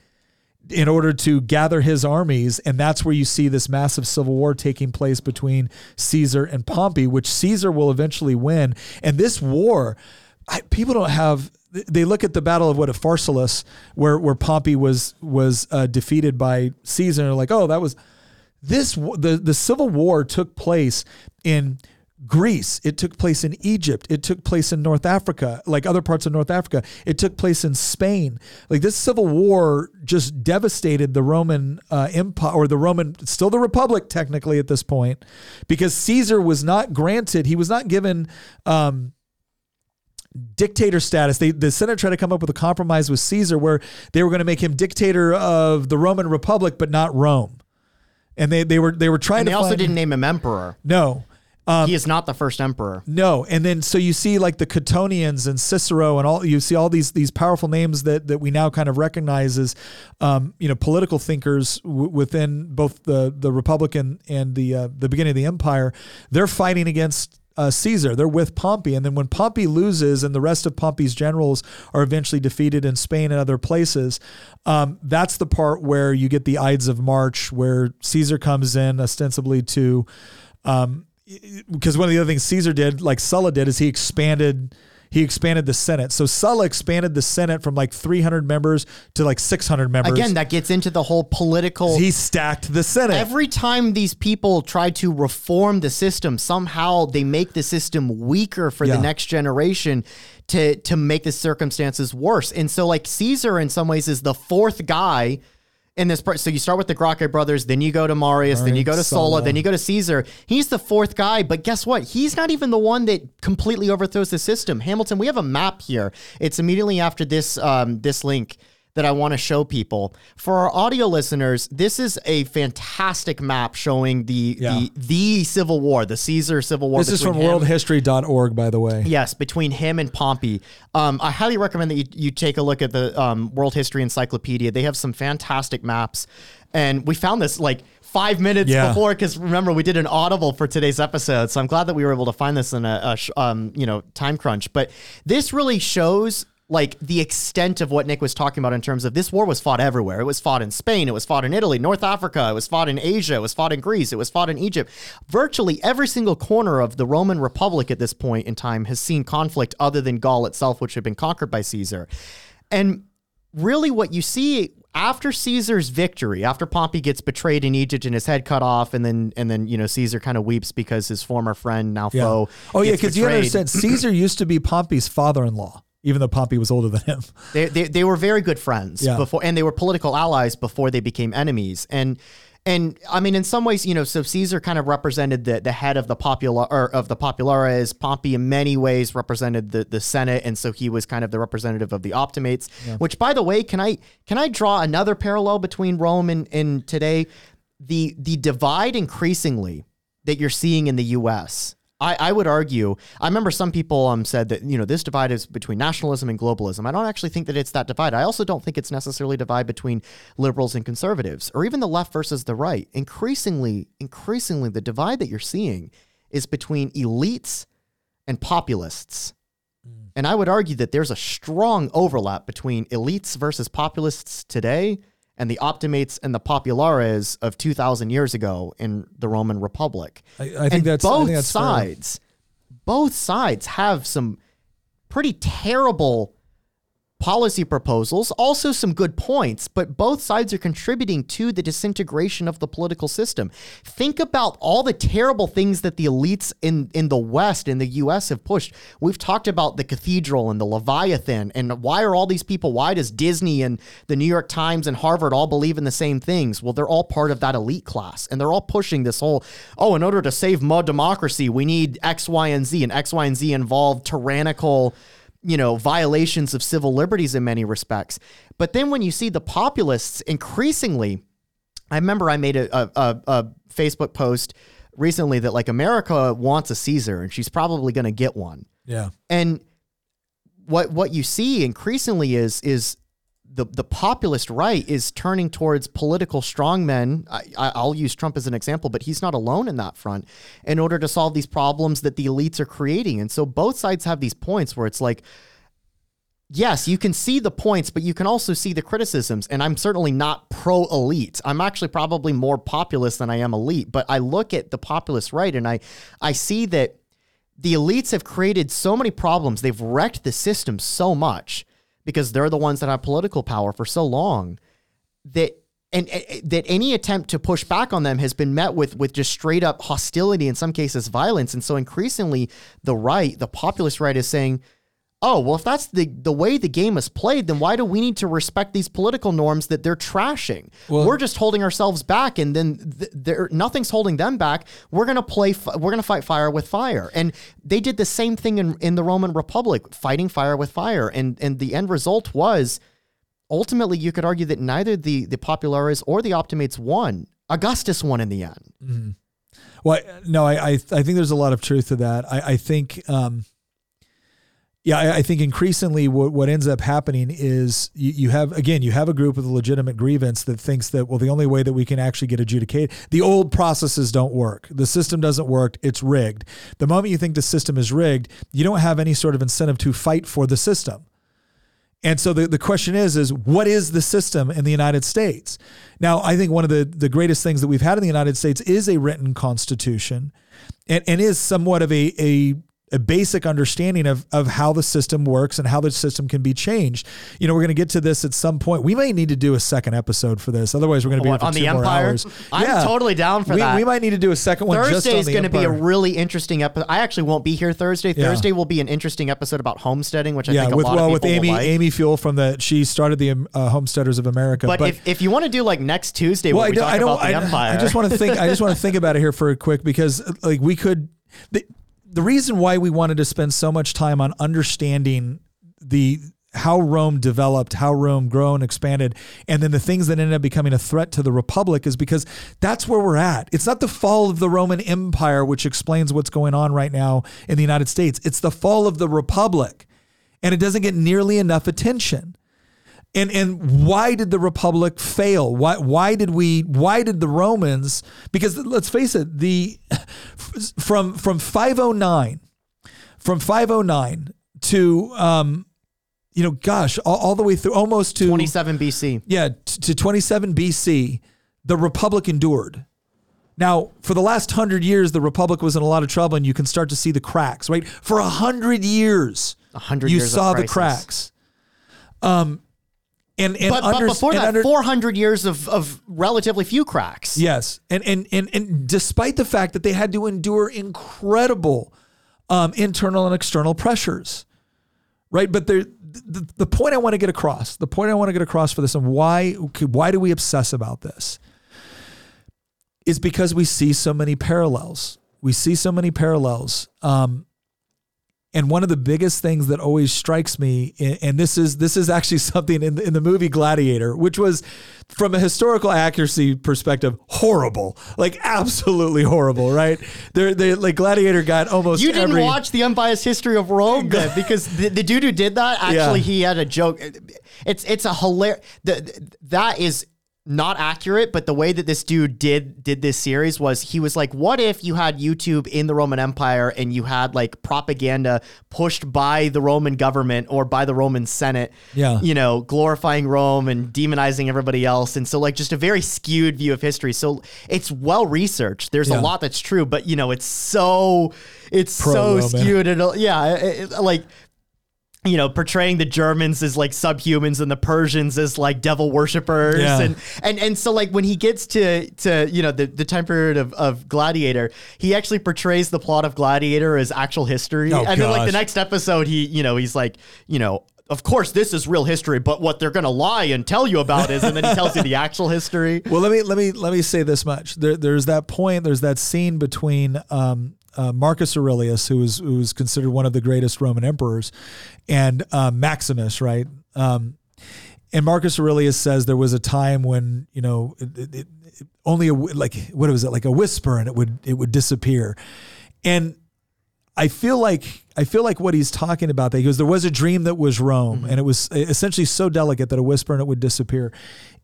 Speaker 1: in order to gather his armies. And that's where you see this massive civil war taking place between Caesar and Pompey, which Caesar will eventually win. And this war, I, people don't have. They look at the Battle of what at Pharsalus, where where Pompey was was uh, defeated by Caesar, and they're like, oh, that was this. The the civil war took place in Greece. It took place in Egypt. It took place in North Africa, like other parts of North Africa. It took place in Spain. Like this civil war just devastated the Roman uh, Empire or the Roman, still the Republic technically at this point, because Caesar was not granted, he was not given. Um, dictator status. They, the Senate tried to come up with a compromise with Caesar where they were going to make him dictator of the Roman Republic, but not Rome. And they, they were they were trying
Speaker 5: And they
Speaker 1: to
Speaker 5: also
Speaker 1: find-
Speaker 5: didn't name him emperor.
Speaker 1: no. Um,
Speaker 5: he is not the first emperor.
Speaker 1: No, and then so you see like the Catonians and Cicero and all you see all these these powerful names that that we now kind of recognize as um, you know political thinkers w- within both the the Republican and the uh, the beginning of the empire. They're fighting against uh, Caesar. They're with Pompey, and then when Pompey loses and the rest of Pompey's generals are eventually defeated in Spain and other places, um, that's the part where you get the Ides of March, where Caesar comes in ostensibly to. Um, because one of the other things Caesar did, like Sulla did, is he expanded he expanded the Senate. So Sulla expanded the Senate from like 300 members to like 600 members.
Speaker 5: Again, that gets into the whole political.
Speaker 1: he stacked the Senate.
Speaker 5: Every time these people try to reform the system, somehow they make the system weaker for
Speaker 1: Yeah.
Speaker 5: the next generation to to make the circumstances worse. And so, like Caesar, in some ways, is the fourth guy in this. part. So you start with the Gracchi brothers, then you go to Marius, then you go to Sulla,
Speaker 1: Sulla.
Speaker 5: then you go to Caesar. He's the fourth guy, but guess what? He's not even the one that completely overthrows the system. Hamilton, we have a map here. It's immediately after this um, this link that I want to show people. For our audio listeners, this is a fantastic map showing the
Speaker 1: Yeah.
Speaker 5: the the Civil War, the Caesar Civil War.
Speaker 1: this is from
Speaker 5: him-
Speaker 1: worldhistory.org, by the way.
Speaker 5: Yes, between him and Pompey. Um, I highly recommend that you, you take a look at the um, World History Encyclopedia. They have some fantastic maps. And we found this like five minutes
Speaker 1: Yeah.
Speaker 5: before because remember we did an audible for today's episode. So I'm glad that we were able to find this in a, a sh- um, you know time crunch. But this really shows like the extent of what Nick was talking about in terms of this war was fought everywhere. It was fought in Spain, it was fought in Italy, North Africa, it was fought in Asia, it was fought in Greece, it was fought in Egypt. Virtually every single corner of the Roman Republic at this point in time has seen conflict other than Gaul itself, which had been conquered by Caesar. And really what you see after Caesar's victory, after Pompey gets betrayed in Egypt and his head cut off, and then and then you know Caesar kind of weeps because his former friend now
Speaker 1: Yeah.
Speaker 5: foe.
Speaker 1: Oh yeah, because you understand Caesar used to be Pompey's father-in-law, even though Pompey was older than him.
Speaker 5: They, they, they were very good friends
Speaker 1: Yeah.
Speaker 5: before, and they were political allies before they became enemies. And and I mean, in some ways, you know, so Caesar kind of represented the, the head of the popular or of the populares. Pompey, in many ways, represented the, the Senate, and so he was kind of the representative of the optimates. Which, by the way, can I can I draw another parallel between Rome and, and today? The the divide increasingly that you're seeing in the U.S. I, I would argue. I remember some people um, said that you know this divide is between nationalism and globalism. I don't actually think that it's that divide. I also don't think it's necessarily a divide between liberals and conservatives, or even the left versus the right. Increasingly, increasingly, the divide that you're seeing is between elites and populists. And I would argue that there's a strong overlap between elites versus populists today and the optimates and the populares of 2,000 years ago in the Roman Republic.
Speaker 1: I, I think
Speaker 5: and
Speaker 1: that's
Speaker 5: both
Speaker 1: think that's fair.
Speaker 5: sides, both sides have some pretty terrible policy proposals, also some good points, but both sides are contributing to the disintegration of the political system. Think about all the terrible things that the elites in, in the West, in the US, have pushed. We've talked about the cathedral and the Leviathan, and why are all these people, why does Disney and the New York Times and Harvard all believe in the same things? Well, they're all part of that elite class, and they're all pushing this whole, oh, in order to save mud democracy, we need X, Y, and Z, and X, Y, and Z involve tyrannical you know, violations of civil liberties in many respects. But then when you see the populists increasingly, I remember I made a, a, a, Facebook post recently that like America wants a Caesar and she's probably going to get one.
Speaker 1: Yeah.
Speaker 5: And what what you see increasingly is is the the populist right is turning towards political strongmen. I, I'll use Trump as an example, but he's not alone in that front. In order to solve these problems that the elites are creating, and so both sides have these points where it's like. Yes, you can see the points, but you can also see the criticisms. And I'm certainly not pro elite. I'm actually probably more populist than I am elite. But I look at the populist right and I, I see that the elites have created so many problems. They've wrecked the system so much because they're the ones that have political power for so long that and, and that any attempt to push back on them has been met with with just straight up hostility in some cases violence. And so increasingly the right the populist right is saying oh well if that's the the way the game is played then why do we need to respect these political norms that they're trashing?
Speaker 1: Well-
Speaker 5: we're just holding ourselves back and then th- there nothing's holding them back. We're going to play f- we're going to fight fire with fire. And they did the same thing in in the roman republic fighting fire with fire. And and the end result was ultimately you could argue that neither the the populares or the optimates won. Augustus won in the end.
Speaker 1: Well, no, I, I I think there's a lot of truth to that. I, I think, um, yeah, I, I think increasingly what, what ends up happening is you, you have again you have a group with a legitimate grievance that thinks that well the only way that we can actually get adjudicated the old processes don't work. The system doesn't work. It's rigged. The moment you think the system is rigged you don't have any sort of incentive to fight for the system. And so the, the question is, is what is the system in the United States? Now, I think one of the, the greatest things that we've had in the United States is a written constitution and, and is somewhat of a, a, a basic understanding of, of how the system works and how the system can be changed. You know, we're going to get to this at some point. We may need to do a second episode for this. Otherwise, we're going to be
Speaker 5: What,
Speaker 1: here for
Speaker 5: on the Empire? I'm totally down for
Speaker 1: we,
Speaker 5: that.
Speaker 1: We might need to do a second one just
Speaker 5: Thursday is going to be a really interesting episode. I actually won't be here Thursday.
Speaker 1: Yeah.
Speaker 5: Thursday will be an interesting episode about homesteading, which I
Speaker 1: yeah,
Speaker 5: think a
Speaker 1: with
Speaker 5: lot
Speaker 1: well
Speaker 5: of
Speaker 1: with Amy
Speaker 5: like.
Speaker 1: Amy Fewell from the she started the um, uh, Homesteaders of America.
Speaker 5: but, if, if you want to do like next Tuesday,
Speaker 1: well, I
Speaker 5: we
Speaker 1: don't,
Speaker 5: talk
Speaker 1: I don't,
Speaker 5: about the
Speaker 1: I,
Speaker 5: Empire,
Speaker 1: I just want to think. I just want to think about it here for a quick because, like, we could. The, the reason why we wanted to spend so much time on understanding the how Rome developed, how Rome grew and expanded, and then the things that ended up becoming a threat to the Republic is because that's where we're at. It's not the fall of the Roman Empire, which explains what's going on right now in the United States. It's the fall of the Republic, and it doesn't get nearly enough attention and and why did the republic fail? Why why did we why did the romans because let's face it the from from 509 from 509 to um you know gosh all, all the way through almost to
Speaker 5: 27 BC.
Speaker 1: yeah t- to 27 bc the republic endured. Now for the last hundred years the republic was in a lot of trouble and you can start to see the cracks right? For a hundred years
Speaker 5: 100
Speaker 1: you
Speaker 5: years
Speaker 1: saw the cracks. Um and and,
Speaker 5: But, but before that,
Speaker 1: under-
Speaker 5: 400 years of, of relatively few cracks.
Speaker 1: Yes, and and and and despite the fact that they had to endure incredible um, internal and external pressures, right? But there, the, the point I want to get across, the point I want to get across for this, and why why do we obsess about this, is because we see so many parallels. We see so many parallels. Um, and one of the biggest things that always strikes me, and this is this is actually something in the, in the movie Gladiator, which was from a historical accuracy perspective horrible, like absolutely horrible, right? They're they like Gladiator got almost
Speaker 5: You didn't
Speaker 1: every,
Speaker 5: watch the unbiased history of Rome then, because the, the dude who did that actually
Speaker 1: Yeah.
Speaker 5: he had a joke. It's it's a hilarious. That is not accurate, but the way that this dude did did this series was he was like, what if you had YouTube in the Roman Empire and you had like propaganda pushed by the Roman government or by the Roman Senate,
Speaker 1: Yeah.
Speaker 5: you know, glorifying Rome and demonizing everybody else, and so like just a very skewed view of history. So it's well researched. There's
Speaker 1: Yeah.
Speaker 5: a lot that's true, but you know, it's so it's so
Speaker 1: Pro-Roman.
Speaker 5: skewed and yeah, it- it- like you know, portraying the Germans as like subhumans and the Persians as like devil worshippers.
Speaker 1: Yeah.
Speaker 5: And, and and so like when he gets to to, you know, the, the time period of, of Gladiator, he actually portrays the plot of Gladiator as actual history.
Speaker 1: Oh,
Speaker 5: and then like the next episode, he, you know, he's like, you know, of course this is real history, but what they're gonna lie and tell you about is, and then he tells you the actual history.
Speaker 1: Well, let me let me let me say this much. There, there's that point. There's that scene between um, uh, Marcus Aurelius, who was who was considered one of the greatest Roman emperors, and uh, Maximus, right? Um, and Marcus Aurelius says there was a time when you know it, it, it, only a like what was it like a whisper and it would it would disappear, and I feel like I feel like what he's talking about. That he goes, there was a dream that was Rome, and it was essentially so delicate that a whisper and it would disappear.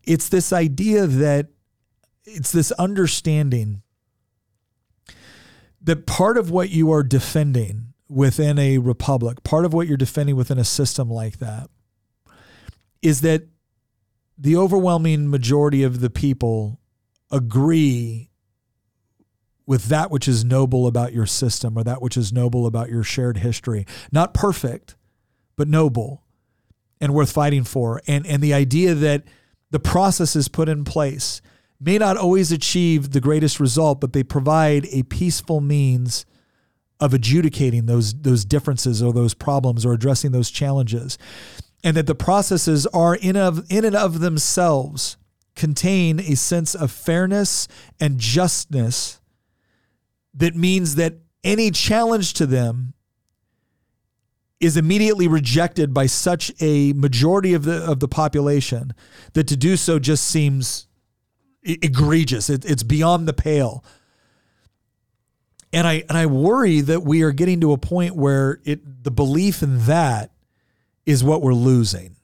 Speaker 1: It's this idea that it's this understanding that part of what you are defending within a republic, part of what you're defending within a system like that, is that the overwhelming majority of the people agree with that which is noble about your system or that which is noble about your shared history. Not perfect, but noble and worth fighting for. And and the idea that the processes put in place may not always achieve the greatest result, but they provide a peaceful means of adjudicating those those differences or those problems or addressing those challenges. And that the processes are in of in and of themselves contain a sense of fairness and justness that means that any challenge to them is immediately rejected by such a majority of the of the population that to do so just seems egregious. It, it's beyond the pale. And I and I worry that we are getting to a point where it the belief in that is what we're losing.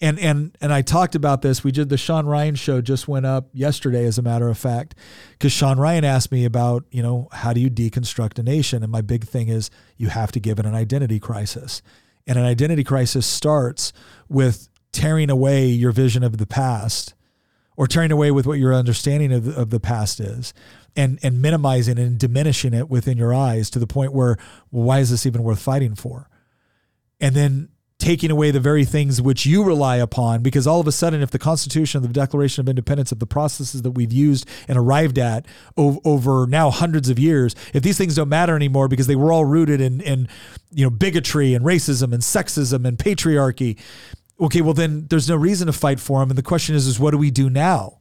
Speaker 1: And and and I talked about this. We did the Sean Ryan show just went up yesterday, as a matter of fact, because Sean Ryan asked me about you know how do you deconstruct a nation, and my big thing is you have to give it an identity crisis, and an identity crisis starts with tearing away your vision of the past or tearing away with what your understanding of the, of the past is and and minimizing and diminishing it within your eyes to the point where well, why is this even worth fighting for? And then taking away the very things which you rely upon because all of a sudden if the constitution the declaration of independence of the processes that we've used and arrived at over, over now hundreds of years if these things don't matter anymore because they were all rooted in in you know bigotry and racism and sexism and patriarchy okay, well then there's no reason to fight for them. And the question is, is what do we do now?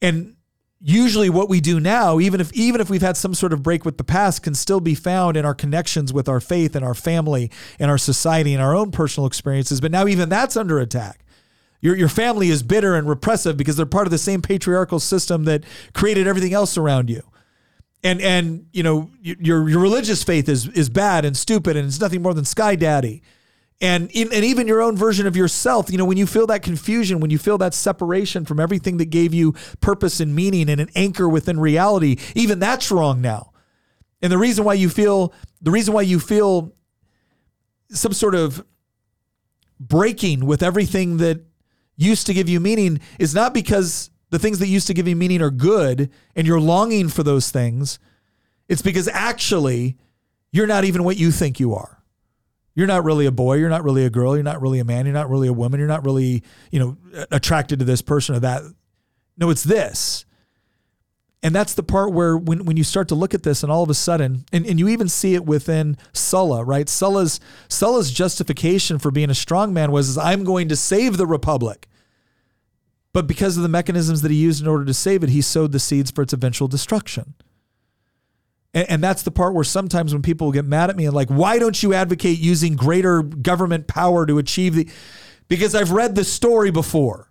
Speaker 1: And usually what we do now, even if even if we've had some sort of break with the past, can still be found in our connections with our faith and our family and our society and our own personal experiences. But now even that's under attack. Your, your family is bitter and repressive because they're part of the same patriarchal system that created everything else around you. And and you know your your religious faith is is bad and stupid and it's nothing more than sky daddy and and even your own version of yourself you know when you feel that confusion when you feel that separation from everything that gave you purpose and meaning and an anchor within reality even that's wrong now. And the reason why you feel the reason why you feel some sort of breaking with everything that used to give you meaning is not because the things that used to give you meaning are good and you're longing for those things. It's because actually you're not even what you think you are you're not really a boy, you're not really a girl, you're not really a man, you're not really a woman, you're not really, you know, attracted to this person or that. No, it's this. And that's the part where when, when you start to look at this and all of a sudden, and, and you even see it within Sulla, right? Sulla's Sulla's justification for being a strong man was is I'm going to save the Republic. But because of the mechanisms that he used in order to save it, he sowed the seeds for its eventual destruction. And, and that's the part where sometimes when people get mad at me and like, why don't you advocate using greater government power to achieve the. Because I've read the story before.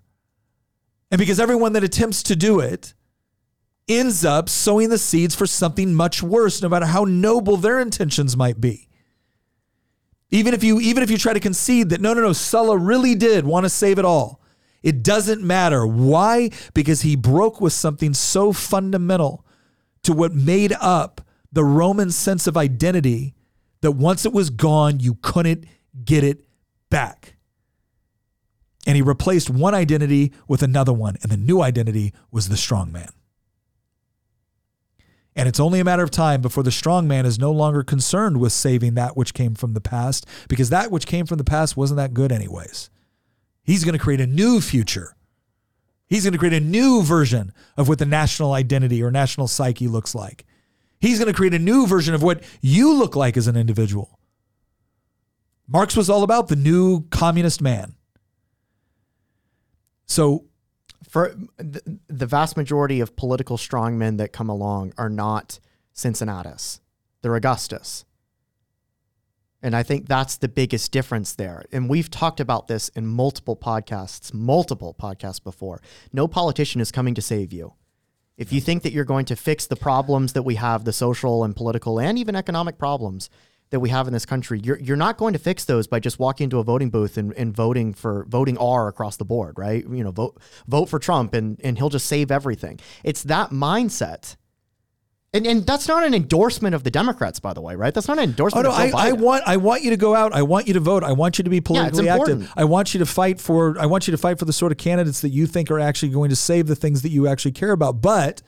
Speaker 1: And because everyone that attempts to do it ends up sowing the seeds for something much worse, no matter how noble their intentions might be. Even if you even if you try to concede that no, no, no, Sulla really did want to save it all, it doesn't matter. Why? Because he broke with something so fundamental to what made up the Roman sense of identity that once it was gone, you couldn't get it back. And he replaced one identity with another one, and the new identity was the strong man. And it's only a matter of time before the strong man is no longer concerned with saving that which came from the past, because that which came from the past wasn't that good, anyways. He's going to create a new future. He's going to create a new version of what the national identity or national psyche looks like. He's going to create a new version of what you look like as an individual. Marx was all about the new communist man. So,
Speaker 5: for the, vast majority of political strongmen that come along are not Cincinnatus, they're Augustus. And I think that's the biggest difference there. And we've talked about this in multiple podcasts, multiple podcasts before. No politician is coming to save you. If you think that you're going to fix the problems that we have, the social and political and even economic problems that we have in this country, you're, you're not going to fix those by just walking into a voting booth and, and voting for voting R across the board, right? You know, vote vote for Trump and, and he'll just save everything. It's that mindset. And, and that's not an endorsement of the Democrats, by the way, right? That's not an
Speaker 1: Oh
Speaker 5: endorsement
Speaker 1: no,
Speaker 5: of Joe
Speaker 1: I, I want I want you to go out. I want you to vote. I want you to be politically active. I want you to fight for I want you to fight for the sort of candidates that you think are actually going to save the things that you actually care about. But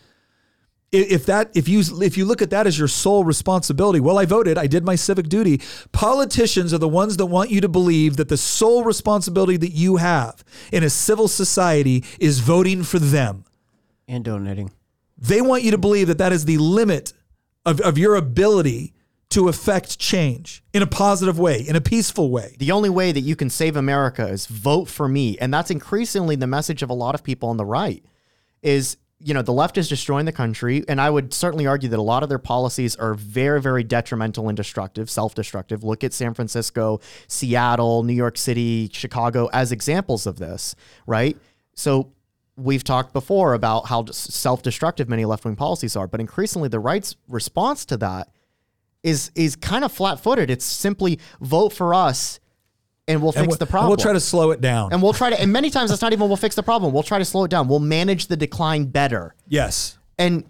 Speaker 1: if that if you if you look at that as your sole responsibility, well, I voted, I did my civic duty. Politicians are the ones that want you to believe that the sole responsibility that you have in a civil society is voting for them.
Speaker 4: and donating.
Speaker 1: They want you to believe that that is the limit of, of your ability to affect change in a positive way, in a peaceful way.
Speaker 5: the only way that you can save America is vote for me. And that's increasingly the message of a lot of people on the right is, you know, the left is destroying the country. And I would certainly argue that a lot of their policies are very, very detrimental and destructive, self destructive. Look at San Francisco, Seattle, New York City, Chicago as examples of this, right? So we've talked before about how self destructive many left wing policies are, but increasingly the right's response to that is is kind of flat footed. It's simply vote for us and we'll
Speaker 1: And
Speaker 5: fix
Speaker 1: we'll-
Speaker 5: the problem.
Speaker 1: We'll try to slow it down.
Speaker 5: and we'll try to and many times it's not even we'll fix the problem. We'll try to slow it down. We'll manage the decline better.
Speaker 1: yes.
Speaker 5: And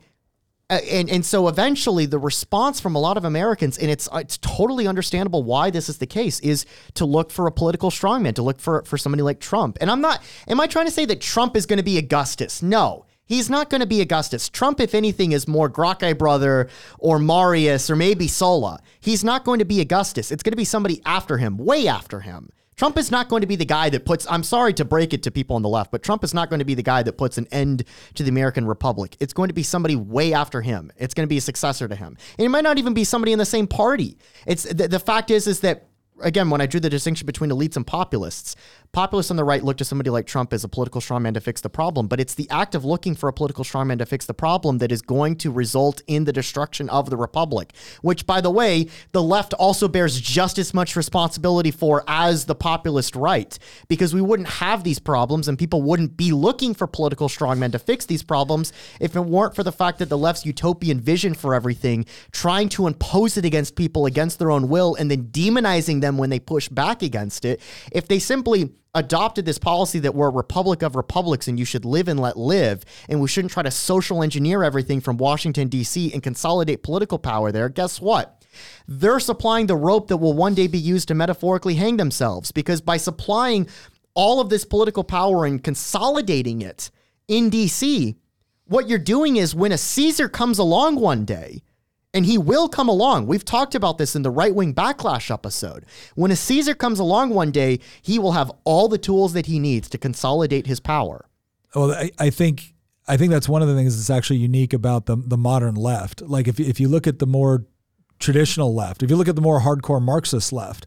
Speaker 5: Uh, and and so eventually the response from a lot of Americans and it's uh, it's totally understandable why this is the case is to look for a political strongman, to look for for somebody like Trump. And I'm not am I trying to say that Trump is going to be Augustus? No. He's not going to be Augustus. Trump, if anything, is more Gracchi brother or Marius or maybe Sulla. He's not going to be Augustus. It's going to be somebody after him, way after him. Trump is not going to be the guy that puts, I'm sorry to break it to people on the left, but Trump is not going to be the guy that puts an end to the American Republic. It's going to be somebody way after him. It's going to be a successor to him. And it might not even be somebody in the same party. It's the, the fact is, is that again, when I drew the distinction between elites and populists, populists on the right look to somebody like Trump as a political strongman to fix the problem, but it's the act of looking for a political strongman to fix the problem that is going to result in the destruction of the republic, which, by the way, the left also bears just as much responsibility for as the populist right, because we wouldn't have these problems and people wouldn't be looking for political strongmen to fix these problems if it weren't for the fact that the left's utopian vision for everything, trying to impose it against people against their own will and then demonizing them when they push back against it. If they simply adopted this policy that we're a republic of republics and you should live and let live, and we shouldn't try to social engineer everything from Washington, D.C. and consolidate political power there, guess what? They're supplying the rope that will one day be used to metaphorically hang themselves because by supplying all of this political power and consolidating it in DC, what you're doing is when a Caesar comes along one day, and he will come along. We've talked about this in the right wing backlash episode. When a Caesar comes along one day, he will have all the tools that he needs to consolidate his power.
Speaker 1: Well, I, I think I think that's one of the things that's actually unique about the the modern left. Like if if you look at the more traditional left, if you look at the more hardcore Marxist left,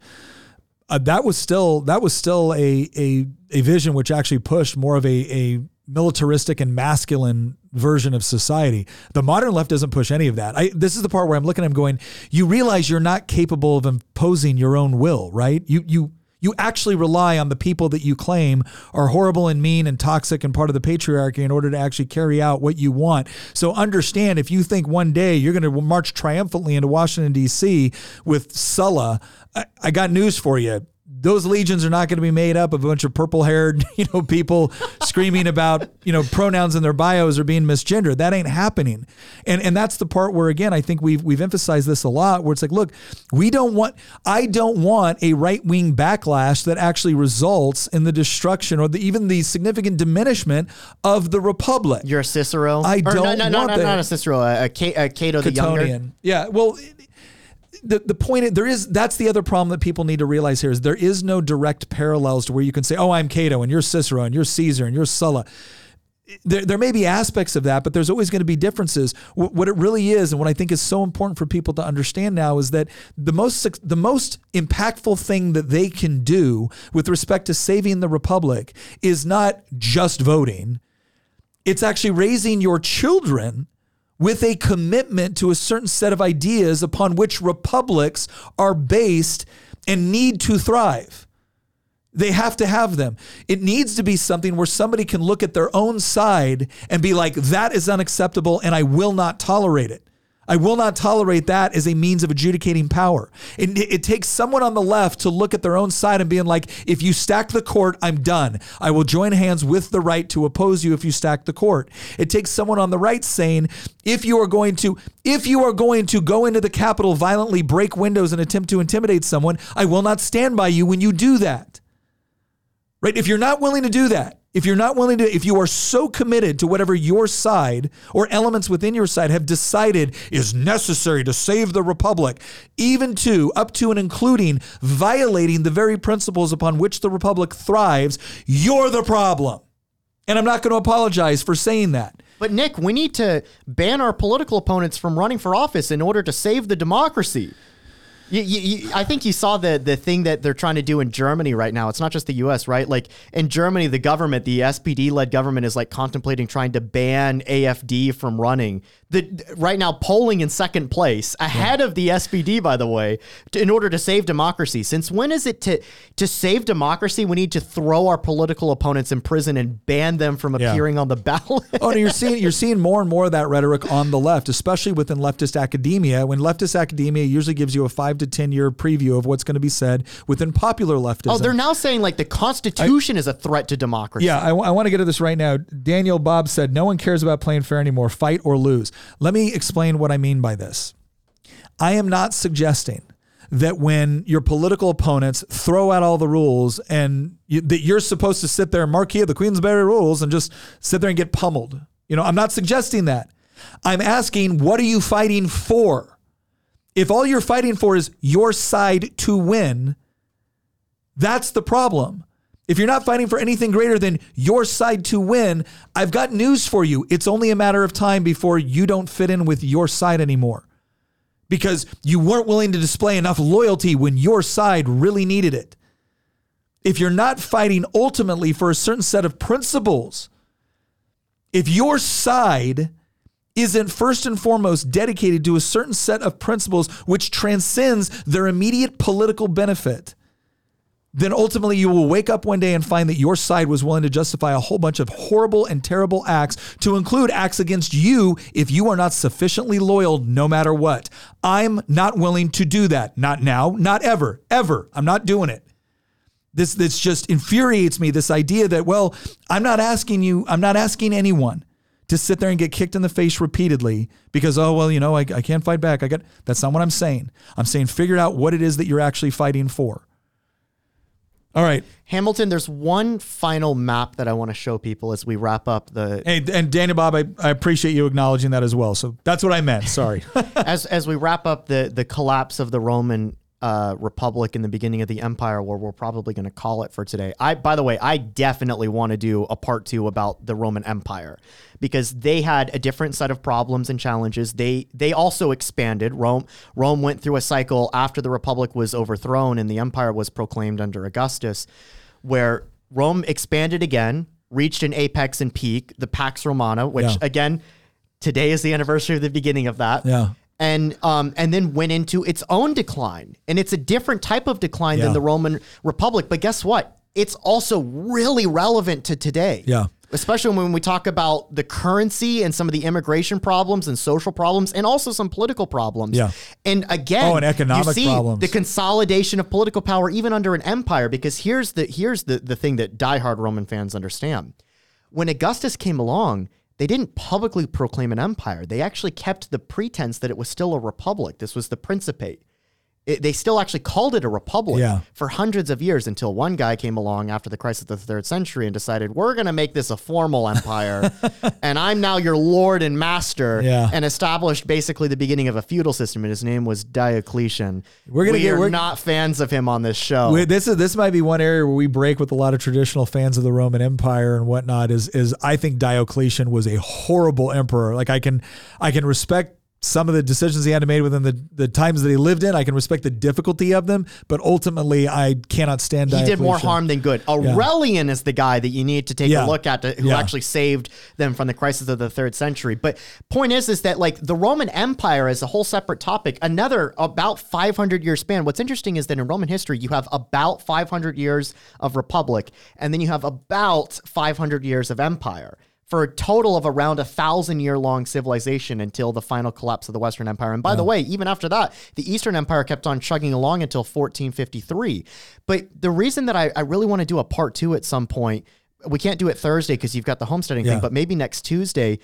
Speaker 1: uh, that was still that was still a a a vision which actually pushed more of a a militaristic and masculine version of society. The modern left doesn't push any of that. I, this is the part where I'm looking at him going, you realize you're not capable of imposing your own will, right? You you you actually rely on the people that you claim are horrible and mean and toxic and part of the patriarchy in order to actually carry out what you want. So understand if you think one day you're going to march triumphantly into Washington, D.C. with Sulla, I, I got news for you those legions are not going to be made up of a bunch of purple haired, you know, people screaming about, you know, pronouns in their bios are being misgendered. That ain't happening. And and that's the part where again, I think we've we've emphasized this a lot where it's like, look, we don't want I don't want a right-wing backlash that actually results in the destruction or the, even the significant diminishment of the republic.
Speaker 5: You're a Cicero.
Speaker 1: I
Speaker 5: Or
Speaker 1: don't
Speaker 5: no, no,
Speaker 1: want
Speaker 5: no,
Speaker 1: that.
Speaker 5: not a Cicero, a, a Cato the Younger.
Speaker 1: Yeah. Well, the the point is, there is that's the other problem that people need to realize here is there is no direct parallels to where you can say, oh, I'm Cato and you're Cicero and you're Caesar and you're Sulla. There, there may be aspects of that, but there's always going to be differences. Wh- What it really is, and what I think is so important for people to understand now, is that the most the most impactful thing that they can do with respect to saving the republic is not just voting. It's actually raising your children with a commitment to a certain set of ideas upon which republics are based and need to thrive. They have to have them. It needs to be something where somebody can look at their own side and be like, that is unacceptable and I will not tolerate it. I will not tolerate that as a means of adjudicating power. It, it, takes someone on the left to look at their own side and being like, if you stack the court, I'm done. I will join hands with the right to oppose you if you stack the court. It takes someone on the right saying, if you are going to, if you are going to go into the Capitol, violently break windows and attempt to intimidate someone, I will not stand by you when you do that. Right? If you're not willing to do that, if you're not willing to, if you are so committed to whatever your side or elements within your side have decided is necessary to save the republic, even to, up to and including violating the very principles upon which the republic thrives, you're the problem. And I'm not going to apologize for saying that.
Speaker 5: But Nick, we need to ban our political opponents from running for office in order to save the democracy. You, you, I think you saw the the thing that they're trying to do in Germany right now. It's not just the U.S., right? Like in Germany, the government, the SPD led government, is like contemplating trying to ban AFD from running the right now polling in second place ahead yeah. of the SPD, by the way, to, in order to save democracy. Since when is it to to save democracy? We need to throw our political opponents in prison and ban them from appearing yeah. on the ballot.
Speaker 1: oh, no, you're seeing you're seeing more and more of that rhetoric on the left, especially within leftist academia. When leftist academia usually gives you a five to ten year preview of what's going to be said within popular leftism.
Speaker 5: Oh, they're now saying like the Constitution I, is a threat to democracy.
Speaker 1: Yeah, I, I want to get to this right now. Daniel Bob said, "No one cares about playing fair anymore. Fight or lose." Let me explain what I mean by this. I am not suggesting that when your political opponents throw out all the rules and you, that you're supposed to sit there, Marquis of the Queensberry rules, and just sit there and get pummeled. You know, I'm not suggesting that. I'm asking, what are you fighting for? If all you're fighting for is your side to win, that's the problem. If you're not fighting for anything greater than your side to win, I've got news for you. It's only a matter of time before you don't fit in with your side anymore because you weren't willing to display enough loyalty when your side really needed it. If you're not fighting ultimately for a certain set of principles, if your side isn't first and foremost dedicated to a certain set of principles which transcends their immediate political benefit, then ultimately you will wake up one day and find that your side was willing to justify a whole bunch of horrible and terrible acts to include acts against you if you are not sufficiently loyal no matter what. I'm not willing to do that. Not now, not ever, ever. I'm not doing it. This this just infuriates me this idea that well, I'm not asking you, I'm not asking anyone to sit there and get kicked in the face repeatedly because oh well, you know, I, I can't fight back. I got that's not what I'm saying. I'm saying figure out what it is that you're actually fighting for. All right.
Speaker 5: Hamilton, there's one final map that I want to show people as we wrap up the.
Speaker 1: Hey, and Daniel Bob, I, I appreciate you acknowledging that as well. So that's what I meant. Sorry.
Speaker 5: as as we wrap up the the collapse of the Roman uh, republic in the beginning of the empire, where we're probably going to call it for today. I, by the way, I definitely want to do a part two about the Roman Empire because they had a different set of problems and challenges. They they also expanded. Rome Rome went through a cycle after the republic was overthrown and the empire was proclaimed under Augustus, where Rome expanded again, reached an apex and peak, the Pax Romana, which yeah. again. Today is the anniversary of the beginning of that.
Speaker 1: Yeah
Speaker 5: and um, and then went into its own decline. And it's a different type of decline yeah. than the Roman Republic. But guess what? It's also really relevant to today.
Speaker 1: Yeah.
Speaker 5: Especially when we talk about the currency and some of the immigration problems and social problems and also some political problems.
Speaker 1: Yeah.
Speaker 5: And again,
Speaker 1: oh, and economic
Speaker 5: you see
Speaker 1: problems.
Speaker 5: the consolidation of political power even under an empire because here's the here's the, the thing that diehard Roman fans understand. When Augustus came along, they didn't publicly proclaim an empire. They actually kept the pretense that it was still a republic. This was the Principate it, they still actually called it a republic
Speaker 1: yeah.
Speaker 5: for hundreds of years until one guy came along after the crisis of the third century and decided we're going to make this a formal empire and i'm now your lord and master
Speaker 1: yeah.
Speaker 5: and established basically the beginning of a feudal system and his name was diocletian we're gonna we get, are we're, not fans of him on this show
Speaker 1: this is this might be one area where we break with a lot of traditional fans of the roman empire and whatnot is is i think diocletian was a horrible emperor like i can i can respect some of the decisions he had to make within the, the times that he lived in. I can respect the difficulty of them, but ultimately, I cannot stand.
Speaker 5: he did more harm than good. Aurelian is the guy that you need to take
Speaker 1: Yeah.
Speaker 5: a look at, to, who
Speaker 1: Yeah.
Speaker 5: actually saved them from the crisis of the third century. But point is, is that like the Roman Empire is a whole separate topic. Another about 500 year span. What's interesting is that in Roman history, you have about 500 years of republic, and then you have about 500 years of empire. For a total of around a thousand year long civilization until the final collapse of the Western Empire. And by the way, even after that, the Eastern Empire kept on chugging along until 1453. But the reason that I, I really want to do a part two at some point, we can't do it Thursday because you've got the homesteading
Speaker 1: Yeah.
Speaker 5: thing, but maybe next Tuesday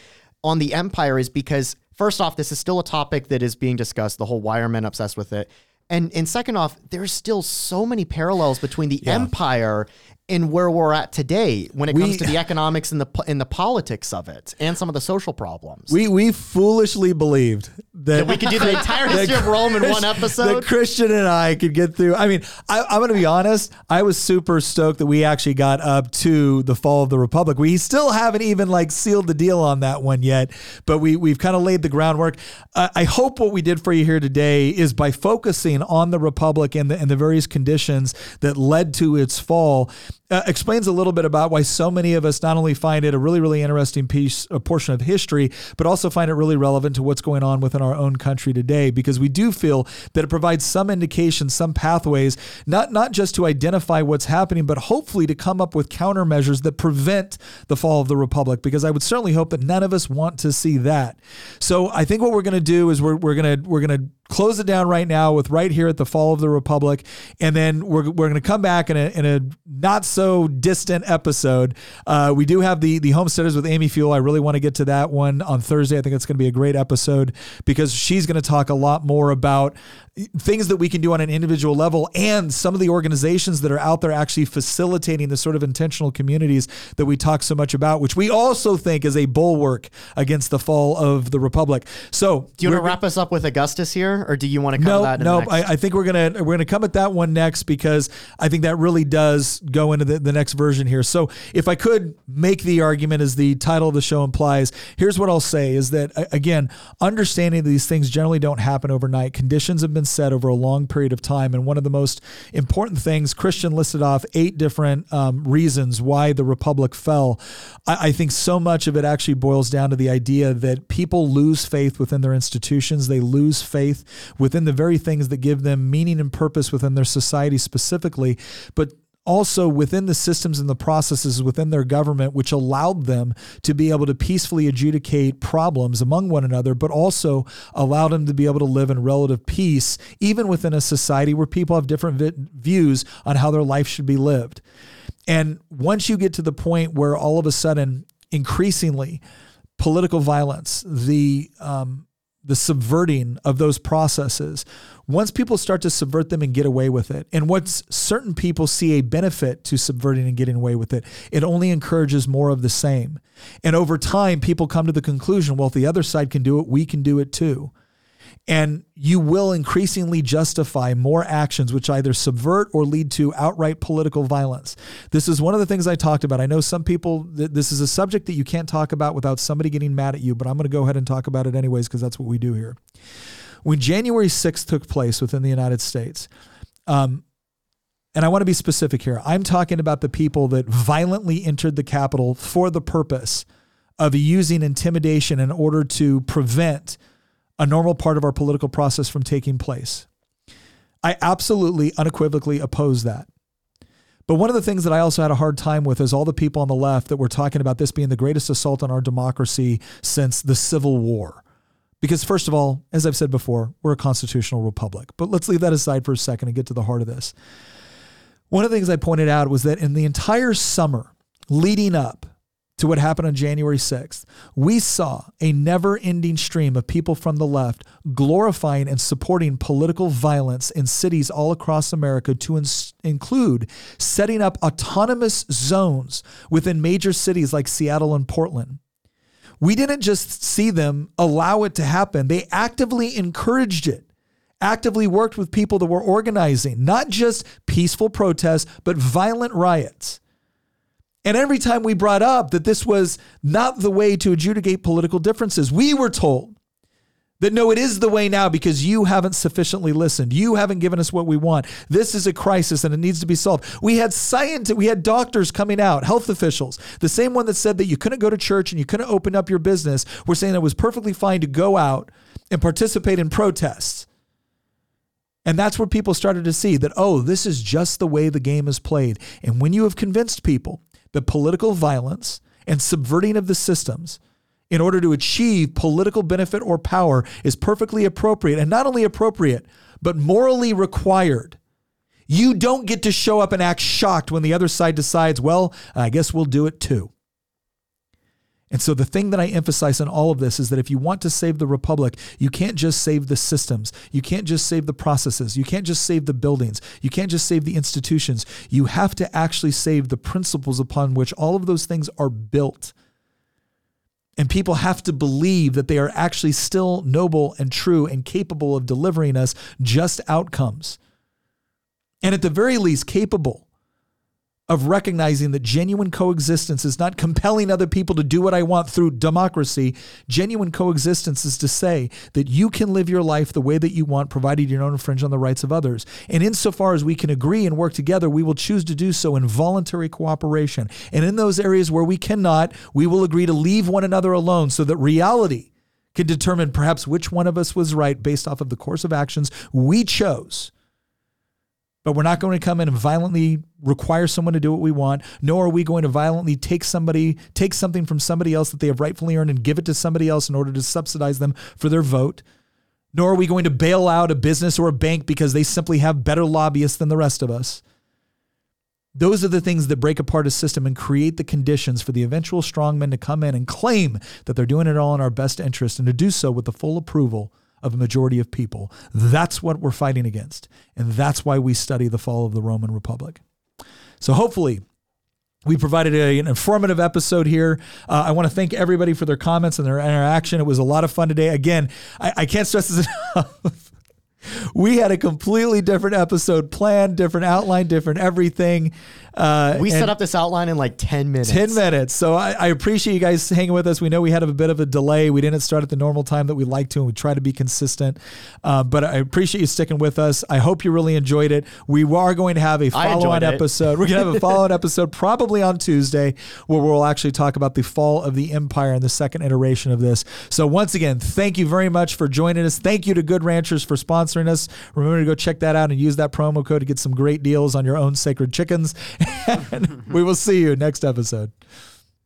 Speaker 5: on the Empire is because, first off, this is still a topic that is being discussed. The whole why are men obsessed with it? And, and second off, there's still so many parallels between the Empire and where we're at today when it
Speaker 1: We-
Speaker 5: comes to the economics and the and the politics of it and some of the social problems.
Speaker 1: We we foolishly believed that
Speaker 5: we could do the entire history of Rome in one
Speaker 1: That
Speaker 5: episode.
Speaker 1: Christian and I could get through. I mean, I, I'm going to be honest. I was super stoked that we actually got up to the fall of the republic. We still haven't even like sealed the deal on that one yet, but we we've kind of laid the groundwork. I I hope what we did for you here today is by focusing on the republic and the and the various conditions that led to its fall. Uh, explains a little bit about why so many of us not only find it a really, really interesting piece, a portion of history, but also find it really relevant to what's going on within our own country today. Because we do feel that it provides some indications, some pathways, not not just to identify what's happening, but hopefully to come up with countermeasures that prevent the fall of the republic. Because I would certainly hope that none of us want to see that. So I think what we're going to do is we're, we're going to we're going to close it down right now with right here at the fall of the republic. And then we're, we're going to come back in a, in a not so distant episode. Uh, we do have the the homesteaders with Amy Fewell. I really want to get to that one on thursday. I think it's going to be a great episode because she's going to talk a lot more about things that we can do on an individual level and some of the organizations that are out there actually facilitating the sort of intentional communities that we talk so much about which we also think is a bulwark against the fall of the republic. So
Speaker 5: do you want to wrap us up with Augustus here, or do you want to cover
Speaker 1: no,
Speaker 5: that?
Speaker 1: No.
Speaker 5: the?
Speaker 1: I, I think we're gonna we're gonna come at that one next because I think that really does go into the, the next version here. So if I could make the argument, as the title of the show implies, here's what I'll say: is that again, understanding that these things generally don't happen overnight. Conditions have been set over a long period of time, and one of the most important things Christian listed off eight different um, reasons why the republic fell. I, I think so much of it actually boils down to the idea that people lose faith within their institutions. They lose faith within the very things that give them meaning and purpose within their society specifically, but also within the systems and the processes within their government, which allowed them to be able to peacefully adjudicate problems among one another, but also allowed them to be able to live in relative peace, even within a society where people have different vi- views on how their life should be lived. And once you get to the point where all of a sudden, increasingly, political violence, the um, the subverting of those processes, once people start to subvert them and get away with it, and once certain people see a benefit to subverting and getting away with it, it only encourages more of the same. And over time, people come to the conclusion, well, if the other side can do it, we can do it too. And you will increasingly justify more actions which either subvert or lead to outright political violence. This is one of the things I talked about. I know some people, th- this is a subject that you can't talk about without somebody getting mad at you, but I'm going to go ahead and talk about it anyways because that's what we do here. When January 6th took place within the United States, um, and I want to be specific here, I'm talking about the people that violently entered the Capitol for the purpose of using intimidation in order to prevent a normal part of our political process from taking place. I absolutely unequivocally oppose that. But one of the things that I also had a hard time with is all the people on the left that were talking about this being the greatest assault on our democracy since the Civil War. Because, first of all, as I've said before, we're a constitutional republic. But let's leave that aside for a second and get to the heart of this. One of the things I pointed out was that in the entire summer leading up to what happened on January 6th, we saw a never ending stream of people from the left glorifying and supporting political violence in cities all across America to include setting up autonomous zones within major cities like Seattle and Portland. We didn't just see them allow it to happen, they actively encouraged it actively worked with people that were organizing not just peaceful protests, but violent riots. And every time we brought up that this was not the way to adjudicate political differences, we were told That no, it is the way now because you haven't sufficiently listened. You haven't given us what we want. This is a crisis and it needs to be solved. We had scientists, we had doctors coming out, health officials, the same one that said that you couldn't go to church and you couldn't open up your business, were saying it was perfectly fine to go out and participate in protests. And that's where people started to see that, oh, this is just the way the game is played. And when you have convinced people that political violence and subverting of the systems in order to achieve political benefit or power is perfectly appropriate and not only appropriate, but morally required. You don't get to show up and act shocked when the other side decides, well, I guess we'll do it too. And so the thing that I emphasize in all of this is that if you want to save the republic, you can't just save the systems. You can't just save the processes. You can't just save the buildings. You can't just save the institutions. You have to actually save the principles upon which all of those things are built. And people have to believe that they are actually still noble and true and capable of delivering us just outcomes. And at the very least, capable of recognizing that genuine coexistence is not compelling other people to do what I want through democracy. Genuine coexistence is to say that you can live your life the way that you want, provided you don't infringe on the rights of others. And insofar as we can agree and work together, we will choose to do so in voluntary cooperation. And in those areas where we cannot, we will agree to leave one another alone so that reality can determine perhaps which one of us was right based off of the course of actions we chose but we're not going to come in and violently require someone to do what we want, nor are we going to violently take somebody, take something from somebody else that they have rightfully earned and give it to somebody else in order to subsidize them for their vote. Nor are we going to bail out a business or a bank because they simply have better lobbyists than the rest of us. Those are the things that break apart a system and create the conditions for the eventual strongmen to come in and claim that they're doing it all in our best interest and to do so with the full approval of a majority of people. That's what we're fighting against. And that's why we study the fall of the Roman Republic. So hopefully, we provided a, an informative episode here. Uh, I want to thank everybody for their comments and their interaction. It was a lot of fun today. Again, I, I can't stress this enough. we had a completely different episode planned, different outline, different everything. Uh,
Speaker 5: We set up this outline in like 10 minutes.
Speaker 1: 10 minutes. So I, I appreciate you guys hanging with us. We know we had a bit of a delay. We didn't start at the normal time that we like to, and we try to be consistent. Uh, but I appreciate you sticking with us. I hope you really enjoyed it. We are going to have a follow on episode. We're going to have a follow on episode probably on Tuesday where we'll actually talk about the fall of the empire and the second iteration of this. So once again, thank you very much for joining us. Thank you to Good Ranchers for sponsoring us. Remember to go check that out and use that promo code to get some great deals on your own sacred chickens. we will see you next episode.